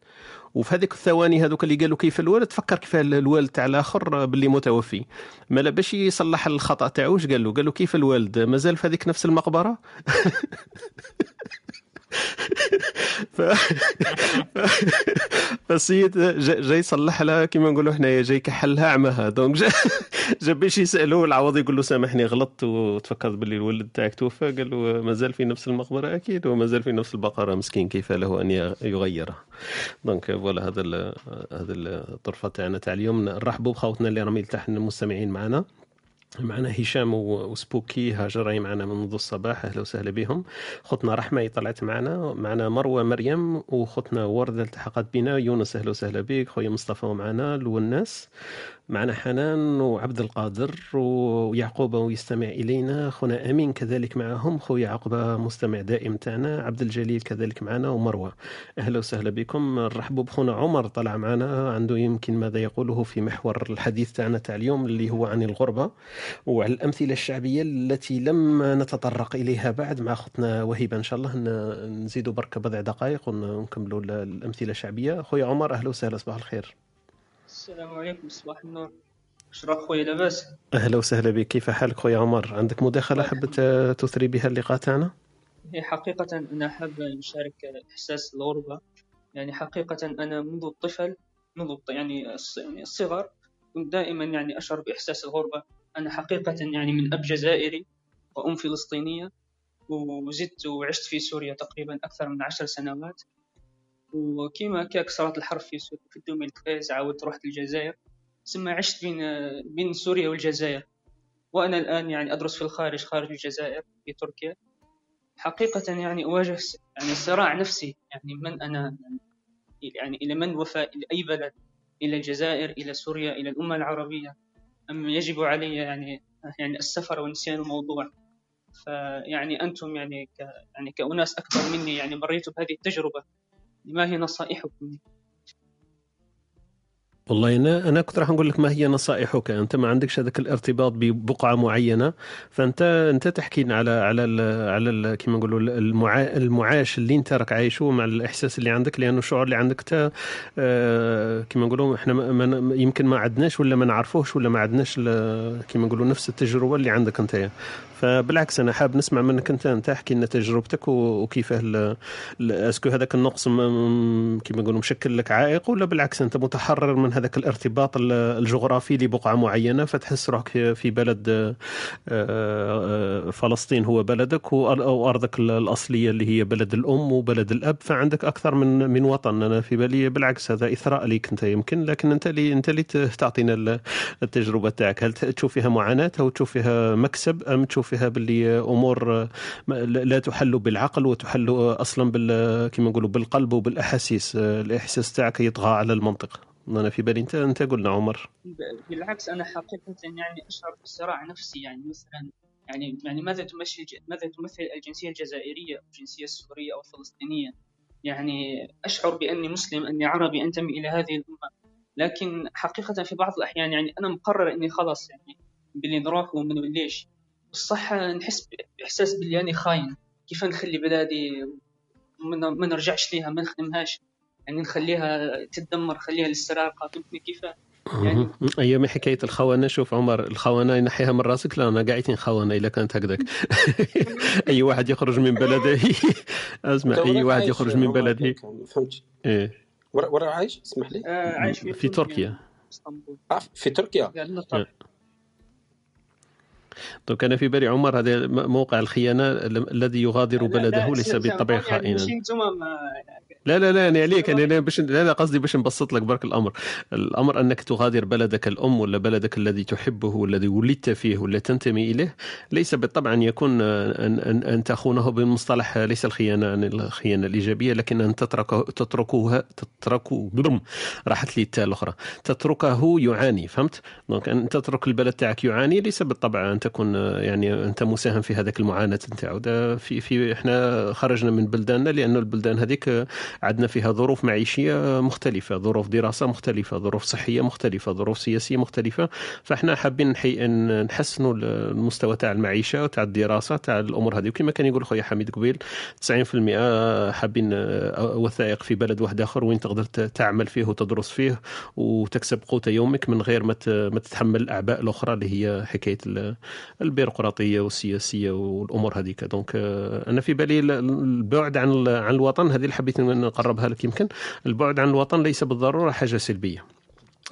وفي هذيك الثواني هذوك اللي قالوا كيف الوالد فكر كيف الوالد تاع الآخر باللي متوفي. مالا باش يصلح الخطأ تاعو واش قال له؟ قال له كيف الوالد؟ مازال في هذيك نفس المقبرة؟ ف... فالسيد جا- جاي يصلح لها كما نقولوا حنايا جاي يكحل لها عماها. donc جا, جا باش يسالوه العوض يقول له سامحني غلطت وتفكرت باللي الوالد تاعك توفى. قال له مازال في نفس المقبرة؟ أكيد ومازال في نفس البقرة. مسكين كيف له أن يغيرها donc voilà هذا هذا الطرفة تاعنا تاع اليوم. نرحبوا بخوتنا اللي راهم يلتحن المستمعين معنا. معنا هشام وسبوكي هاجر معنا منذ الصباح. أهلا وسهلا بهم. خطنا رحمة طلعت معنا معنا مروة مريم وخطنا وردة التحقت بنا. يونس أهلا وسهلا بك. خويا مصطفى معنا الوناس معنا حنان وعبد القادر ويعقوب ويستمع إلينا. خونا أمين كذلك معهم. خويا يعقوب مستمع دائم تاعنا. عبد الجليل كذلك معنا. ومروة أهلا وسهلا بكم. نرحبوا بخونا عمر طلع معنا. عنده يمكن ماذا يقوله في محور الحديث تاعنا تاع اليوم اللي هو عن الغربة وعلى الأمثلة الشعبية التي لم نتطرق إليها بعد مع أختنا وهبه إن شاء الله نزيدوا برك بضع دقائق ون- ونكملوا ال- الأمثلة الشعبية. خويا عمر أهلا وسهلا صباح الخير. السلام عليكم صباح النور. اشراف خويا لاباس. أهلا وسهلا بك. كيف حالك خويا عمر؟ عندك مداخلة حبت تثري بها اللقاء تاعنا؟ هي حقيقة أنا حاب نشارك إحساس الغربة. يعني حقيقة أنا منذ الطفل منذ يعني يعني الصغر كنت دائما يعني أشعر بإحساس الغربة. أنا حقيقة يعني من أب جزائري وأم فلسطينية وزدت وعشت في سوريا تقريبا أكثر من عشر سنوات. وكيما كاك صارت الحرب في في 2013 عاودت رحت الجزائر ثم عشت بين بين سوريا والجزائر. وأنا الآن يعني أدرس في الخارج خارج الجزائر في تركيا. حقيقة يعني أواجه يعني صراع نفسي. يعني من أنا؟ يعني إلى من وفاء؟ إلى أي بلد؟ إلى الجزائر إلى سوريا إلى الأمة العربية. أم يجب علي يعني يعني السفر ونسيان الموضوع. فيعني أنتم يعني ك يعني كأناس أكبر مني يعني مريتوا بهذه التجربة. ما هي نصائحكم؟ والله أنا أنا كنت راح نقول لك ما هي نصائحك. أنت ما عندكش هذاك الارتباط ببقعة معينة. فانت أنت تحكي لنا على على ال على ال نقولوا المعا المعاش اللي أنت راك عايشه مع الإحساس اللي عندك لأنه الشعور اللي عندك تا آه، كما نقولوا إحنا ما يمكن ما عندناش ولا ما نعرفوش ولا ما عندناش كما نقولوا نفس التجربة اللي عندك أنت. فبالعكس أنا حاب نسمع منك أنت أنت احكي لنا تجربتك و- وكيفاه ال- ال- أسكو هذاك النقص كما نقولوا مشكل لك عائق ولا بالعكس أنت متحرر من هذاك الارتباط ال- الجغرافي لبقعة معينة فتحس روحك في بلد آه، آه، فلسطين هو بلدك وارضك ال- الأصلية اللي هي بلد الأم وبلد الأب فعندك أكثر من من وطن. أنا في بالي بالعكس هذا إثراء ليك أنت يمكن لكن أنت اللي أنت اللي تعطينا ال- التجربة تاعك. هل تشوف فيها معاناة أو تشوف فيها مكسب أم تشوف فيها باللي أمور لا تحل بالعقل وتحل أصلا بال كما نقولوا بالقلب وبالأحاسيس. الإحساس تاعك يطغى على المنطق. أنا في بالي انت أنت قلنا عمر. بالعكس أنا حقيقة يعني أشعر بصراع نفسي. يعني مثلا يعني يعني ماذا تمثل ماذا تمثل الجنسية الجزائرية أو الجنسية السورية أو الفلسطينية؟ يعني أشعر بأني مسلم أني عربي أنتمي إلى هذه الأمة. لكن حقيقة في بعض الأحيان يعني أنا مقرر إني خلاص يعني باللي نروح وما نوليش الصح نحس بإحساس باللي أنا خاين. كيف نخلي بلادي ما نرجعش ليها ما نخدمهاش. يعني نخليها تدمر نخليها للسراقة. فهمتني كيف؟ يعني. أيام حكاية الخونه شوف عمر الخونه ينحيها من راسك؟ لا أنا قاعدين خونه إلا كانت هكذاك. أي واحد يخرج من بلده. أسمع أي واحد يخرج من بلده. فهمتش إيه. ورا ورا عايش؟ اسمح لي. آه، عايش في, في تركيا. إسطنبول. آه، في تركيا. دونك أنا في بالي عمر هذا موقع الخيانة ال- الذي يغادر بلده ليس بالطبع يعني خائنا. لا لا لا أنا عليك أنا لا باش لا لا قصدي باش نبسط لك برك الأمر. الأمر أنك تغادر بلدك الأم ولا بلدك الذي تحبه والذي ولدت فيه ولا تنتمي إليه ليس بالطبع ان يكون أن أن, أن تخونه بمصطلح ليس الخيانة عن الخيانة الإيجابية لكن أن تتركه تتركوها تتركوا بلم راحت لي التاء الأخرى. تتركه يعاني فهمت؟ دونك أن تترك البلد تاعك يعاني ليس بالطبع أن تكون يعني أنت مساهم في هذاك المعاناة نتاعو. في في إحنا خرجنا من بلداننا لأن البلدان هذيك عندنا فيها ظروف معيشية مختلفة ظروف دراسة مختلفة ظروف صحية مختلفة ظروف سياسية مختلفة. فإحنا حابين نحسنوا المستوى تاع المعيشة وتاع الدراسة تاع الأمور هذه. وكما كان يقول خويا حميد قبيل 90% حابين آه، وثائق في بلد واحد آخر وين تقدر تعمل فيه وتدرس فيه وتكسب قوت يومك من غير ما تتحمل الاعباء الأخرى اللي هي حكاية ال- البيروقراطية والسياسية والأمور هذيك. donc آه، أنا في بالي ال- البعد عن عن الوطن هذه اللي حبيت نقربها لك يمكن. البعد عن الوطن ليس بالضرورة حاجة سلبية.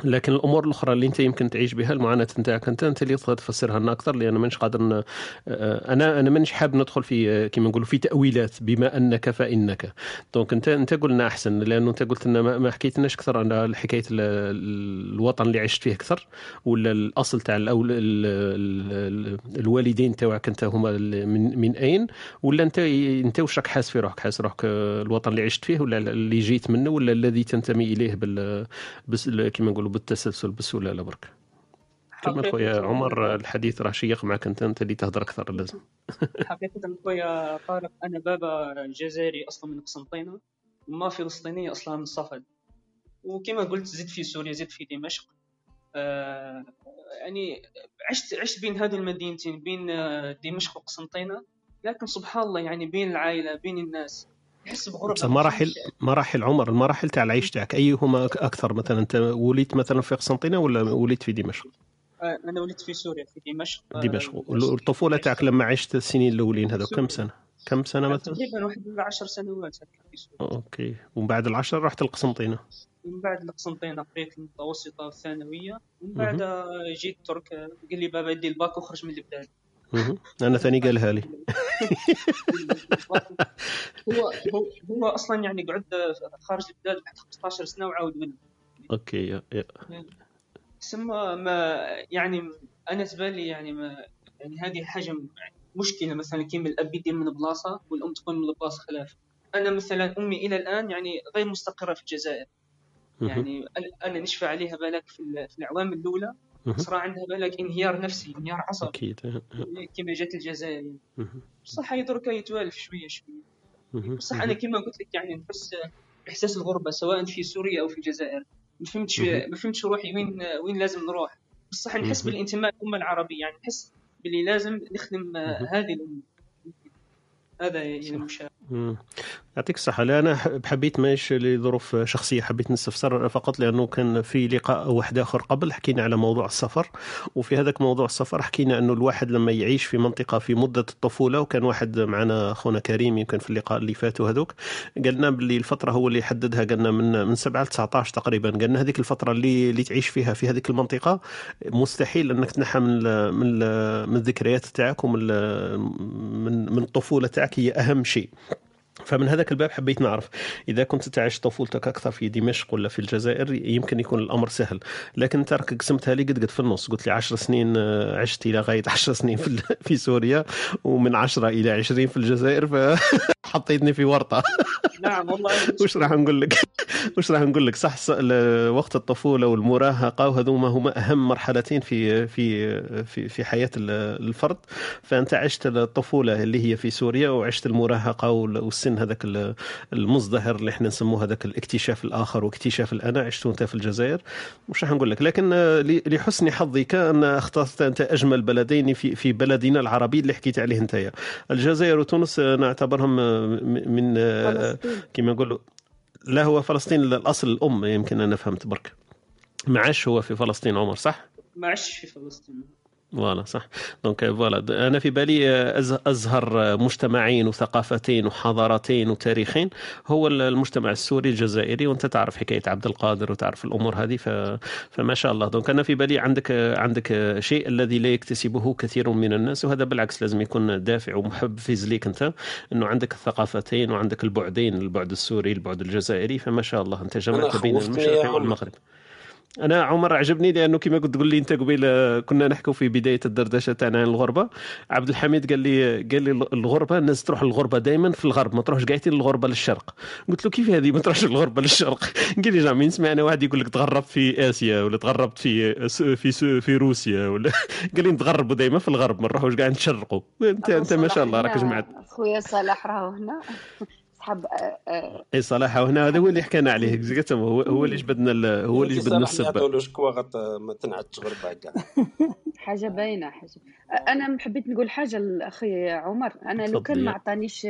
لكن الأمور الأخرى اللي أنت يمكن تعيش بها المعاناة نتاعك أنت أنت اللي تقدر تفسرها لنا أكثر لأن مانيش قادر آه، أنا أنا مانيش حاب ندخل في آه، كما نقولوا في تأويلات بما أنك فإنك. دونك أنت أنت قلنا أحسن لأنه أنت قلت لنا ما حكيتناش أكثر على حكاية ال- ال- الوطن اللي عشت فيه أكثر ولا الأصل تاع الوالدين تاعك أنت هما من من أين ولا أنت أنت واش راك حاس في روحك؟ حاس روحك آه، الوطن اللي عشت فيه ولا اللي جيت منه ولا الذي تنتمي إليه بال كما نقولوا بالتسلسل بالسلاله برك كمل خويا عمر الحديث راه شيق معك أنت أنت اللي تهضر أكثر لازم. حقيقة خويا طارق أنا بابا جزائري أصلا من قسنطينة وما فلسطينية أصلا من صفد. وكما قلت زدت في سوريا زدت في دمشق. آه يعني عشت عشت بين هذه المدينتين بين آه، دمشق وقسنطينة. لكن سبحان الله يعني بين العائلة بين الناس تحس بغربة بس مراحل مراحل عمر المراحل تاع العيش تاعك أيهما أكثر مثلا؟ أنت وليت مثلا في قسنطينه ولا وليت في دمشق؟ آه، أنا ولدت في سوريا في دمشق آه، دمشق. الطفولة تاعك لما عشت السنين الأولين هذو كم سنة؟ كم سنة مثلا؟ تقريبا واحد من عشر سنوات هكا في سوريا. OK. ومن بعد العشر رحت القسنطينه ومن بعد القسنطينه قريت المتوسطة والثانويه ومن بعد جيت ترك قال لي بابا دي الباك وخرج من البلاد. أنا ثاني قالها لي. هو هو هو أصلا يعني قعد خارج البلاد بعد 15 سنة وعاود ولد أوكي يا يا. سما ما يعني أنا تبالي يعني ما يعني هذه حاجة مشكلة. مثلا كيما الأب يدير من بلاصة والأم تكون من بلاصة خلاف. أنا مثلا أمي إلى الآن يعني غير مستقرة في الجزائر. يعني أنا نشفى عليها بالك في ال- في الأعوام الأولى. صرا عندها بالك انهيار نفسي انهيار عصبي. أكيد. كما جات الجزائر. يعني. بصح هي دركا يتوالف شوية شوية. بصح أنا كما قلت لك يعني نحس إحساس الغربة سواء في سوريا أو في الجزائر. ما فهمتش. ما فهمتش روحي وين وين لازم نروح. بصح نحس. بالانتماء للأمة العربية يعني نحس باللي لازم نخدم هذه الأمة. هذا يعني المشاهد. يعطيك الصحة. لا أنا حبيت ماش لظروف شخصية حبيت نستفسر فقط لأنه كان في لقاء واحد آخر قبل حكينا على موضوع السفر. وفي هذاك موضوع السفر حكينا أنه الواحد لما يعيش في منطقة في مدة الطفولة وكان واحد معنا أخونا كريم يمكن في اللقاء اللي فاتوا هذوك قالنا باللي الفترة هو اللي حددها قالنا من من 7 ل 19 تقريبا. قالنا هذيك الفترة اللي اللي تعيش فيها في هذيك المنطقة مستحيل أنك تنحى من ال من ال من الذكريات تاعك ومن من من الطفولة تاعك هي أهم شيء. فمن هذاك الباب حبيت نعرف إذا كنت تعيش طفولتك أكثر في دمشق ولا في الجزائر يمكن يكون الأمر سهل. لكن أنت راك قسمتها لي قد قد في النص. قلت لي 10 سنين آه، عشت إلى غاية 10 سنين في في سوريا ومن 10 إلى 20 في الجزائر فحطيتني في ورطة. نعم والله. وش راح نقول لك؟ وش راح نقول لك؟ صح وقت الطفولة والمراهقة وهذوما هما أهم مرحلتين في في في في حياة ال- الفرد. فأنت عشت الطفولة اللي هي في سوريا وعشت المراهقة وال- والسن هذاك ال- المزدهر اللي إحنا نسموه هذاك الاكتشاف الآخر واكتشاف الانا عشته أنت في الجزائر؟ وش راح نقول لك. لكن آه، لحسن حظك ان اخترت أنت أجمل بلدين في في بلدنا العربي اللي حكيت عليه أنت الجزائر وتونس آه، نعتبرهم آه، من. كما نقولوا لا هو فلسطين الاصل الأم يمكن أنا فهمت برك. ما عاش هو في فلسطين عمر صح؟ ما عشتش في فلسطين. voilà صح. donc voilà أنا في بالي آه، أزهر آه، مجتمعين وثقافتين وحضارتين وتاريخين هو ال- المجتمع السوري الجزائري وأنت تعرف حكاية عبد القادر وتعرف الأمور هذه ف... فما شاء الله. دونك أنا في بالي عندك آه، عندك شيء الذي لا يكتسبه كثير من الناس وهذا بالعكس لازم يكون دافع ومحفز ليك أنت إنه عندك الثقافتين وعندك البعدين البعد السوري البعد الجزائري فما شاء الله. أنت جمعت بين المشرق. والمغرب. أنا عمر عجبني لأنه كما قلت تقول لي أنت قبيل آه، كنا نحكوا في بداية الدردشة تاعنا عن الغربة. عبد الحميد قال لي قال لي الغربة الناس تروح الغربة دائما في الغرب ما تروحش قاعدين الغربه للشرق. قلت له كيف هذه ما تروحش الغربه للشرق؟ قال لي جامي سمعنا واحد يقول لك تغربت في آسيا ولا تغربت في س- في في روسيا ولا قال لي نتغربوا دائما في الغرب ما نروحوش قاعد نتشرقوا انت أنت ما شاء الله راك جمعت. خويا صلاح راهو هنا. صحاب آه، آه، إي صلاح هنا هذا هو اللي حكينا عليه زعما هو هو اللي جبدنا ال- هو اللي جبدنا السبه يعطولو شكوى غط ما تنعتش غربة كاع حاجة باينة حاجة أنا حبيت نقول حاجة لأخي عمر أنا لو كان. ما عطانيش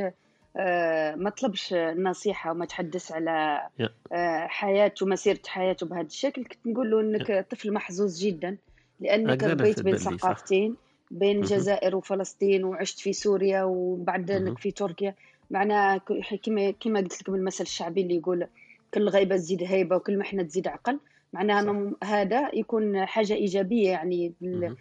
آه، ما طلبش نصيحه وما تحدث على يا. حياته مسيره حياته بهذا الشكل كنت نقول له إنك طفل محظوظ جدا لأنك هكذا ربيت بين. ثقافتين بين. الجزائر وفلسطين وعشت في سوريا وبعد. انك في تركيا معناها ك- كما كما قلت لكم المثل الشعبي اللي يقول كل غيبة تزيد هيبة وكل محنة تزيد عقل. معناها أنا هذا يكون حاجة إيجابية يعني. مهم.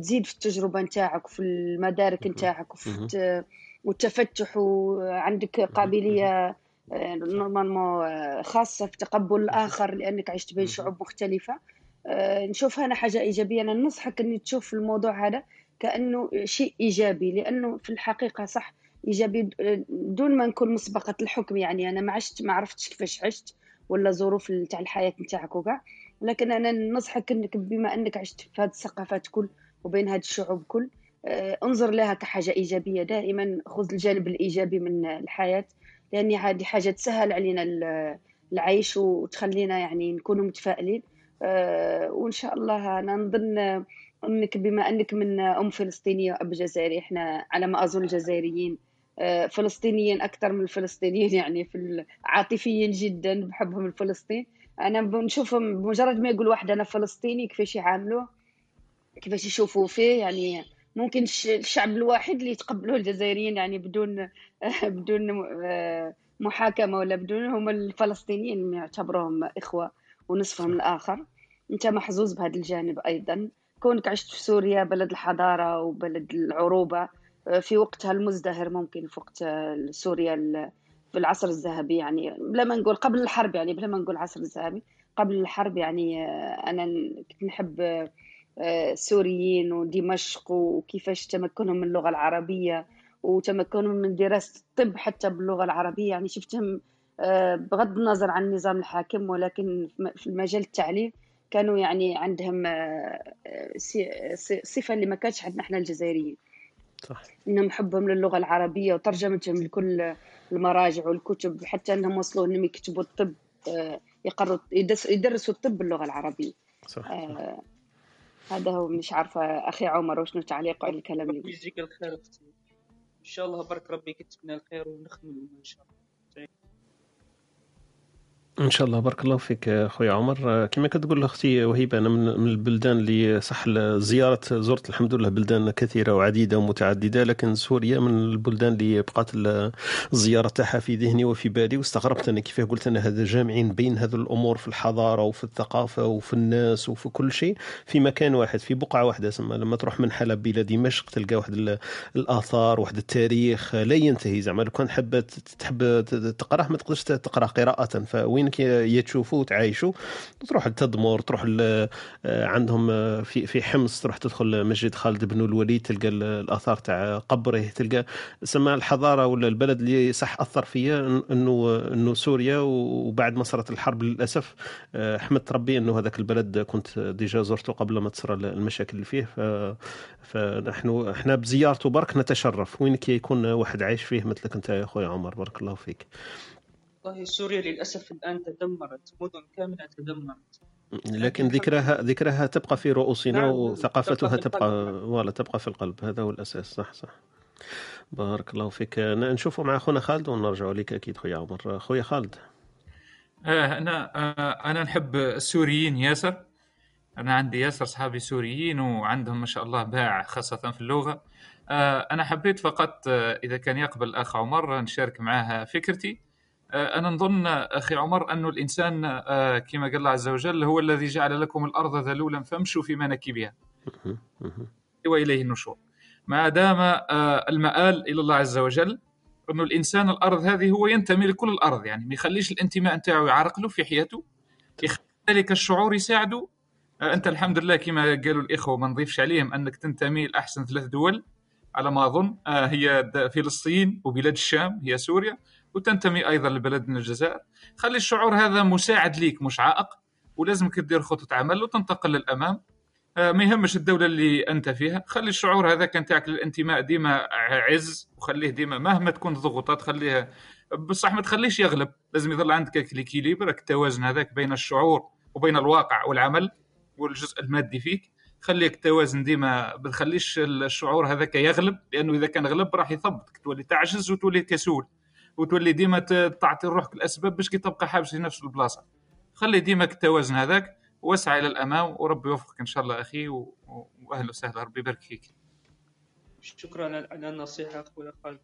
تزيد في التجربة نتاعك وفي المدارك نتاعك وفي والتفتح وعندك قابلية آه، نورمالمون آه، خاصة في تقبل الآخر لأنك عشت بين شعوب مختلفة. آه، نشوفها أنا حاجة إيجابية. أنا ننصحك أن تشوف الموضوع هذا كأنه شيء إيجابي لأنه في الحقيقة صح إيجابي آه، دون ما نكون مسبقة الحكم يعني. أنا ما عشت ما عرفتش كيفاش عشت ولا ظروف تاع الحياة نتاعك وكاع. لكن أنا ننصحك أنك بما أنك عشت في هذه الثقافات كل وبين هذه الشعوب كل آه، انظر لها كحاجة إيجابية. دائما خذ الجانب الإيجابي من الحياة لأن هذه حاجة تسهل علينا ال- العيش وتخلينا يعني نكونوا متفائلين. آه، وإن شاء الله أنا نظن أنك بما أنك من أم فلسطينية وأب جزائري إحنا على ما أظن الجزائريين آه، فلسطينيين أكثر من الفلسطينيين يعني في عاطفيين جدا بحبهم لفلسطين أنا بنشوفهم بمجرد ما يقول واحد أنا فلسطيني كيفاش يعاملوه؟ كيفاش يشوفوا فيه؟ يعني ممكن الش- الشعب الواحد اللي يتقبلوه الجزائريين يعني بدون بدون آه، محاكمة ولا بدون هم الفلسطينيين يعتبروهم إخوة ونصفهم الآخر. أنت محظوظ بهذا الجانب أيضا. كونك عشت في سوريا بلد الحضارة وبلد العروبة آه، في وقتها المزدهر ممكن في وقت آه، سوريا في العصر الذهبي يعني بلا ما نقول قبل الحرب يعني بلا ما نقول العصر الذهبي قبل الحرب يعني آه، أنا كنت نحب آه، آه، السوريين ودمشق وكيفاش تمكنهم من اللغة العربية وتمكنهم من دراسة الطب حتى باللغة العربية يعني شفتهم آه، بغض النظر عن النظام الحاكم ولكن في المجال التعليم كانوا يعني عندهم آه، آه، صفة اللي ما كانتش عندنا إحنا الجزائريين. صح. إنهم حبهم للغة العربية وترجمتهم لكل المراجع والكتب حتى إنهم وصلوا إنهم يكتبوا الطب آه، يقروا يدرس- يدرسوا الطب باللغة العربية. صح آه، هذا هو مش عارفة أخي عمر وشنو تعليقه على الكلام. اللي ربي يجزيك الخير أختي. إن شاء الله برك ربي يكتب لنا الخير ونخدموا إن شاء الله. إن شاء الله. بارك الله فيك خويا عمر. كما كتقول أختي وهيبة أنا من البلدان اللي صح زيارة زرت الحمد لله بلدان كثيرة وعديدة ومتعددة لكن سوريا من البلدان اللي بقات ال- الزيارة تاعها في ذهني وفي بالي. واستغربت أنا كيف قلت أنا هذا جامعين بين هذه الأمور في الحضارة وفي الثقافة وفي الناس وفي كل شيء في مكان واحد في بقعة واحدة سما لما تروح من حلب إلى دمشق تلقى واحد ال- الآثار واحد التاريخ لا ينتهي. زعما لو كان حاب تحب تقراه ما تقدرش تقرأ قراءة فوينك يا تشوفوا وتعايشوا. تروح لتدمر تروح آه، عندهم آه، في في حمص تروح تدخل مسجد خالد بن الوليد تلقى ال- الآثار تاع قبره تلقى سما الحضارة ولا البلد اللي صح أثر فيا إنه إنه سوريا وبعد ما صارت الحرب للأسف آه، حمدت ربي إنه هذاك البلد كنت déjà زرته قبل ما تصير المشاكل اللي فيه. فنحن إحنا بزيارته برك نتشرف. وين كي يكون واحد عايش فيه مثلك أنت يا خويا عمر بارك الله فيك. والله سوريا للأسف الآن تدمرت مدن كاملة تدمرت. لكن ذكرها ذكرها تبقى في رؤوسنا نعم، وثقافتها تبقى. ولا تبقى في القلب. هذا هو الأساس. صح صح. بارك الله فيك. نشوفوا مع خونا خالد ونرجعوا لك أكيد خويا عمر. خويا خالد. آه أنا آه أنا نحب السوريين ياسر. أنا عندي ياسر صحابي سوريين وعندهم ما شاء الله باع خاصة في اللغة. آه أنا حبيت فقط آه إذا كان يقبل الأخ عمر نشارك معاه فكرتي. آه أنا نظن أخي عمر انه الإنسان آه كما قال الله عز وجل هو الذي جعل لكم الأرض ذلولا فامشوا في مناكبها. وإليه النشور. ما دام آه، المآل إلى الله عز وجل انه الإنسان الأرض هذه هو ينتمي لكل الأرض يعني ما يخليش الانتماء نتاعو يعرق له في حياته يخلي ذلك الشعور يساعده. أنت الحمد لله كما قالوا الإخوة ما نضيفش عليهم أنك تنتمي لأحسن ثلاث دول على ما أظن آه، هي فلسطين وبلاد الشام هي سوريا. وتنتمي أيضا لبلدنا الجزائر. خلي الشعور هذا مساعد ليك مش عائق ولازمك تدير خطة عمل وتنتقل للأمام. آه، ما يهمش الدولة اللي أنت فيها. خلي الشعور هذا كان تاعك للانتماء ديما عز وخليه ديما مهما تكون الضغوطات خليها بصح ما تخليش يغلب. لازم يظل عندك الكليكيليبر التوازن هذاك بين الشعور وبين الواقع والعمل والجزء المادي فيك. خليك توازن ديما ما تخليش الشعور هذاك يغلب لأنه إذا كان غلب راح يثبطك تولي تعجز وتولي كسول. وتولي ديما تعطي روحك الأسباب باش كي تبقى حابس في نفس البلاصة. خلي ديما التوازن هذاك واسعى إلى الأمام وربي يوفقك إن شاء الله أخي وأهلا وسهلا ربي يبارك فيك. شكرا على النصيحه اخويا خالد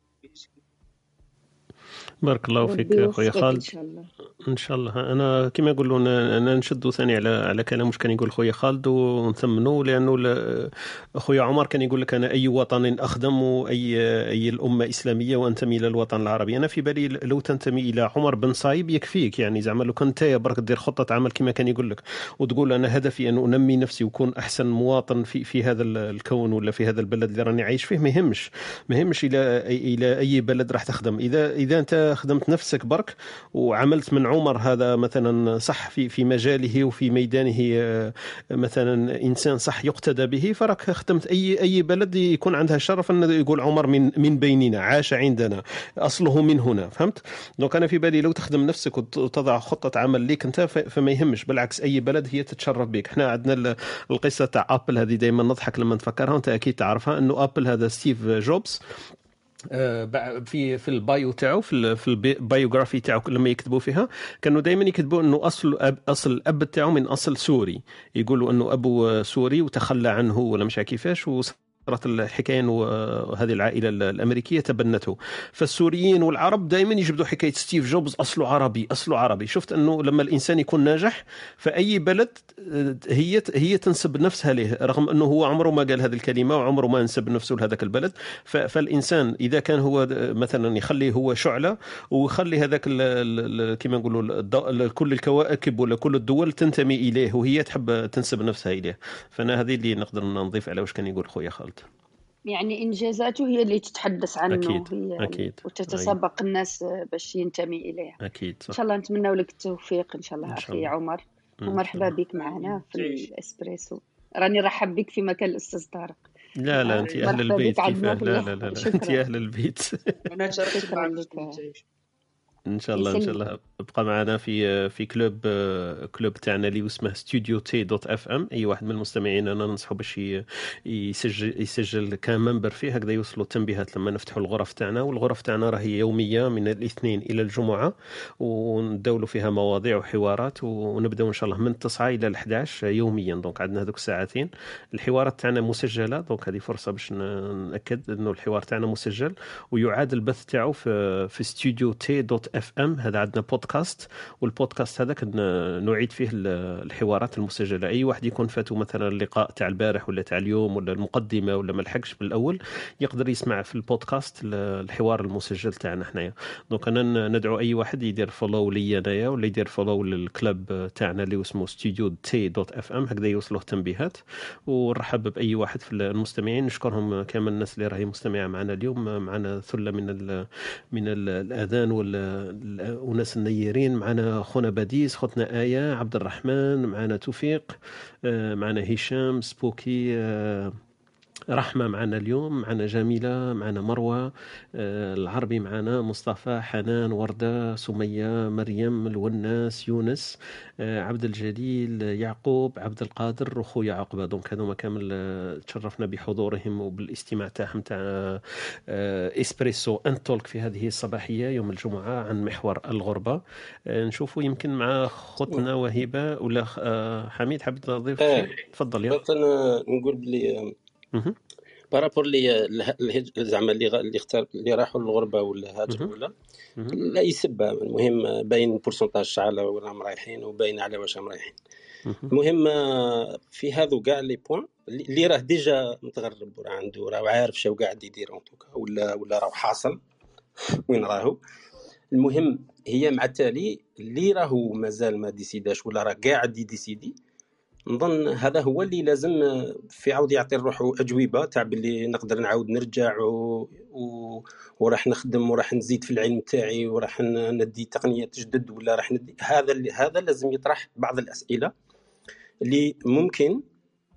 بارك الله فيك خويا خالد. شاء الله. إن شاء الله. أنا كما يقولوا أنا نشدوا ثاني على على كلام واش كان يقول خويا خالد ونثمنوا لأنه خويا عمر كان يقول لك أنا أي وطن أخدم اي أي الأمة اسلاميه وأنتمي إلى الوطن العربي. أنا في بالي لو تنتمي إلى عمر بن صايب يكفيك. يعني زعما لو كنت يا برك دير خطة عمل كما كان يقول لك وتقول أنا هدفي أن أنمي نفسي وكون أحسن مواطن في في هذا ال- الكون ولا في هذا البلد اللي راني عايش فيه ما يهمش. ما يهمش إلى إلى أي بلد راح تخدم. إذا إذا أنت خدمت نفسك برك وعملت من عمر هذا مثلا صح في في مجاله وفي ميدانه آه، مثلا إنسان صح يقتدى به فراك خدمت أي أي بلد يكون عندها الشرف أن يقول عمر من من بيننا عاش عندنا أصله من هنا فهمت؟ donc أنا في بالي لو تخدم نفسك وت- وتضع خطة عمل ليك أنت فما يهمش بالعكس أي بلد هي تتشرف بك. إحنا عندنا ال- القصة تاع Apple هذه دائما نضحك لما نتفكرها وانت أكيد تعرفها إنه Apple هذا Steve Jobs في في ال bio تاعو في في ال biography تاعو لما يكتبوا فيها كانوا دائما يكتبوا إنه أصل أب أصل الأب تاعو من أصل سوري. يقولوا إنه أبو سوري وتخلى عنه ولا مش كيفاش صارت الحكاية وهذه العائلة الأمريكية تبنته. فالسوريين والعرب دائما يجبدوا حكاية ستيف جوبز اصله عربي اصله عربي. شفت أنه لما الإنسان يكون ناجح فأي بلد آه، هي هي تنسب نفسها له رغم أنه هو عمره ما قال هذه الكلمة وعمره ما نسب نفسه لهذاك البلد. فالإنسان إذا كان هو مثلا يخلي هو شعلة ويخلي هذاك كما نقولوا كل الكواكب ولا كل الدول تنتمي إليه وهي تحب تنسب نفسها إليه. فأنا هذه اللي نقدر نضيف على واش كان يقول خويا خالد. يعني إنجازاته هي اللي تتحدث عنه أكيد، هي أكيد. وتتسابق الناس باش ينتمي اليها أكيد إن صح شاء الله نتمنى لك التوفيق إن شاء الله إن شاء أخي الله. عمر. إن ومرحبا بك معنا في الإسبريسو. راني رحب بك في مكان الأستاذ طارق. لا لا أنت أهل مرحبا البيت كيفاه في لا لا لا, لا. أنت أهل البيت. أنا تشرفت شكرا معك لك. إن شاء الله إن شاء الله ابقى معنا في في كلوب club تاعنا اللي اسمه Studio T dot FM أي واحد من المستمعين أنا ننصحه باش يسجل يسجل ك member فيه هكذا يوصلوا التنبيهات لما نفتحوا الغرف تاعنا. والغرف تاعنا راهي يومية من الاثنين إلى الجمعة ونداولوا فيها مواضيع وحوارات ونبداو إن شاء الله من 9 إلى ال 11 يوميا. donc عندنا هذوك الساعتين. الحوارات تاعنا مسجلة donc هذه فرصة باش نأكد إنه الحوار تاعنا مسجل. ويعاد البث تاعو في في Studio T dot FM هذا عندنا بودكاست والبودكاست هذاك ن- نعيد فيه ال- الحوارات المسجلة. أي واحد يكون فاتو مثلا اللقاء تاع البارح ولا تاع اليوم ولا المقدمة ولا ما لحقش بالأول يقدر يسمع في البودكاست ال- الحوار المسجل تاعنا حنايا. donc أنا ندعو أي واحد يدير follow لي أنايا ولا يدير follow لل club تاعنا اللي اسمه Studio T dot FM هكذا يوصلوه تنبيهات ونرحب بأي واحد في المستمعين نشكرهم كامل الناس اللي راهي مستمعة معنا اليوم معنا ثلة من من ال الأذان وال- وناس النيرين معنا خونا باديس خوتنا آية عبد الرحمن معنا توفيق آه، معنا هشام سبوكي آه، رحمة معنا اليوم معنا جميلة معنا مروة آه، العربي معنا مصطفى حنان وردة سمية مريم الوناس يونس آه، عبد الجليل يعقوب عبد القادر وخويا عقبة. donc هذوما كامل آه، تشرفنا بحضورهم وبالاستماع تاعهم تاع إسبريسو ان تولك في هذه الصباحية يوم الجمعة عن محور الغربة. نشوفوا يمكن مع خوتنا وهبة ولا حميد حبيت تضيف؟ إيه. شيء تفضل يا نقول بلي بارابور لي زعما اللي اللي اختار اللي راحوا للغربة ولا هاجروا ولا؟ لا يسبها المهم باين بورسونتاج شعل وراهم رايحين وباين على واش راهم رايحين. المهم في هذو كاع لي بوان اللي راه ديجا متغرب وراه عنده راه عارف شنو قاعد يدير ولا ولا راه حاصل وين راهو. المهم هي مع التالي اللي راهو مازال ما ديسيداش ولا راه قاعد يديسيدي نظن هذا هو اللي لازم في عاود يعطي روحه أجوبة تاع باللي نقدر نعاود نرجع و... و... وراح نخدم وراح نزيد في العلم تاعي وراح ندي تقنيات جدد ولا راح ندي هذا اللي... هذا لازم يطرح بعض الأسئلة اللي ممكن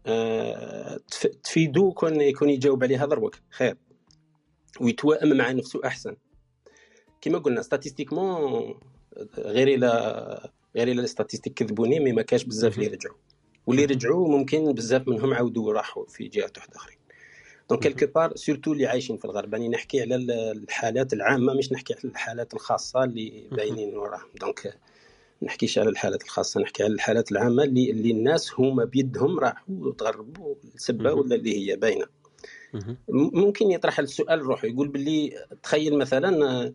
آه، تف- تفيدو كون يكون يجاوب عليها دروك خير. ويتوائم مع نفسه أحسن. كما قلنا ستاتيستيكمون غير إلى غير إلى الستاتيستيك كذبوني مي ما كاش بزاف اللي رجعوا واللي رجعوا ممكن بزاف منهم عاودوا راحوا في جهات واحدة أخرين. دونك كيلكو بار سورتو اللي عايشين في الغرب. يعني نحكي على ال- الحالات العامة مش نحكي على الحالات الخاصة اللي باينين وراهم. دونك نحكيش على الحالات الخاصة نحكي على الحالات العامة اللي اللي الناس هما بيدهم راحوا وتغربوا السبه ولا اللي هي باينة. ممكن يطرح السؤال روحه يقول باللي تخيل مثلا آه،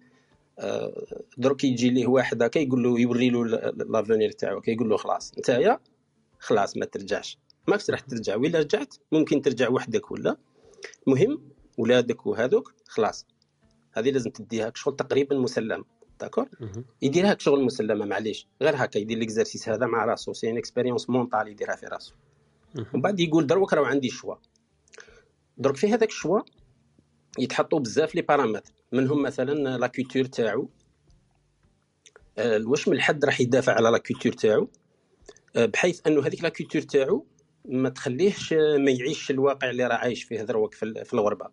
آه، درك يجي ليه واحد هكا يقول له يوري له لافونير تاعو كي يقول له خلاص نتايا خلاص ما ترجعش. ماكش راح ترجع. ولا رجعت ممكن ترجع وحدك ولا؟ المهم ولادك وهذوك خلاص. هذه لازم تديها شغل تقريبا مسلم d'accord؟ يديرها شغل مسلمه معليش. غير هكا يدير l'exercice هذا مع راسو. c'est une expérience mentale يديرها في راسو. ومن بعد يقول دروك راه عندي choix. درك في هذاك ال choix يتحطوا بزاف les paramètres منهم مثلا la culture تاعو. آه، واش من حد راح يدافع على la culture تاعو؟ بحيث أنه هذيك la culture تاعو ما تخليهش ما يعيش الواقع اللي راه عايش فيه دروك في ال- في الغربة.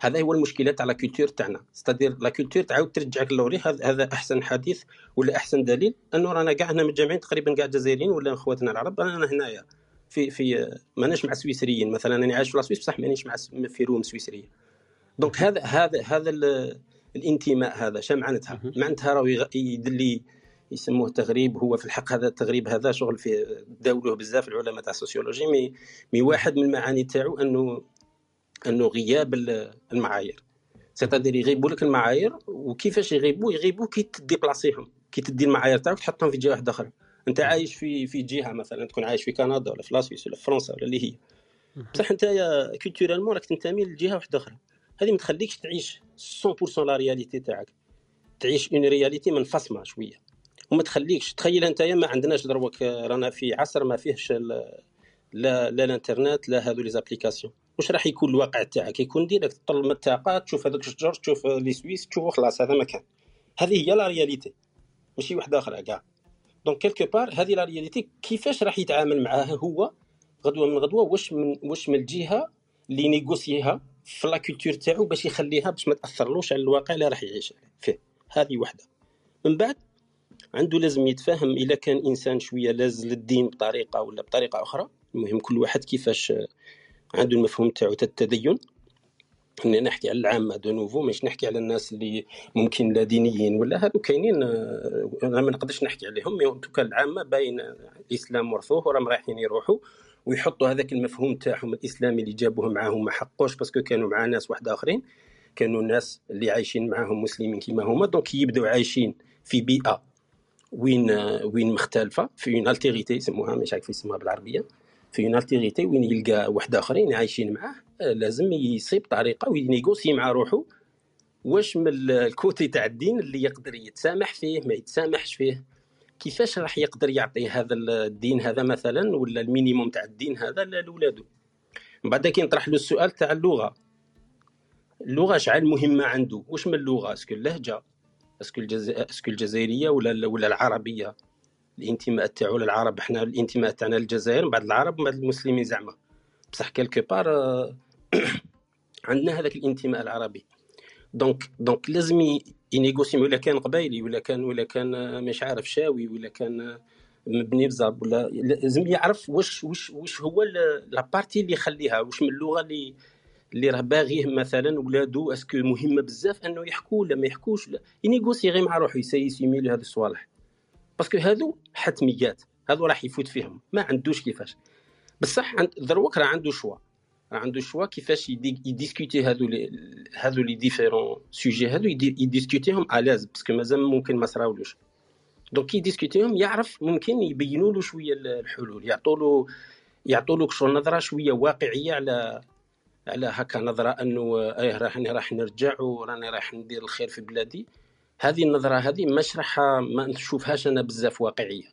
هذا هو المشكلة تاع la culture تاعنا. c'est-à-dire la culture تعاود ترجعك للوري هذا أحسن حديث ولا أحسن دليل أنه رانا كاع هنا متجمعين تقريبا كاع جزائريين ولا إخواتنا العرب رانا هنايا. في في ماناش مع السويسريين مثلا أنا عايش في la Suisse بصح مانيش مع في روم سويسريه donc هذا هذا هذا ال- الانتماء هذا شا معناتها؟ معناتها راهو يغ- يدلي يسموه تغريب هو في الحق هذا التغريب هذا شغل في داولوه بزاف العلماء تاع ال sociologie mais mais واحد من المعاني تاعو أنه أنه غياب ال- المعايير. c'est-à-dire يغيبوا لك المعايير وكيفاش يغيبوا يغيبوا كي ت déplacer هم كي تدي المعايير تاعك تحطهم في جهة واحدة أخرى أنت عايش في في جهة مثلا تكون عايش في كندا ولا في la Suisse ولا في فرنسا ولا اللي هي. بصح أنت culturellement راك تنتمي لجهة واحدة أخرى. هذه ما تخليكش تعيش 100% la réalité تاعك. تعيش une réalité منفصمه شوية. وما تخليكش. تخيل انت ما عندناش دروك رانا في عصر ما فيهش لا لا الانترنت لا هذو les applications. واش راح يكون الواقع تاعك؟ يكون direct تطل من الطاقة تشوف هذاك الشجر تشوف les Suisses تشوف خلاص هذا مكان هذه هي la réalité. ماشي واحدة أخرى كاع. donc quelque part هذه la réalité. كيفاش راح يتعامل معاها هو؟ غدوة من غدوة واش من واش من الجهة اللي négocier ها في la culture تاعو باش يخليها باش ما تأثرلوش على الواقع اللي راح يعيش فيه. هذه وحدة. من بعد عنده لازم يتفهم اذا كان إنسان شوية لاز للدين بطريقة ولا بطريقة أخرى. المهم كل واحد كيفاش عنده المفهوم تاعو تاع التدين. اني نحكي على العامة de nouveau مش نحكي على الناس اللي ممكن لا دينيين ولا هادو كاينين آه، أنا ما نقدرش نحكي عليهم mais en tout cas العامة باين الإسلام ورثوه وراهم رايحين يروحوا ويحطوا هذاك المفهوم تاعهم الإسلامي اللي جابوه معاهم ما حقوش parce que كانوا مع ناس واحد آخرين كانوا الناس اللي عايشين معاهم مسلمين كيما هما donc يبداو عايشين في بيئة وين وين مختلفة في une altérité يسموها مش عارف يسموها بالعربية. في une altérité وين يلقى واحد آخرين عايشين معاه لازم يصيب طريقة وي négocier مع روحه. واش من ال- ال côté تاع الدين اللي يقدر يتسامح فيه ما يتسامحش فيه؟ كيفاش راح يقدر يعطي هذا الدين هذا مثلا ولا ال minimum تاع الدين هذا لولادو من بعد كي نطرح له السؤال تاع اللغة. اللغة شحال مهمة عنده. واش من اللغة؟ est-ce que اللهجة. est-ce que الجز... est-ce que الجزائرية ولا ولا العربية؟ الانتماء تاعو للعرب. إحنا الانتماء تاعنا للجزائر من بعد العرب من بعد المسلمين زعما. بصح quelque part آه، عندنا هذاك الانتماء العربي. donc donc لازم ي négocier ولا كان قبايلي ولا كان ولا كان آه، مش عارف شاوي ولا كان آه، مبني مزاب ولا لازم يعرف واش واش واش هو ال- la partie اللي يخليها واش من اللغة اللي اللي راه باغيه مثلا ولادو est-ce que مهمه بزاف أنه يحكوا ولا ما يحكوش لا. ي négocier غير مع روحه يسيسيمي له هذه الصوالح. parce que هذو حتميات هذو راح يفوت فيهم. ما عندوش كيفاش. بصح عند دروك راه عنده choix. راه عنده choix كيفاش يدي- ي discuter هذو les هذو les différents sujets هذو يدي- ي discuter هم الاز parce que مازال ممكن ما صراولوش. donc كي ي discuter هم يعرف ممكن يبينوا له شوية ال- الحلول يعطوا له يعطوا له نظرة شوية واقعية على على هكا نظرة أنه إيه راح راح نرجع وراني راح ندير الخير في بلادي. هذه النظرة هذه مش راح ما نشوفهاش أنا بزاف واقعية.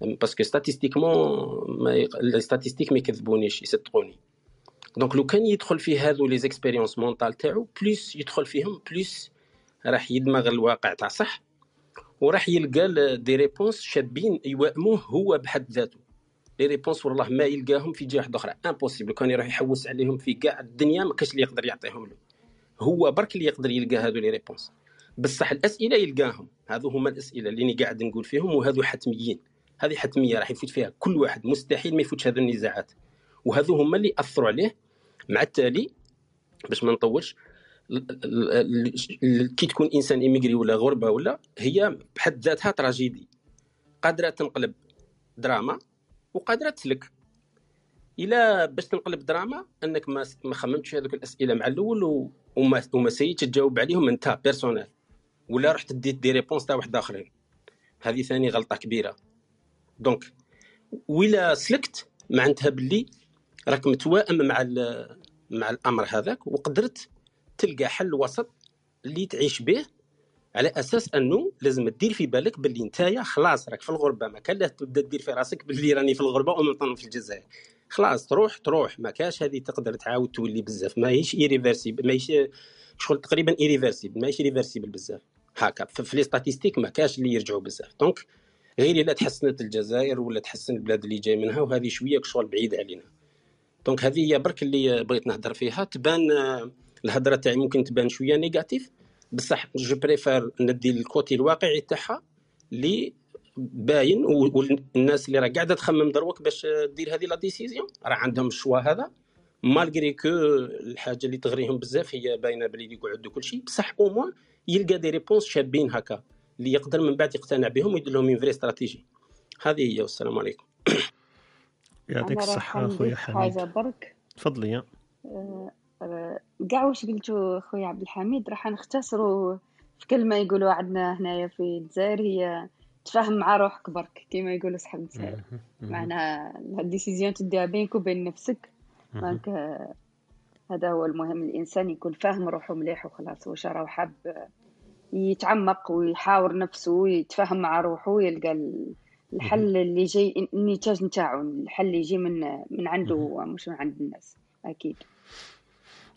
parce que statistiquement ما. ال statistiques ما يكذبونيش يصدقوني. donc لو كان يدخل في هذو les expériences mentales تاعو plus يدخل فيهم plus راح يدمغ الواقع تاع صح؟ وراح يلقى des réponses شابين يوائموه هو بحد ذاته. les réponses والله ما يلقاهم في جهة أخرى. impossible كان يروح يحوس عليهم في كاع الدنيا ما كاش اللي يقدر يعطيهم له. هو برك اللي يقدر يلقى هذو les réponses. بصح الأسئلة يلقاهم. هذو هما الأسئلة اللي قاعد نقول فيهم وهذو حتميين. هذه حتمية راح يفوت فيها كل واحد. مستحيل ما يفوتش هذو النزاعات. وهذو هما اللي أثروا عليه. مع التالي باش ما نطولش كي تكون إنسان immigré ولا غربة ولا هي بحد ذاتها tragédie. قادرة تنقلب دراما وقادرة تسلك. إلا باش تنقلب دراما إنك ما ما خممتش هذوك الأسئلة مع الأول وما وما سيتش تجاوب عليهم أنت personnel ولا رحت ديت des réponses تاع واحد آخرين. هذه ثاني غلطة كبيرة. donc ولا سلكت معناتها باللي راك متوائم مع مع الأمر هذاك وقدرت تلقى حل وسط اللي تعيش به على أساس أنه لازم تدير في بالك باللي نتايا خلاص راك في الغربة ما كان لا تبدا دير في راسك باللي راني في الغربة ومن في الجزائر. خلاص تروح تروح. ما كاش هذه تقدر تعاود تولي بزاف. ماهيش irréversible ماهيش شغل تقريبا irréversible ماهيش réversible بزاف. هكا في les statistiques ما كاش اللي يرجعوا بزاف. donc غير إلا تحسنت الجزائر ولا تحسن البلاد اللي جاي منها وهذه شوية شغل بعيد علينا. donc هذه هي برك اللي بغيت نهضر فيها. تبان الهضرة تاعي ممكن تبان شوية négatif بصح je préfère ندي ال côté الواقعي تاعها اللي باين والناس اللي راه قاعدة تخمم دروك باش دير هذه la décision. راه عندهم ال choix هذا. malgré que الحاجة اللي تغريهم بزاف هي باينة بلي يقعد كل شيء. بصح au moins يلقى des réponses شابين هكا اللي يقدر من بعد يقتنع بهم ويدير لهم vraie stratégie هذه هي والسلام عليكم. يعطيك أخويا نضيف حميد. حاجة برك؟ تفضلي. يا آه، كاع واش قلتو خويا عبد الحميد راح نختصروا في كلمة يقولوا عندنا هنايا في الجزائر هي تفاهم مع روحك برك كيما يقولوا صحاب الجزائر. معناها ال décision تديها بينك وبين نفسك. donc آه، هذا هو المهم الإنسان يكون فاهم روحه مليح وخلاص واش راه حاب يتعمق ويحاور نفسه ويتفاهم مع روحه ويلقى ال- الحل اللي جاي النتاج نتاعو الحل اللي يجي من من عنده مش من عند الناس أكيد.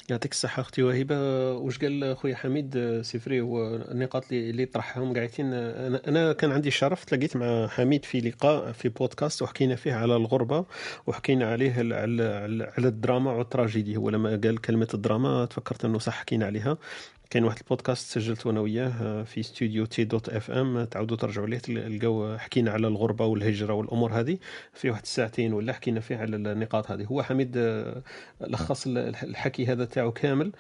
يعطيك الصحة أختي وهبة. واش قال خويا حميد؟ c'est vrai هو النقاط اللي اللي طرحهم قاعدين. أنا أنا كان عندي الشرف تلاقيت مع حميد في لقاء في بودكاست وحكينا فيه على الغربة وحكينا عليه على على الدراما وال tragédie. هو لما قال كلمة الدراما تفكرت أنه صح حكينا عليها. كاين واحد البودكاست سجلت أنا وياه في استوديو T dot FM. تعاودوا ترجعوا ليه تلقاو حكينا على الغربة والهجرة والأمور هذه. في واحد الساعتين ولا حكينا فيه على النقاط هذه. هو حميد آه، لخص الحكي هذا تاعو كامل.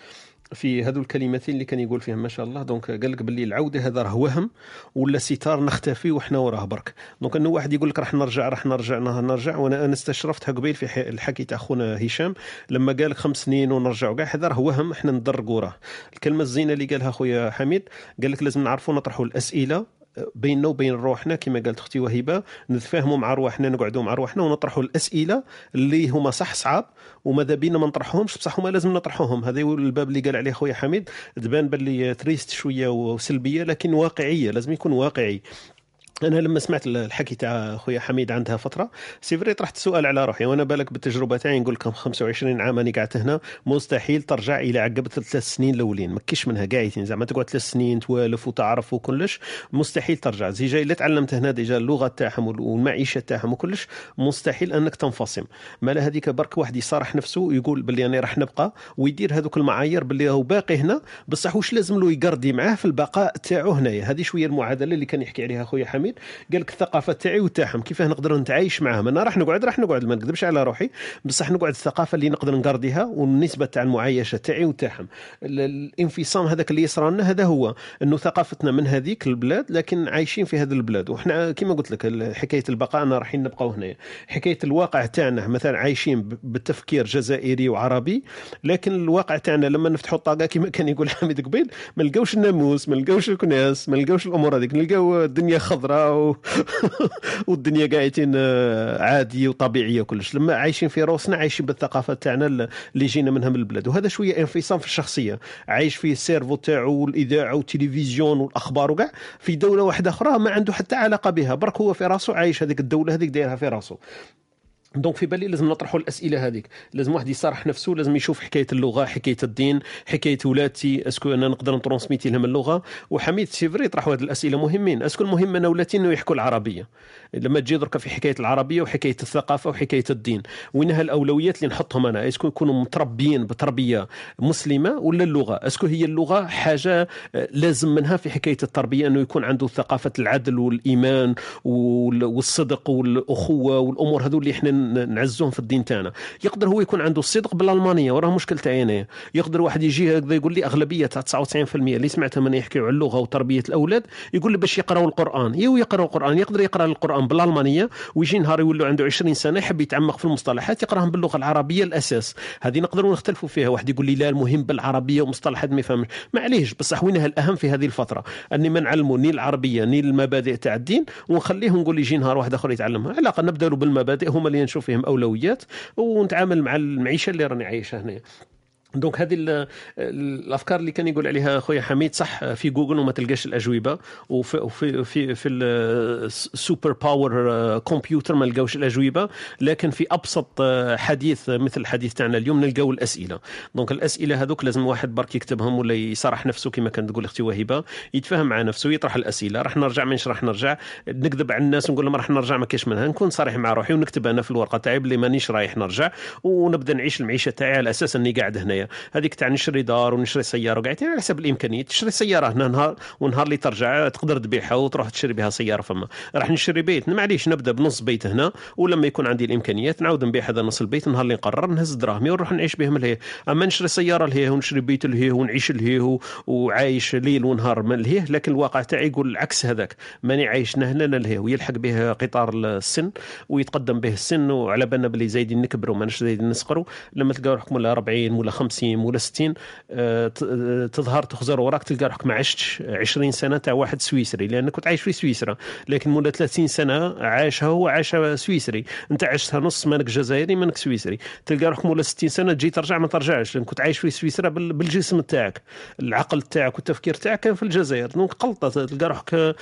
في هذو الكلمتين اللي كان يقول فيهم ما شاء الله. donc قال لك باللي العودة هذا راه وهم ولا ستار نختفي وحنا وراه برك. donc أنه واحد يقول لك راح نرجع راح نرجع راح نرجع. وأنا أنا استشرفتها قبيل في الحكي تاع خونا هشام. لما قال لك خمس سنين ونرجعوا كاع هذا راه وهم إحنا ندرقوا راه. الكلمة الزينة اللي قالها خويا حميد قال لك لازم نعرفوا نطرحوا الأسئلة بيننا وبين روحنا كما قالت أختي وهبه نتفاهموا مع رواحنا نقعدوا مع رواحنا ونطرحوا الأسئلة اللي هما صح صعاب وماذا بينا ما نطرحوهمش بصح هما لازم نطرحوهم. هذا هو الباب اللي قال عليه خويا حميد تبان باللي تريست شوية وسلبية لكن واقعية لازم يكون واقعي. أنا لما سمعت الحكي تاع خويا حميد عندها فترة سيفري طرحت السؤال على روحي وأنا بالك بالتجربه تاعي نقول لكم 25 عام أنا قعدت هنا مستحيل ترجع إلى عقب ثلاث سنين الأولين. ما كيش منها قاعدين زعما تقعد ثلاث سنين توالف وتعرف وكلش مستحيل ترجع. زي جاي اللي تعلمت هنا ديجا اللغة تاعهم والمعيشة تاعهم وكلش مستحيل أنك تنفصم. ما لا هذيك برك واحد يصارح نفسه ويقول باللي أنا راح نبقى ويدير هذوك المعايير باللي هو باقي هنا بصح واش لازم له يقردي معاه في البقاء تاعو هنايا. هذه شوية المعادلة اللي كان يحكي عليها خويا حميد. قال لك الثقافة تاعي وتاعهم كيفاه نقدر نتعايش معاهم؟ أنا راح نقعد راح نقعد ما نكذبش على روحي. بصح نقعد الثقافة اللي نقدر نقرديها والنسبة تاع المعايشة تاعي وتاعهم. ال- الانفصام هذاك اللي يصرى لنا هذا هو. إنه ثقافتنا من هذيك البلاد لكن عايشين في هذه البلاد. وحنا كما قلت لك حكاية البقاء أنا رايحين نبقاو هنا. حكاية الواقع تاعنا مثلا عايشين بالتفكير جزائري وعربي لكن الواقع تاعنا لما نفتحوا الطاقة كما كان يقول حميد قبيل ما نلقاوش الناموس ما نلقاوش الكناس ما نلقاوش الأمور هذيك نلقاو الدنيا خضراء. و... والدنيا قاعدين آه، عادية وطبيعية وكلش. لما عايشين في روسنا عايشين بالثقافة تاعنا اللي جينا منها من البلاد. وهذا شوية انفصام في الشخصية. عايش فيه ال cerveau تاعو والإذاعة والتلفزيون والأخبار وكاع. في دولة واحدة أخرى ما عنده حتى علاقة بها. برك هو في راسه عايش هذيك الدولة هذيك دايرها في راسه. donc في بالي لازم نطرحوا الأسئلة هذيك. لازم واحد يصارح نفسه لازم يشوف حكاية اللغة حكاية الدين حكاية ولادتي est-ce que أنا نقدر ن transmettre لهم اللغة. وحميد c'est vrai طرحوا هذه الأسئلة مهمين. est-ce que المهم أنا ولادي انه يحكوا العربية. لما تجي درك في حكاية العربية وحكاية الثقافة وحكاية الدين. وينها الأولويات اللي نحطهم أنا؟ est-ce que يكونوا متربيين بتربية مسلمة ولا اللغة؟ est-ce que هي اللغة حاجة آه، لازم منها في حكاية التربية أنه يكون عنده ثقافة العدل والإيمان وال- والصدق والأخوة والأمور هذو اللي إحنا نعزوهم في الدين تاعنا. يقدر هو يكون عنده الصدق بالألمانية وراه مشكل تاعي انايا يقدر واحد يجي هكذا يقول لي أغلبية تاع 99% اللي سمعتهم من يحكيوا على اللغة وتربية الأولاد يقول لي باش يقراوا القرآن. يو يقراوا القرآن يقدر يقرأ القرآن بالألمانية ويجي نهار يولوا عنده 20 سنة يحب يتعمق في المصطلحات يقراهم باللغة العربية الأساس. هذه نقدروا نختلفوا فيها. واحد يقول لي لا المهم بالعربية ومصطلحات ما يفهمش. معليش بصح وينها الاهم في هذه الفترة؟ أني ما نعلموا ني العربية ني المبادئ تاع الدين ونخليه نقول يجي نهار واحد آخر يتعلمها. علاقه نبدا له بالمبادئ هما اللي نشوف فيهم أولويات ونتعامل مع المعيشة اللي راني عايشها هنا donc هذه ال- الأفكار اللي كان يقول عليها خويا حميد صح في جوجل وما تلقاش الأجوبة وفي وفي في في ال super power computer ما نلقاوش الأجوبة لكن في أبسط آه، حديث مثل الحديث تاعنا اليوم نلقاو الأسئلة. donc الأسئلة هذوك لازم واحد برك يكتبهم ولا يصرح نفسه كما كانت تقول أختي وهبه يتفاهم مع نفسه يطرح الأسئلة. راح نرجع منش راح نرجع نكذب على الناس ونقول لهم راح نرجع ما كاش منها نكون صريح مع روحي ونكتب أنا في الورقة تاعي بلي مانيش رايح نرجع ونبدأ نعيش المعيشة تاعي على أساس أني قاعد هنايا. هذيك تاع نشري دار ونشري سيارة وقاعدين على حسب الإمكانيات. تشري سيارة هنا نهار ونهار اللي ترجع تقدر تبيعها وتروح تشري بها سيارة فما. راح نشري بيت. معليش نبدأ بنص بيت هنا ولما يكون عندي الإمكانيات نعاود نبيع هذا نص البيت نهار اللي نقرر نهز دراهمي ونروح نعيش بهم لهيه أما نشري سيارة لهيه ونشري بيت لهيه ونعيش لهيه وعايش ليل ونهار من لهيه لكن الواقع تاعي يقول العكس هذاك. ماني عايش هنا لهيه ويلحق به قطار السن ويتقدم به السن وعلى بالنا بلي زايدين نكبروا ماناش زايدين نسقروا لما تلقاو روحكم ولا 40 ولا 50 ولا 60 آه، آه، تظهر تخزر وراك تلقى روحك ما عشتش 20 سنة تاع واحد سويسري لأنك كنت عايش في سويسرا لكن مولا 30 سنة عاشها هو عاشها سويسري. أنت عشتها نص مانك جزائري مانك سويسري. تلقى روحك مولا 60 سنة تجي ترجع ما ترجعش لأن كنت عايش في سويسرا بال- بالجسم تاعك العقل تاعك والتفكير تاعك كان في الجزائر. donc قلطه تلقى روحك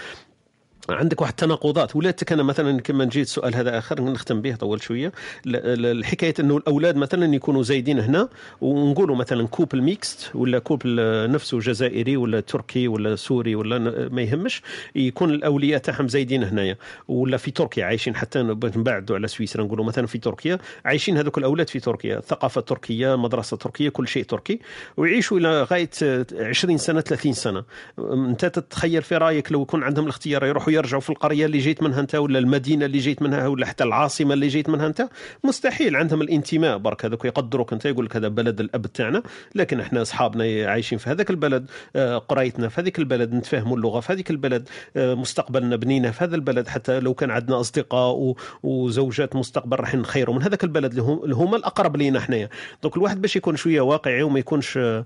عندك واحد التناقضات. ولادتك أنا مثلا كما نجي السؤال هذا آخر نختم به طول شوية. الحكاية أنه الأولاد مثلا يكونوا زايدين هنا ونقولوا مثلا couple mixte ولا couple نفسه جزائري ولا تركي ولا سوري ولا ما يهمش يكون الأولياء تاعهم زايدين هنايا. ولا في تركيا عايشين حتى نبعدوا على سويسرا نقولوا مثلا في تركيا. عايشين هذوك الأولاد في تركيا. ثقافة تركية مدرسة تركية كل شيء تركي. ويعيشوا إلى غاية 20 سنة 30 سنة. أنت تتخيل في رأيك لو يكون عندهم الاختيار يروحوا يرجعوا في القرية اللي جيت منها انت ولا المدينة اللي جيت منها ولا حتى العاصمة اللي جيت منها انت؟ مستحيل عندهم الانتماء. برك هذوك يقدروك انت يقول لك هذا بلد الأب تاعنا. لكن إحنا أصحابنا عايشين في هذاك البلد آه، قرايتنا في هذيك البلد نتفاهموا اللغة في هذيك البلد آه، مستقبلنا بنينا في هذا البلد. حتى لو كان عندنا أصدقاء وزوجات مستقبل راح نخيروا من هذاك البلد اللي هما الأقرب لينا حنايا. دونك الواحد باش يكون شوية واقعي وما يكونش آه،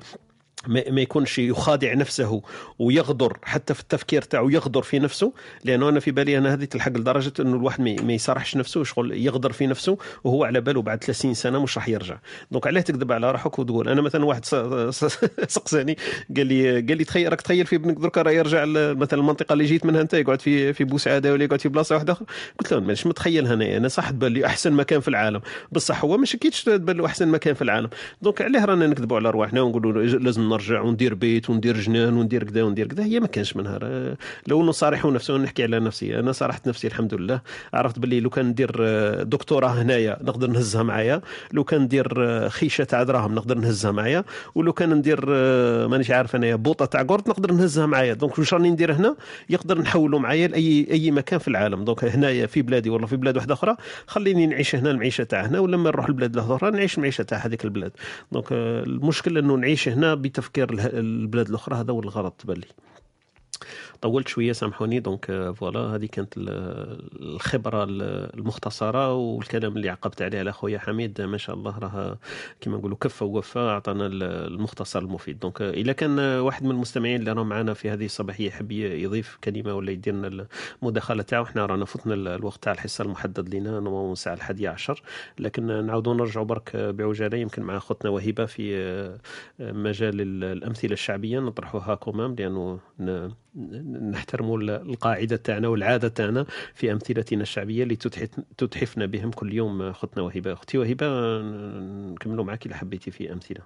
ما ما يكونش يخادع نفسه ويغدر حتى في التفكير تاعو يغدر في نفسه لأنه أنا في بالي أنا هذه تلحق لدرجة إنه الواحد ما ما يصارحش نفسه شغل يغدر في نفسه وهو على باله بعد 30 سنة مش راح يرجع. donc علاه تكذب على روحك وتقول أنا مثلا واحد سقساني قال لي قال لي تخيل راك تخيل في ابنك دركا راه يرجع مثلا المنطقة اللي جيت منها أنت يقعد في في بوسعادة ولا يقعد في بلاصة واحدة أخرى. قلت له مانيش متخيل هنا أنا صح تبان لي أحسن مكان في العالم. بصح هو مش اكيدش تبان له أحسن مكان في العالم. donc علاه رانا نكذبوا على رواحنا ونقولوا لازم نرجع وندير بيت وندير جنان وندير كذا وندير كذا. هي ما كانش منها. لو نصارحوا نفسه نحكي على نفسي. أنا صارحت نفسي الحمد لله. عرفت باللي لو كان ندير آه، دكتوراه هنايا نقدر نهزها معايا. لو كان ندير آه، خيشة تاع دراهم نقدر نهزها معايا. ولو كان ندير آه، مانيش عارف انايا بوطة تاع قرط نقدر نهزها معايا. donc واش راني ندير هنا؟ يقدر نحوله معايا لأي أي مكان في العالم. donc هنايا في بلادي ولا في بلاد واحدة أخرى خليني نعيش هنا المعيشة تاع هنا ولما نروح البلاد الاخرى نعيش المعيشة تاع هذيك البلاد. donc المشكل إنه نعيش هنا بتفكير اله- البلاد الأخرى هذا هو الغلط تبان لي. طولت شوية سامحوني. donc voilà هذه كانت ال- الخبرة ال- المختصرة والكلام اللي عقبت عليه على خويا حميد. ما شاء الله راه كما نقولوا كفه ووفى أعطانا ال- المختصر المفيد. donc آه، اذا كان واحد من المستمعين اللي راهم معنا في هذه الصباحيه يحب يضيف كلمة ولا يدير لنا المداخلة تاعو إحنا رانا فتنا ال- الوقت تاع الحصة المحدد لنا normalement الساعة الحادية عشر. لكن نعاودوا نرجعوا برك بعجالة يمكن مع أختنا وهبة في آه، مجال ال- الأمثلة الشعبية نطرحوها كمام لأنه نحترموا ال- القاعدة تاعنا والعادة تاعنا في أمثلتنا الشعبية اللي تتحف- تتحفنا بهم كل يوم اختنا وهبة أختي وهبة. نكملوا معك اذا حبيتي في أمثلة.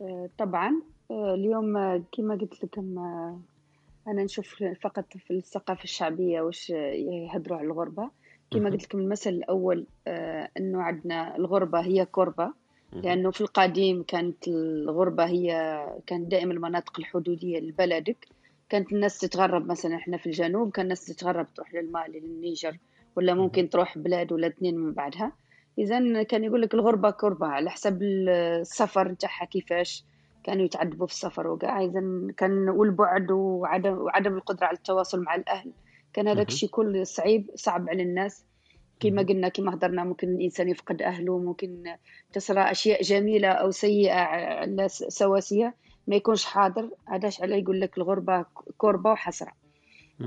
آه، طبعا. آه، اليوم كما قلت لكم آه، أنا نشوف فقط في الثقافة الشعبية واش يهدروا على الغربة. كما قلت لكم المثل الأول آه، أنه عندنا الغربة هي كربة لأنه في القديم كانت الغربة هي كانت دائما المناطق الحدودية لبلدك. كانت الناس تتغرب مثلا إحنا في الجنوب كان الناس تتغرب تروح للمالي للنيجر ولا ممكن تروح بلاد ولا اثنين من بعدها. إذا كان يقول لك الغربة كربة على حسب السفر نتاعها كيفاش. كانوا يتعذبوا في السفر وكاع إذا كان والبعد وعدم وعدم القدرة على التواصل مع الأهل. كان هذاك. الشيء كل صعيب صعب على الناس. كما قلنا كما هضرنا ممكن الإنسان يفقد أهله ممكن تصرى أشياء جميلة أو سيئة على س- سواسية. ما يكونش حاضر هذاش على يقول لك الغربة كربة وحسرة.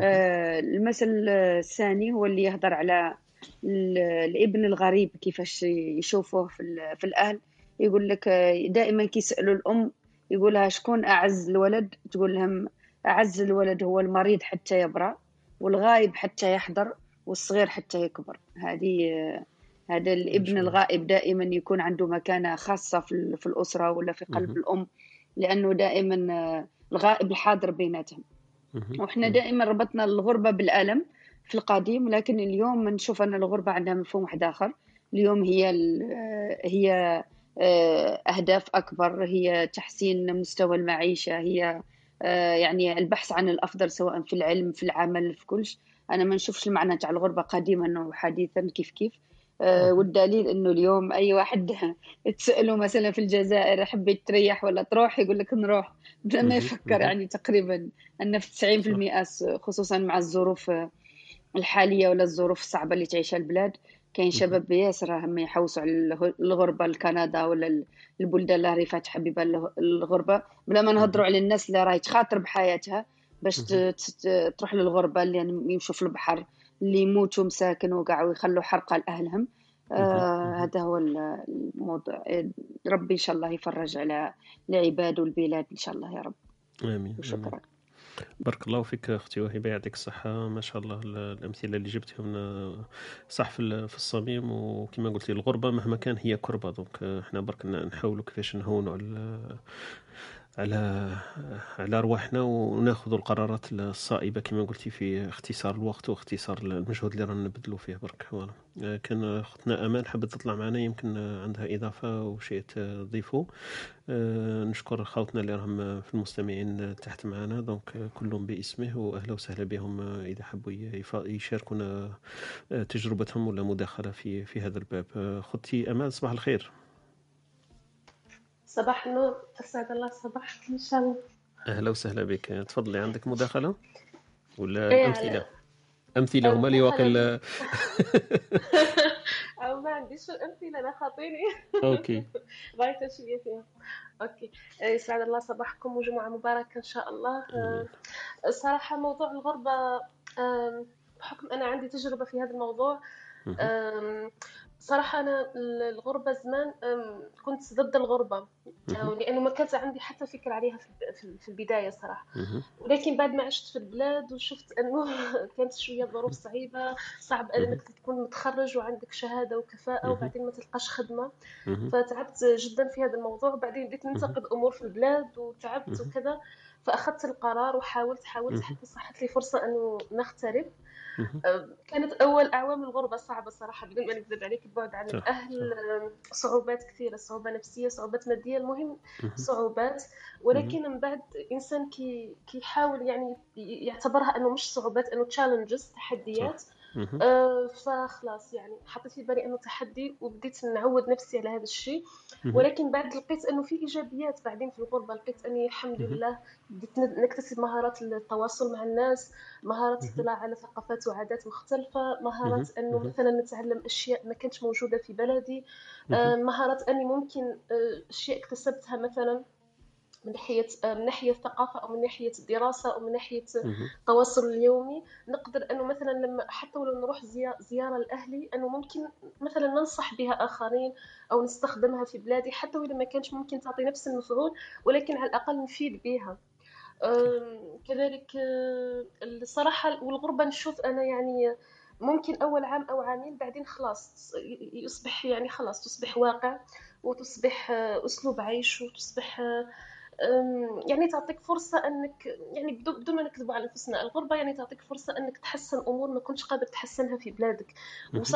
آه، المثل الثاني هو اللي يهضر على ال- الابن الغريب كيفاش يشوفوه في, في الأهل. يقول لك آه، دائما كيسألوا الأم يقولها شكون أعز الولد؟ تقول لهم أعز الولد هو المريض حتى يبرأ والغايب حتى يحضر والصغير حتى يكبر. هذه آه، هذا الابن الغائب دائما يكون عنده مكانة خاصة في, ال- في الأسرة ولا في قلب. الأم. لأنه دائما آه، الغائب الحاضر بيناتهم. وإحنا دائما ربطنا الغربة بالألم في القديم لكن اليوم نشوف أن الغربة عندها مفهوم واحد آخر. اليوم هي ال- هي آه، أهداف أكبر. هي تحسين مستوى المعيشة. هي آه، يعني البحث عن الأفضل سواء في العلم في العمل في كلش أنا ما نشوفش المعنى تاع الغربة قديما وحديثا كيف كيف. آه، والدليل إنه اليوم أي واحد تسأله مثلا في الجزائر حبيت تريح ولا تروح يقول لك نروح. بلا ما. يفكر. يعني تقريبا إن في 90% خصوصا مع الظروف الحالية ولا الظروف الصعبة اللي تعيشها البلاد. كاين شباب ياسر راهم يحوسوا على الغربة لكندا ولا ال- البلدان اللي راهي فاتحة الغربة. بلا ما نهضروا على الناس اللي راهي تخاطر بحياتها باش تروح للغربة اللي يعني يمشوا في البحر. اللي يموتوا مساكن وكاع ويخلوا حرقة لأهلهم. آه هذا هو ال- الموضوع. ربي إن شاء الله يفرج على العباد والبلاد إن شاء الله يا رب. آمين وشكرا بارك الله فيك أختي وهبة يعطيك الصحة. ما شاء الله ال- الأمثلة اللي جبتهم صح في ال- في الصميم. وكما قلتي الغربه مهما كان هي كربة donc إحنا برك نحاولوا كيفاش نهونوا على على على أرواحنا وناخذ القرارات الصائبة كما قلتي في اختصار الوقت واختصار المجهود اللي رانا نبذلوا فيه. برك voilà آه، كان أختنا أمال حبت تطلع معنا يمكن عندها إضافة وشيء تضيفه آه، نشكر خوتنا اللي راهم في المستمعين تحت معنا. donc كلهم باسمه وأهلا وسهلا بهم آه، إذا حبوا يشاركونا تجربتهم ولا مداخلة في في هذا الباب. أختي امال صباح الخير. صباح النور أسعد الله صباحك إن شاء الله. أهلا وسهلا بك. تفضلي عندك مداخلة؟ ولا إيه، أمثلة؟ على- أمثلة هما اللي واقل أو ما عنديش الأمثلة أنا خاطيني. أوكي. بايته شوية فيها. أوكي. إيه، يسعد الله صباحكم وجمعة مباركة إن شاء الله. آه، الصراحة موضوع الغربة بحكم أنا عندي تجربة في هذا الموضوع صراحة أنا الغربة زمان كنت ضد الغربة. لأنه ما كانت عندي حتى فكرة عليها في- البداية صراحة. ولكن بعد ما عشت في البلاد وشفت أنه كانت شوية ظروف صعيبة صعب أنك تكون متخرج وعندك شهادة وكفاءة مهم. وبعدين ما تلقاش خدمة. مهم. فتعبت جدا في هذا الموضوع. وبعدين بديت ننتقد أمور في البلاد وتعبت. وكذا. فأخذت القرار وحاولت حاولت. حتى صحت لي فرصة أنه نغترب. كانت أول أعوام الغربة صعبة صراحة بدون ما نكذب عليك البعد عن صح، الأهل. صعوبات كثيرة صعوبة نفسية صعوبات مادية المهم مهم. صعوبات. ولكن من بعد الانسان كي كيحاول يعني يعتبرها أنه مش صعوبات أنه تشالنجز تحديات. مهم. آه فخلاص يعني حطيت في بالي أنه تحدي وبديت نعود نفسي على هذا الشيء. ولكن بعد لقيت أنه في إيجابيات بعدين في الغربة لقيت أني الحمد. لله بديت نكتسب مهارات التواصل مع الناس مهارات. الاطلاع على ثقافات وعادات مختلفة مهارات. أنه. مثلا نتعلم أشياء ما كانتش موجودة في بلدي آه. مهارات أني ممكن آه أشياء اكتسبتها مثلا من ناحية من ناحية الثقافة أو من ناحية الدراسة أو من ناحية مهم. التواصل اليومي نقدر أنه مثلا لما حتى ولو نروح زيا- زيارة لأهلي أنه ممكن مثلا ننصح بها آخرين أو نستخدمها في بلادي حتى ولو ما كانش ممكن تعطي نفس المفعول ولكن على الأقل نفيد بها كذلك أه، الصراحة والغربة نشوف أنا يعني ممكن أول عام أو عامين بعدين خلاص يصبح يعني خلاص تصبح واقع وتصبح أه، أسلوب عيش وتصبح أم، يعني تعطيك فرصة أنك يعني بدون ما نكذب على أنفسنا الغربة يعني تعطيك فرصة أنك تحسن أمور ما كنتش قادر تحسنها في بلادك.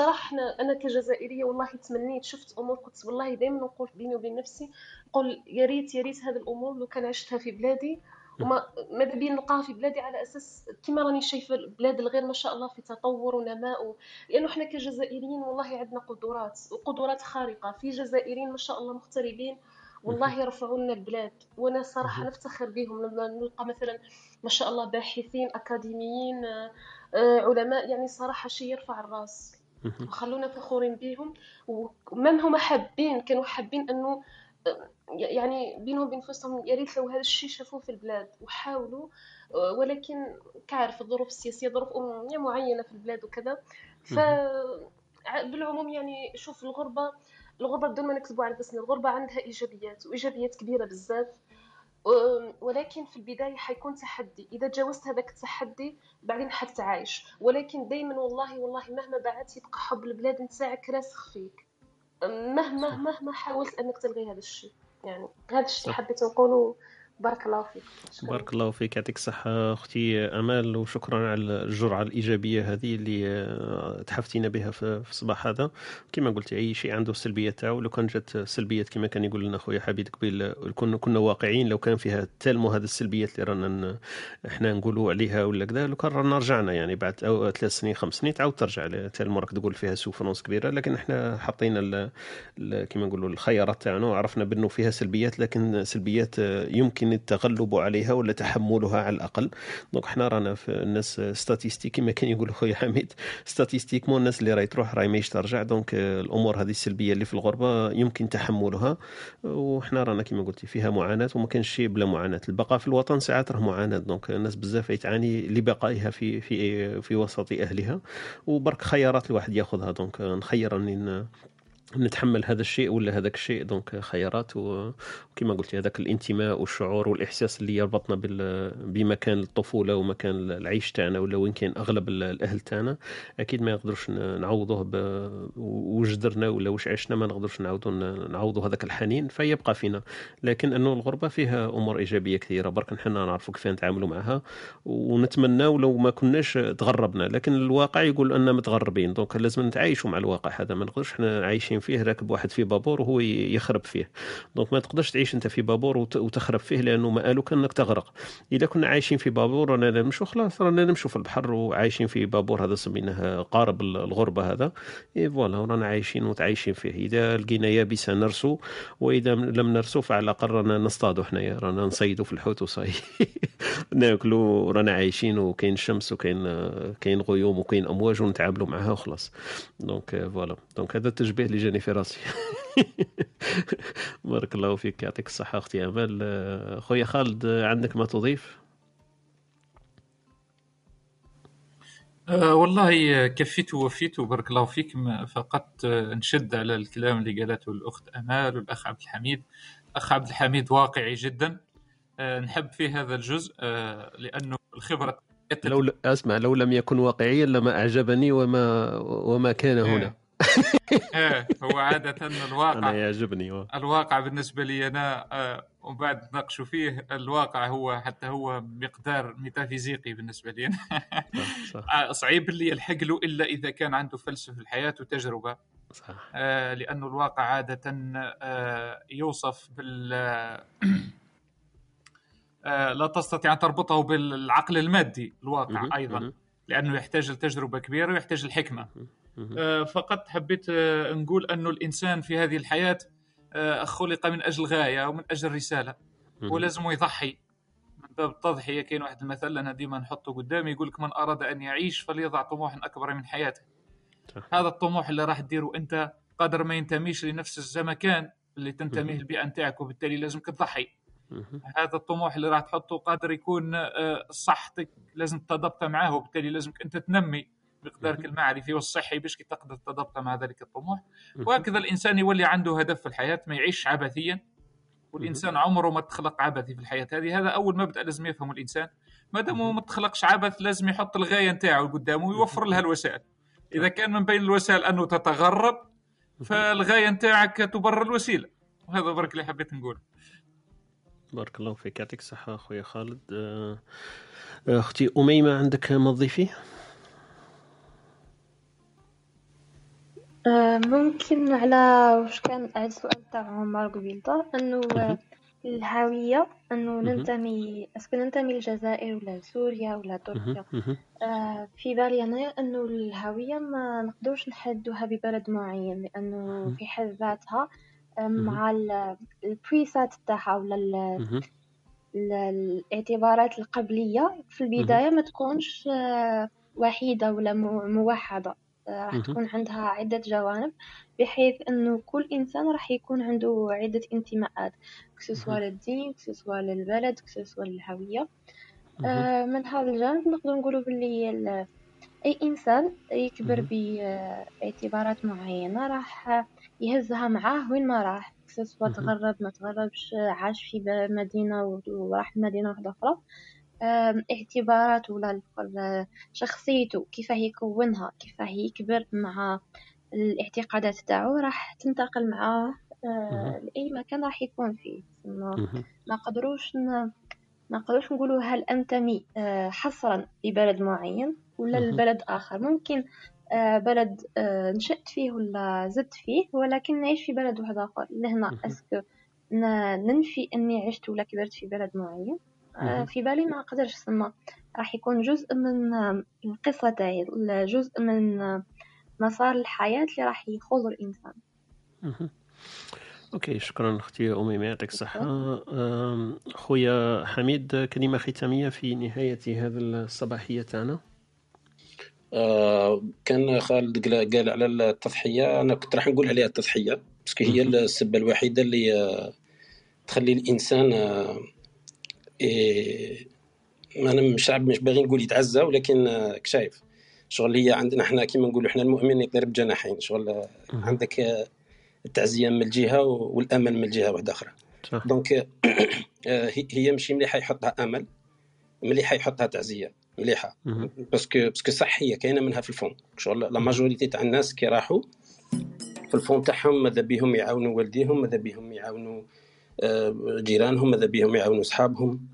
إحنا أنا كجزائرية والله تمنيت شفت أمور كنت والله دائما نقول بيني وبين نفسي نقول يا ريت يا ريت هذه الأمور لو كان عشتها في بلادي. وما ماذا بيا نلقاها في بلادي على أساس كما راني شايفة البلاد الغير ما شاء الله في تطور ونماء و... لأنه إحنا كجزائريين والله عندنا قدرات وقدرات خارقة. في جزائريين ما شاء الله مغتربين والله يرفعوا لنا البلاد. وأنا صراحة نفتخر بهم. لما نلقى مثلا ما شاء الله باحثين أكاديميين آه، آه، علماء يعني صراحة شيء يرفع الرأس. وخلونا فخورين بهم. ومن هم حابين؟ كانوا حابين أنه يعني بينهم وبين أنفسهم يا ريت لو هذا الشيء شافوه في البلاد. وحاولوا آه، ولكن كعرف الظروف السياسية ظروف معينة في البلاد وكذا. ف بالعموم يعني شوف الغربة الغربة بدون ما نكذبوا على نفسنا الغربة عندها إيجابيات وإيجابيات كبيرة بزاف. ولكن في البداية حيكون تحدي. إذا تجاوزت هذاك التحدي بعدين حتعايش. ولكن دايما والله والله مهما بعدت يبقى حب البلاد نتاعك راسخ فيك. مهما مهما حاولت أنك تلغي هذا الشيء. يعني هذا الشيء. حبيت نقوله بارك الله فيك. شكرا. بارك الله فيك. يعطيك الصحة أختي أمال وشكرا على الجرعة الإيجابية هذه اللي آه، تحفتينا بها في الصباح هذا. كما قلت أي شيء عنده السلبيات تاعو لو كان جات سلبيات كما كان يقول لنا خويا حبيب قبيل كنا واقعيين لو كان فيها تالمو هذه السلبيات اللي رانا إحنا نقولوا عليها ولا كذا لو كان رانا رجعنا يعني بعد أو ثلاث سنين خمس سنين تعاود ترجع tellement راك تقول فيها souffrance كبيرة. لكن إحنا حطينا كما نقولوا الخيارات تاعنا وعرفنا بأنه فيها سلبيات لكن سلبيات آه، يمكن يمكن التغلب عليها ولا تحملها على الأقل. donc حنا رانا في الناس statistiques كما كان يقول خويا حميد statistiquement الناس اللي راهي تروح راهي ماهيش ترجع donc الأمور هذه السلبية اللي في الغربة يمكن تحملها. وحنا رانا كما قلتي فيها معاناة وما كانش شيء بلا معاناة. البقاء في الوطن ساعات راه معاناة. donc الناس بزاف تعاني لبقائها في في في وسط أهلها. وبرك خيارات الواحد ياخذها. donc نخير أني نتحمل هذا الشيء ولا هذاك الشيء. donc خيارات و- وكما قلت هذاك الانتماء والشعور والإحساس اللي يربطنا بمكان الطفولة ومكان العيش تاعنا ولا وين كان أغلب ال- الأهل تاعنا أكيد ما يقدروش ن- نعوضوه ب- وش درنا ولا وش عشنا ما نقدروش نعوضوا ن- نعوضوا هذاك الحنين فيبقى فينا. لكن أنه الغربة فيها أمور إيجابية كثيرة برك نحن نعرفوا كيف نتعاملوا معها ونتمنى لو ما كناش تغربنا. لكن الواقع يقول اننا متغربين donc لازم نتعايشوا مع الواقع هذا ما نقدرش إحنا عايشين فيه راكب واحد في بابور وهو يخرب فيه. donc ما تقدرش تعيش انت في بابور وت- وتخرب فيه لأنه مآلك أنك تغرق. إذا كنا عايشين في بابور رانا نمشوا خلاص رانا نمشوا في البحر وعايشين في بابور هذا سميناه قارب ال- الغربة هذا. إي voilà رانا عايشين متعايشين فيه. إذا لقينا يابسة نرسو وإذا لم نرسو فعلى الأقل رانا نصطادوا حنايا. رانا نصيدوا في الحوت وصاي. ناكلوا رانا عايشين وكاين شمس وكاين كاين غيوم وكاين أمواج ونتعاملوا معها وخلاص. donc voilà. donc هذا التشبيه اللي جاني. في راسي. بارك الله فيك يعطيك الصحة أختي أمال. آه، خويا خالد آه، عندك ما تضيف؟ أه والله كفيت ووفيت وبارك الله فيك. فقط آه، نشد على الكلام اللي قالته الأخت أمال والأخ عبد الحميد. الأخ عبد الحميد واقعي جدا. أه نحب فيه هذا الجزء أه لأنه الخبرة لو أسمع لو لم يكن واقعيا لما أعجبني وما وما كان هنا. إيه هو عادة الواقع أنا يعجبني و- الواقع بالنسبة لي أنا آه، وبعد نناقشوا فيه الواقع هو حتى هو مقدار ميتافيزيقي بالنسبة لي صح آه، صعيب اللي يلحق له إلا إذا كان عنده فلسفة الحياة وتجربة. صح. آه، لأنه الواقع عادة آه، يوصف بال آه، لا تستطيع أن تربطه بالعقل المادي الواقع مهم. لأنه يحتاج لتجربة كبيرة ويحتاج. آه، فقط حبيت آه، نقول أنه الإنسان في هذه الحياة آه، خلق من أجل غاية ومن أجل رسالة. ولازم يضحي من باب التضحية كاين واحد المثل أنا ديما نحطه قدامي يقول لك من أراد أن يعيش فليضع طموحا أكبر من حياته. هذا الطموح اللي راح تديره أنت قدر ما ينتميش لنفس الزمكان اللي تنتميه. البيئة نتاعك وبالتالي لازم تضحي. هذا الطموح اللي راح تحطه قادر يكون آه، صحتك لازم تتضبط معاه وبالتالي لازمك أنت تنمي مقدارك المعرفي والصحي باش تقدر تتضبط مع ذلك الطموح. وهكذا الإنسان يولي عنده هدف في الحياة ما يعيش عبثيا. والإنسان عمره ما تخلق عبثي في الحياة. هذه هذا أول مبدأ لازم يفهمه الإنسان. ما دام ما تخلقش عبث لازم يحط الغاية نتاعو قدامه ويوفر لها الوسائل. إذا كان من بين الوسائل أنه تتغرب فالغاية نتاعك تبرر الوسيلة. وهذا برك اللي حبيت نقول بارك الله فيك. يعطيك الصحة أخويا خالد. آه، أختي أميمة عندك ما تضيفي؟ ممكن على واش كان على السؤال تاع عمر قبيلته إنه آه، الهوية إنه مهم. ننتمي اسكو ننتمي للجزائر ولا سوريا ولا تركيا. آه، في بالي أنا إنه الهوية ما نقدرش نحدوها ببلد معين لأنه في حد ذاتها آه، مع البريسات تاعها ولا الاعتبارات القبلية في البداية ما تكونش آه، وحيدة ولا مو- موحدة. آه، راح. تكون عندها عدة جوانب بحيث أنه كل إنسان راح يكون عنده عدة انتماءات كسوسوا للدين كسوسوا للبلد كسوسوا للهوية. آه، من هذا الجانب نقدر نقولوا باللي ال- أي إنسان يكبر. باعتبارات معينة راح يهزها معاه وين ما راح سواء. تغرب ما تغربش عاش في مدينة وراح لمدينة واحدة أخرى آم، اعتبارات ولا الآخر، شخصيته كيفاه يكونها كيفاه يكبر مع الاعتقادات تاعو راح تنتقل معاه آه،. لأي مكان راح يكون فيه ما قدروش. ما قدروش نقولوا هل أنتمي آه، حصرا لبلد معين ولا. لبلد آخر ممكن آه، بلد آه، نشأت فيه ولا زدت فيه ولكن نعيش في بلد واحد آخر لهنا ن- ننفي أني عشت ولا كبرت في بلد معين آه،. في بالي ما قدرش سما راح يكون جزء من آه، القصة تاعي جزء من آه، مسار الحياة اللي راح يخوض الإنسان. مهم. OK شكرا أختي اميمه يعطيك الصحة. خويا حميد كلمة ختامية في نهاية هذا الصباحية تاعنا. آه، كان خالد قال على التضحية. أنا كنت راح نقول عليها التضحية parce que هي. السبة الوحيدة اللي آه، تخلي الإنسان آه، أنا مش عارف مش باغي نقول يتعزى ولكن آه، كشايف. شغل هي عندنا إحنا كيما نقولوا إحنا المؤمن يطير بجناحين شغل آه،. عندك آه، التعزية من الجهة والأمل من الجهة واحدة أخرى. donc هي- ماشي مليحة يحطها أمل مليحة يحطها تعزية. مليحة. parce que parce que صح هي كاينة منها في ال fond شغل la majorité تاع الناس كي راحوا في ال fond تاعهم ماذا بيهم يعاونوا والديهم ماذا بيهم يعاونوا جيرانهم ماذا بيهم يعاونوا صحابهم. آه،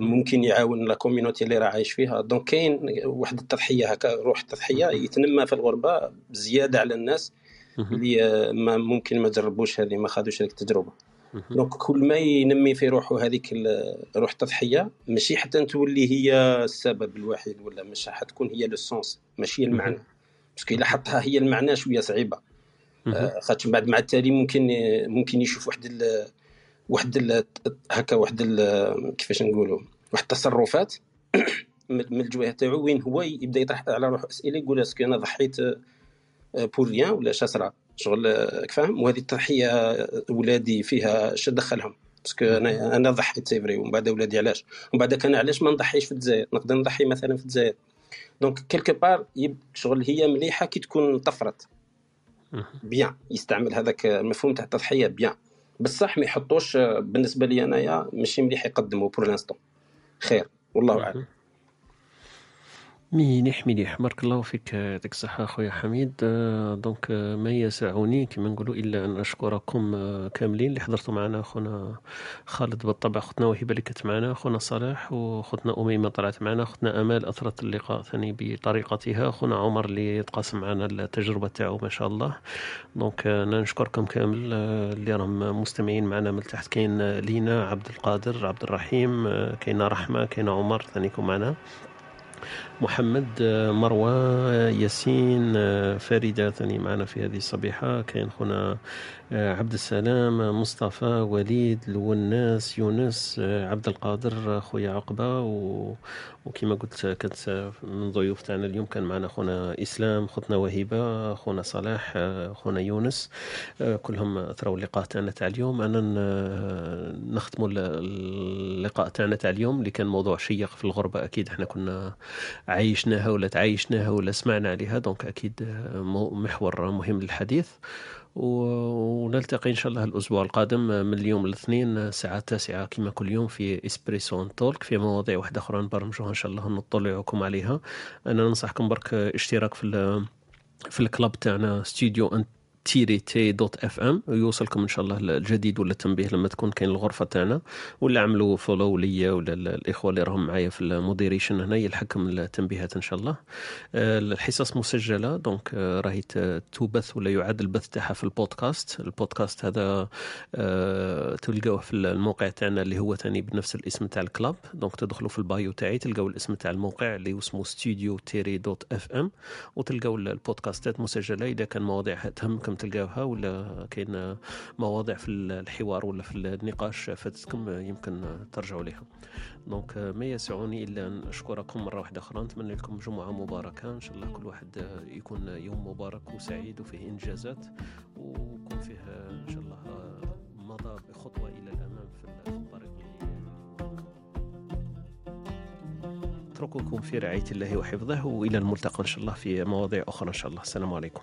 ممكن يعاون la communauté اللي راه عايش فيها donc كاين واحد التضحية هكا روح التضحية يتنمى في الغربة زيادة على الناس. اللي آه، ما ممكن ما جربوش هذه ما خدوش هذيك التجربة. donc كل ما ينمي في روحه هذيك روح التضحية ماشي حتى تولي هي السبب الوحيد ولا مش حتكون هي le sens ماشي هي المعنى parce que إلا حطها هي المعنى شوية صعيبة. آه، خاطر بعد مع التالي ممكن ممكن يشوف واحد واحد هكا واحد كيفاش نقولوا واحد التصرفات من الجهه تاعو وين هو يبدا يطرح على روحه أسئلة يقول est-ce que أنا ضحيت pour rien ولا ça sert à شغل آه، فاهم؟ وهذه التضحية آه، ولادي فيها اش دخلهم؟ parce que أنا أنا ضحيت c'est vrai ومن بعد ولادي علاش؟ ومن بعد أنا علاش ما نضحيش في الجزائر؟ نقدر نضحي مثلا في الجزائر. donc quelque part شغل هي مليحة كي تكون طفرت. bien يستعمل هذاك المفهوم تاع التضحية bien بصح ما يحطوش آه، بالنسبة لي أنايا ماشي مليح يقدموا pour l'instant خير والله أعلم. مليح مليح بارك الله فيك يعطيك الصحة خويا حميد. آه، donc آه، ما يسعني كما نقولوا إلا أن أشكركم آه، كاملين اللي حضرتوا معنا خونا خالد بالطبع خوتنا وهبة اللي كانت معنا خونا صلاح وخوتنا أميمة طلعت معنا خوتنا أمال أثرت اللقاء ثاني بطريقتها خونا عمر اللي تقاسم معنا التجربة تاعو ما شاء الله. donc أنا نشكركم كامل اللي راهم مستمعين معنا من تحت كاين لينا عبد القادر عبد الرحيم كاينة رحمة كاينة عمر ثانيكم معنا. محمد آه، مروى آه، ياسين آه، فريدة ثاني معنا في هذه الصبيحة. كاين خونا آه، عبد السلام آه، مصطفى وليد الوناس يونس آه، عبد القادر آه، خويا عقبة و... وكما قلت كانت آه، من ضيوف تاعنا اليوم كان معنا خونا إسلام خوتنا وهبة خونا صلاح آه، خونا يونس. آه، كلهم أثروا اللقاء تاعنا تاع اليوم. أنا ن- نختموا ال- اللقاء تاعنا تاع اليوم اللي كان موضوع شيق في الغربة. أكيد إحنا كنا عايشناها ولا تعايشناها ولا سمعنا عليها. donc آه، مو- محور مهم للحديث. ونلتقي إن شاء الله الأسبوع القادم من اليوم الاثنين الساعة التاسعة كما كل يوم في Espresso Talk في مواضيع واحدة أخرى نبرمجوها إن شاء الله نطلعكم عليها. أنا ننصحكم برك اشتراك في في ال club تاعنا ستوديو ان تيري تي dot FM يوصلكم إن شاء الله الجديد ولا التنبيه لما تكون كاين الغرفة تاعنا. ولا عملوا follow ليا ولا ال- الإخوة اللي راهم معايا في ال moderation هنا يلحقكم التنبيهات إن شاء الله. آه، الحصص مسجلة donc آه، راهي تبث ولا يعاد البث تاعها في البودكاست. البودكاست هذا آه، تلقاوه في الموقع تاعنا اللي هو تاني بنفس الاسم تاع ال club. donc تدخلوا في ال bio تاعي تلقاو الاسم تاع الموقع اللي اسمه ستوديو تيري dot FM وتلقاو البودكاستات مسجلة. إذا كان مواضيع تهمكم تلقاوها ولا كاين مواضيع في الحوار ولا في النقاش فاتتكم يمكن ترجعوا لها دونك ما يسعني إلا أن أشكركم مرة واحدة أخرى. نتمنى لكم جمعة مباركة. إن شاء الله كل واحد يكون يوم مبارك وسعيد وفيه إنجازات. ويكون فيه إن شاء الله مضى بخطوة إلى الأمام في الطريق اترككم في رعاية الله وحفظه. وإلى الملتقى إن شاء الله في مواضيع أخرى إن شاء الله. السلام عليكم.